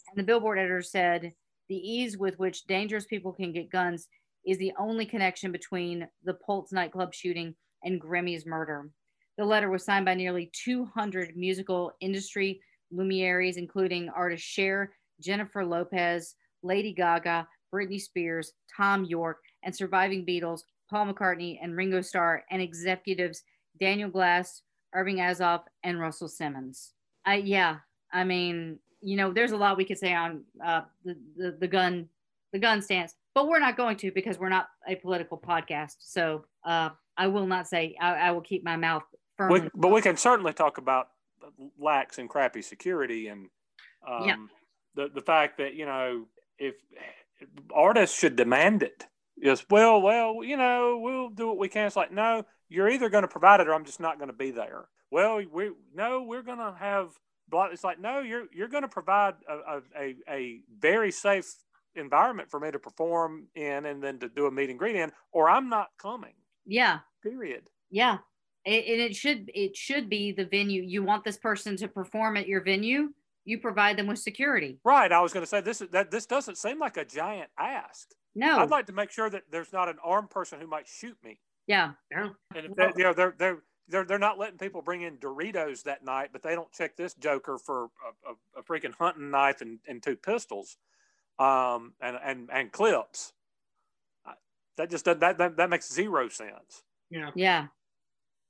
and the Billboard editor said the ease with which dangerous people can get guns is the only connection between the Pulse nightclub shooting and Grimmie's murder. The letter was signed by nearly 200 musical industry luminaries, including artists Cher, Jennifer Lopez, Lady Gaga, Britney Spears, Thom Yorke, and surviving Beatles, Paul McCartney and Ringo Starr, and executives Daniel Glass, Irving Azoff, and Russell Simmons. I yeah, I mean, you know, there's a lot we could say on uh, the, the the gun the gun stance, but we're not going to because we're not a political podcast. So uh, I will not say. I, I will keep my mouth firmly. We, but we can certainly talk about lax and crappy security and um, Yeah. the the fact that you know if artists should demand it. Yes, well, well, you know, we'll do what we can. It's like, no, you're either going to provide it or I'm just not going to be there. Well, we no, we're going to have. Blah- It's like, no, you're you're going to provide a, a, a, a very safe environment for me to perform in and then to do a meet and greet in, or I'm not coming. yeah, Period. yeah. And it should it should be the venue. You want this person to perform at your venue. You provide them with security. Right. I was going to say this is that this doesn't seem like a giant ask. No. I'd like to make sure that there's not an armed person who might shoot me. Yeah. Yeah. And if they, you know, they're they're they're they're not letting people bring in Doritos that night, but they don't check this joker for a, a, a freaking hunting knife and, and two pistols, um, and and and clips. That just doesn't- that that, that makes zero sense. Yeah. Yeah.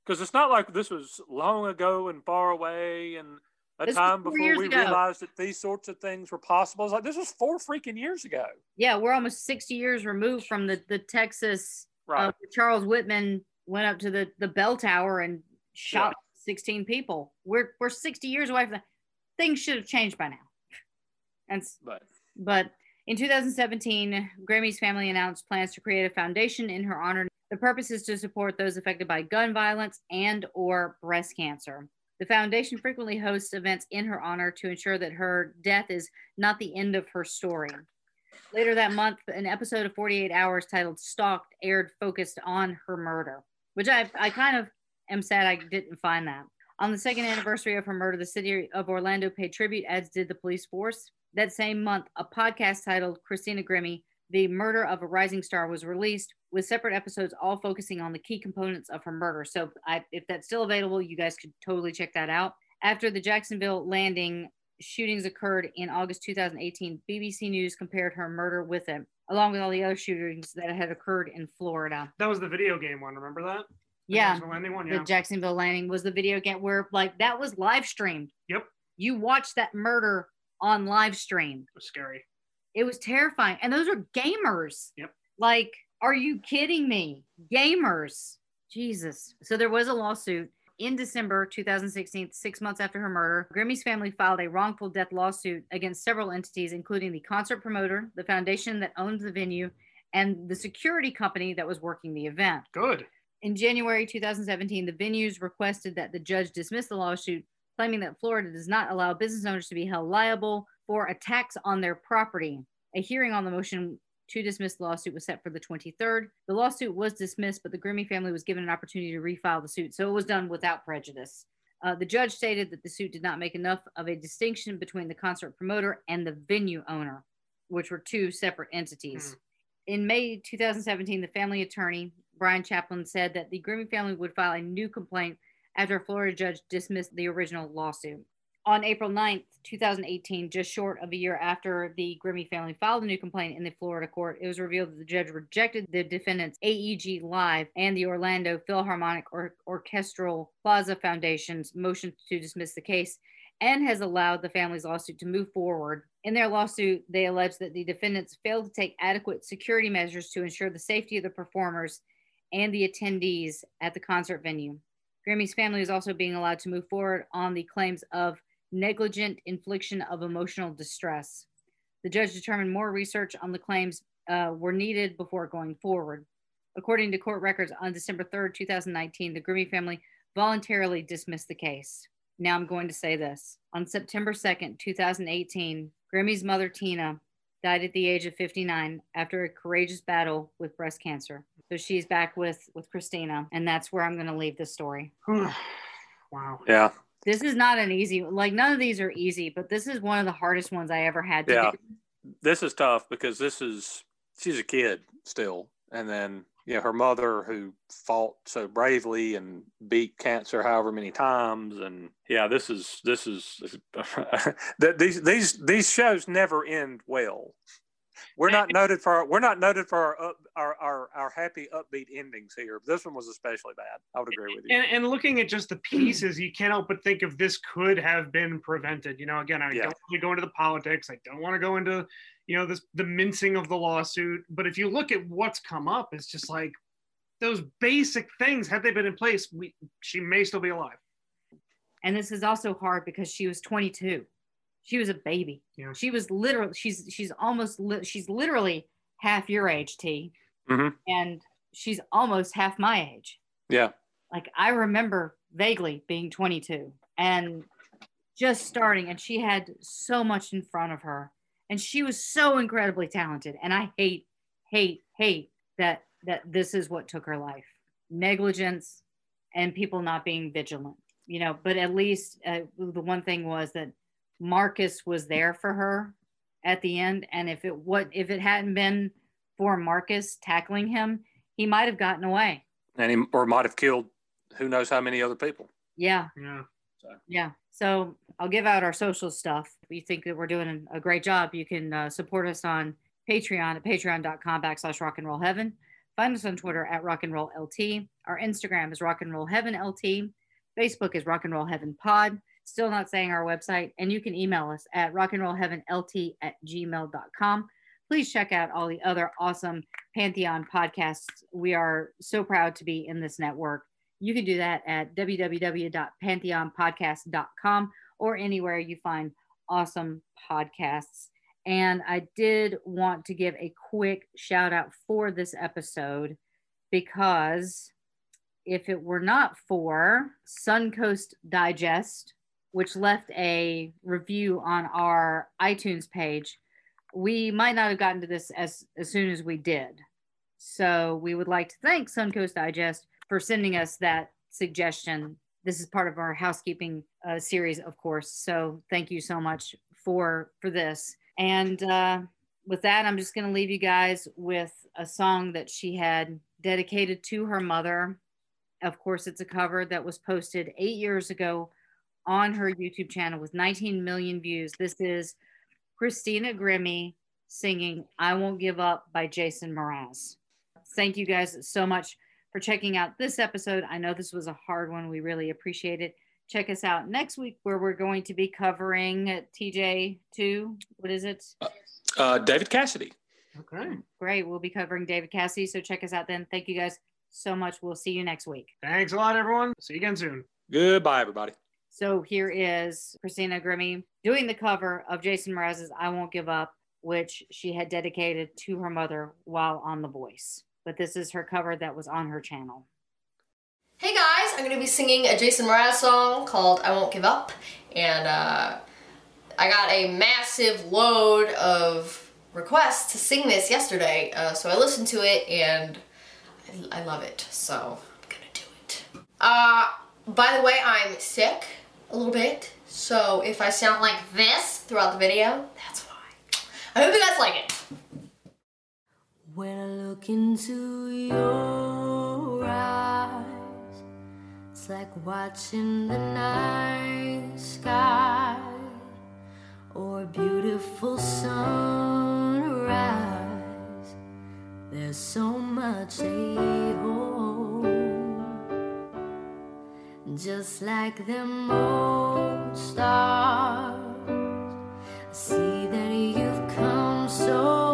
Because it's not like this was long ago and far away and a This time before we ago. realized that these sorts of things were possible. It's like this was four freaking years ago. Yeah, we're almost 60 years removed from the the Texas. Right. Uh, Charles Whitman went up to the the bell tower and shot 16 people. We're we're 60 years away from that. Things should have changed by now. And But but in 2017, Grimmie's family announced plans to create a foundation in her honor. The purpose is to support those affected by gun violence and or breast cancer. The foundation frequently hosts events in her honor to ensure that her death is not the end of her story. Later that month, an episode of 48 Hours titled Stalked aired focused on her murder, which I, I kind of am sad I didn't find that. On the second anniversary of her murder, the city of Orlando paid tribute, as did the police force. That same month, a podcast titled Christina Grimmie, The Murder of a Rising Star was released with separate episodes all focusing on the key components of her murder. So I, if that's still available, you guys could totally check that out. After the Jacksonville landing shootings occurred in August 2018, BBC News compared her murder with it, along with all the other shootings that had occurred in Florida. That was the video game one. Remember that? The Yeah, Jacksonville one. the Jacksonville landing was the video game where like that was live streamed. Yep. You watched that murder on live stream. It was scary. It was terrifying. And those are gamers. Yep. Like, are you kidding me? Gamers. Jesus. So there was a lawsuit in December 2016, six months after her murder. Grimmie's family filed a wrongful death lawsuit against several entities, including the concert promoter, the foundation that owned the venue, and the security company that was working the event. Good. In January 2017, the venues requested that the judge dismiss the lawsuit, claiming that Florida does not allow business owners to be held liable for attacks on their property. A hearing on the motion to dismiss the lawsuit was set for the 23rd. The lawsuit was dismissed, but the Grimmie family was given an opportunity to refile the suit, so it was done without prejudice. Uh, the judge stated that the suit did not make enough of a distinction between the concert promoter and the venue owner, which were two separate entities. In May 2017, the family attorney, Brian Chaplin, said that the Grimmie family would file a new complaint after a Florida judge dismissed the original lawsuit. On April 9th, 2018, just short of a year after the Grimmie family filed a new complaint in the Florida court, it was revealed that the judge rejected the defendant's AEG Live and the Orlando Philharmonic or- Orchestral Plaza Foundation's motion to dismiss the case and has allowed the family's lawsuit to move forward. In their lawsuit, they allege that the defendants failed to take adequate security measures to ensure the safety of the performers and the attendees at the concert venue. Grimmie's family is also being allowed to move forward on the claims of negligent infliction of emotional distress. The judge determined more research on the claims uh, were needed before going forward. According to court records, on December 3rd, 2019, the Grimmie family voluntarily dismissed the case. Now I'm going to say this. On September 2nd, 2018, Grimmie's mother, Tina, died at the age of 59 after a courageous battle with breast cancer. So she's back with with Christina, and that's where I'm going to leave the story. wow. Yeah. This is not an easy like none of these are easy, but this is one of the hardest ones I ever had to Yeah. do. This is tough because this is she's a kid still, and then you know her mother who fought so bravely and beat cancer however many times, and yeah, this is this is that these these these shows never end well. We're not noted for our, we're not noted for our, up, our our our happy upbeat endings here. This one was especially bad. I would agree with you. And, and looking at just the pieces, you can't help but think if this could have been prevented. You know, again, I Yeah. don't want to go into the politics. I don't want to go into, you know, this the mincing of the lawsuit. But if you look at what's come up, it's just like those basic things. Had they been in place, we she may still be alive. And this is also hard because she was 22. She was a baby. Yeah. She was literally she's she's almost li- she's literally half your age, T, Mhm. and she's almost half my age. Yeah. Like I remember vaguely being 22 and just starting and she had so much in front of her and she was so incredibly talented and I hate hate hate that that this is what took her life. Negligence and people not being vigilant. You know, but at least uh, the one thing was that Marcus was there for her at the end and if it what if it hadn't been for Marcus tackling him, he might have gotten away. and he or might have killed who knows how many other people. Yeah. Yeah. Yeah. So I'll give out our social stuff. If you think that we're doing a great job, you can uh, support us on Patreon at patreon.com backslash rock and roll heaven. Find us on Twitter at rock and roll LT. Our Instagram is rock and roll heaven LT. Facebook is rock and roll heaven pod. Still not saying our website. And you can email us at rock and roll heaven LT at gmail.com. Please check out all the other awesome Pantheon podcasts. We are so proud to be in this network. You can do that at www.pantheonpodcast.com or anywhere you find awesome podcasts. And I did want to give a quick shout out for this episode because if it were not for Suncoast Digest, which left a review on our iTunes page, we might not have gotten to this as, as soon as we did. So we would like to thank Suncoast Digest for sending us that suggestion. This is part of our housekeeping uh, series, of course. So thank you so much for for this. And uh, with that, I'm just going to leave you guys with a song that she had dedicated to her mother. Of course, it's a cover that was posted eight years ago on her YouTube channel with 19 million views. This is Christina Grimmie singing I Won't Give Up by Jason Mraz. Thank you guys so much for checking out this episode. I know this was a hard one. We really appreciate it. Check us out next week where we're going to be covering TJ2. What is it? Uh, David Cassidy. Okay. Great. We'll be covering David Cassidy. So check us out then. Thank you guys so much. We'll see you next week. Thanks a lot, everyone. See you again soon. Goodbye, everybody. So here is Christina Grimmie doing the cover of Jason Mraz's I Won't Give Up, which she had dedicated to her mother while on The Voice. But this is her cover that was on her channel. Hey guys, I'm gonna be singing a Jason Mraz song called I Won't Give Up. And uh, I got a massive load of requests to sing this yesterday. Uh, so I listened to it and I, I love it. So I'm gonna do it. Uh, by the way, I'm sick a little bit. So if I sound like this throughout the video, that's why. I hope you guys like it. When I look into your eyes, it's like watching the night sky or beautiful sunrise. There's so much they hold, just like them old stars. I see that you've come so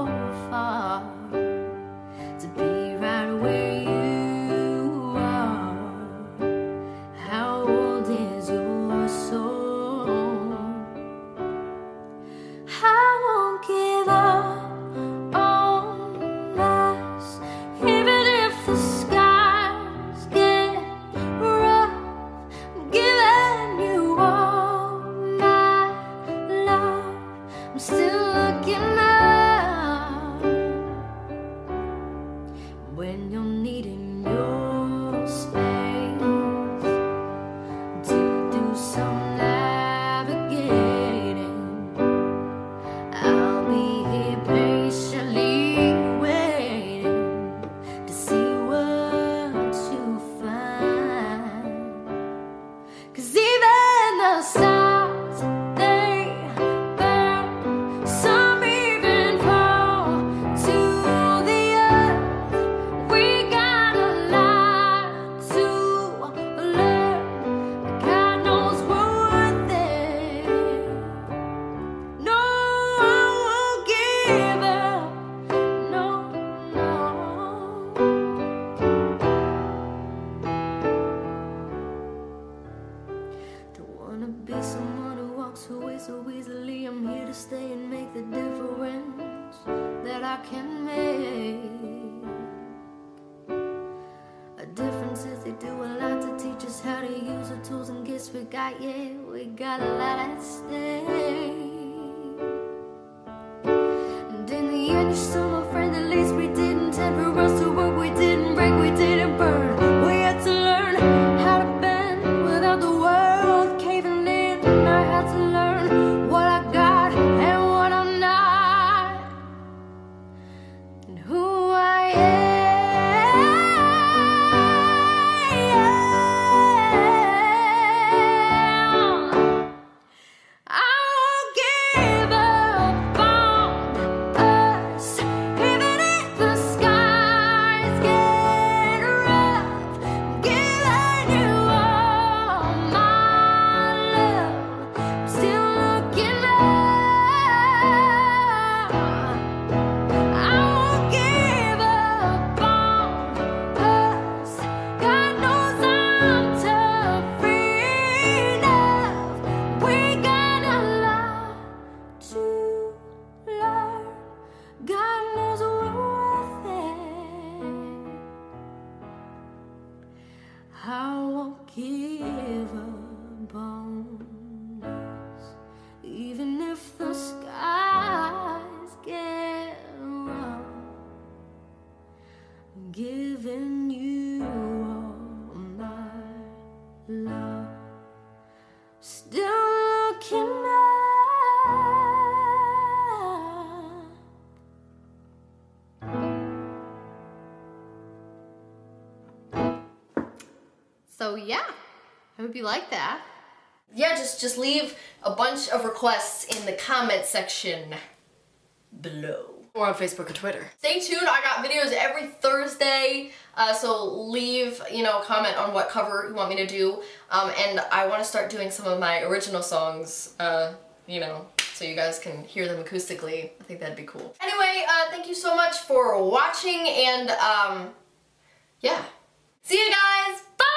So yeah, I hope you like that. Yeah, just just leave a bunch of requests in the comment section below. Or on Facebook or Twitter. Stay tuned, I got videos every Thursday, uh, so leave, you know, a comment on what cover you want me to do. Um, and I want to start doing some of my original songs, uh, you know, so you guys can hear them acoustically. I think that'd be cool. Anyway, uh, thank you so much for watching, and um, yeah. See you guys, bye!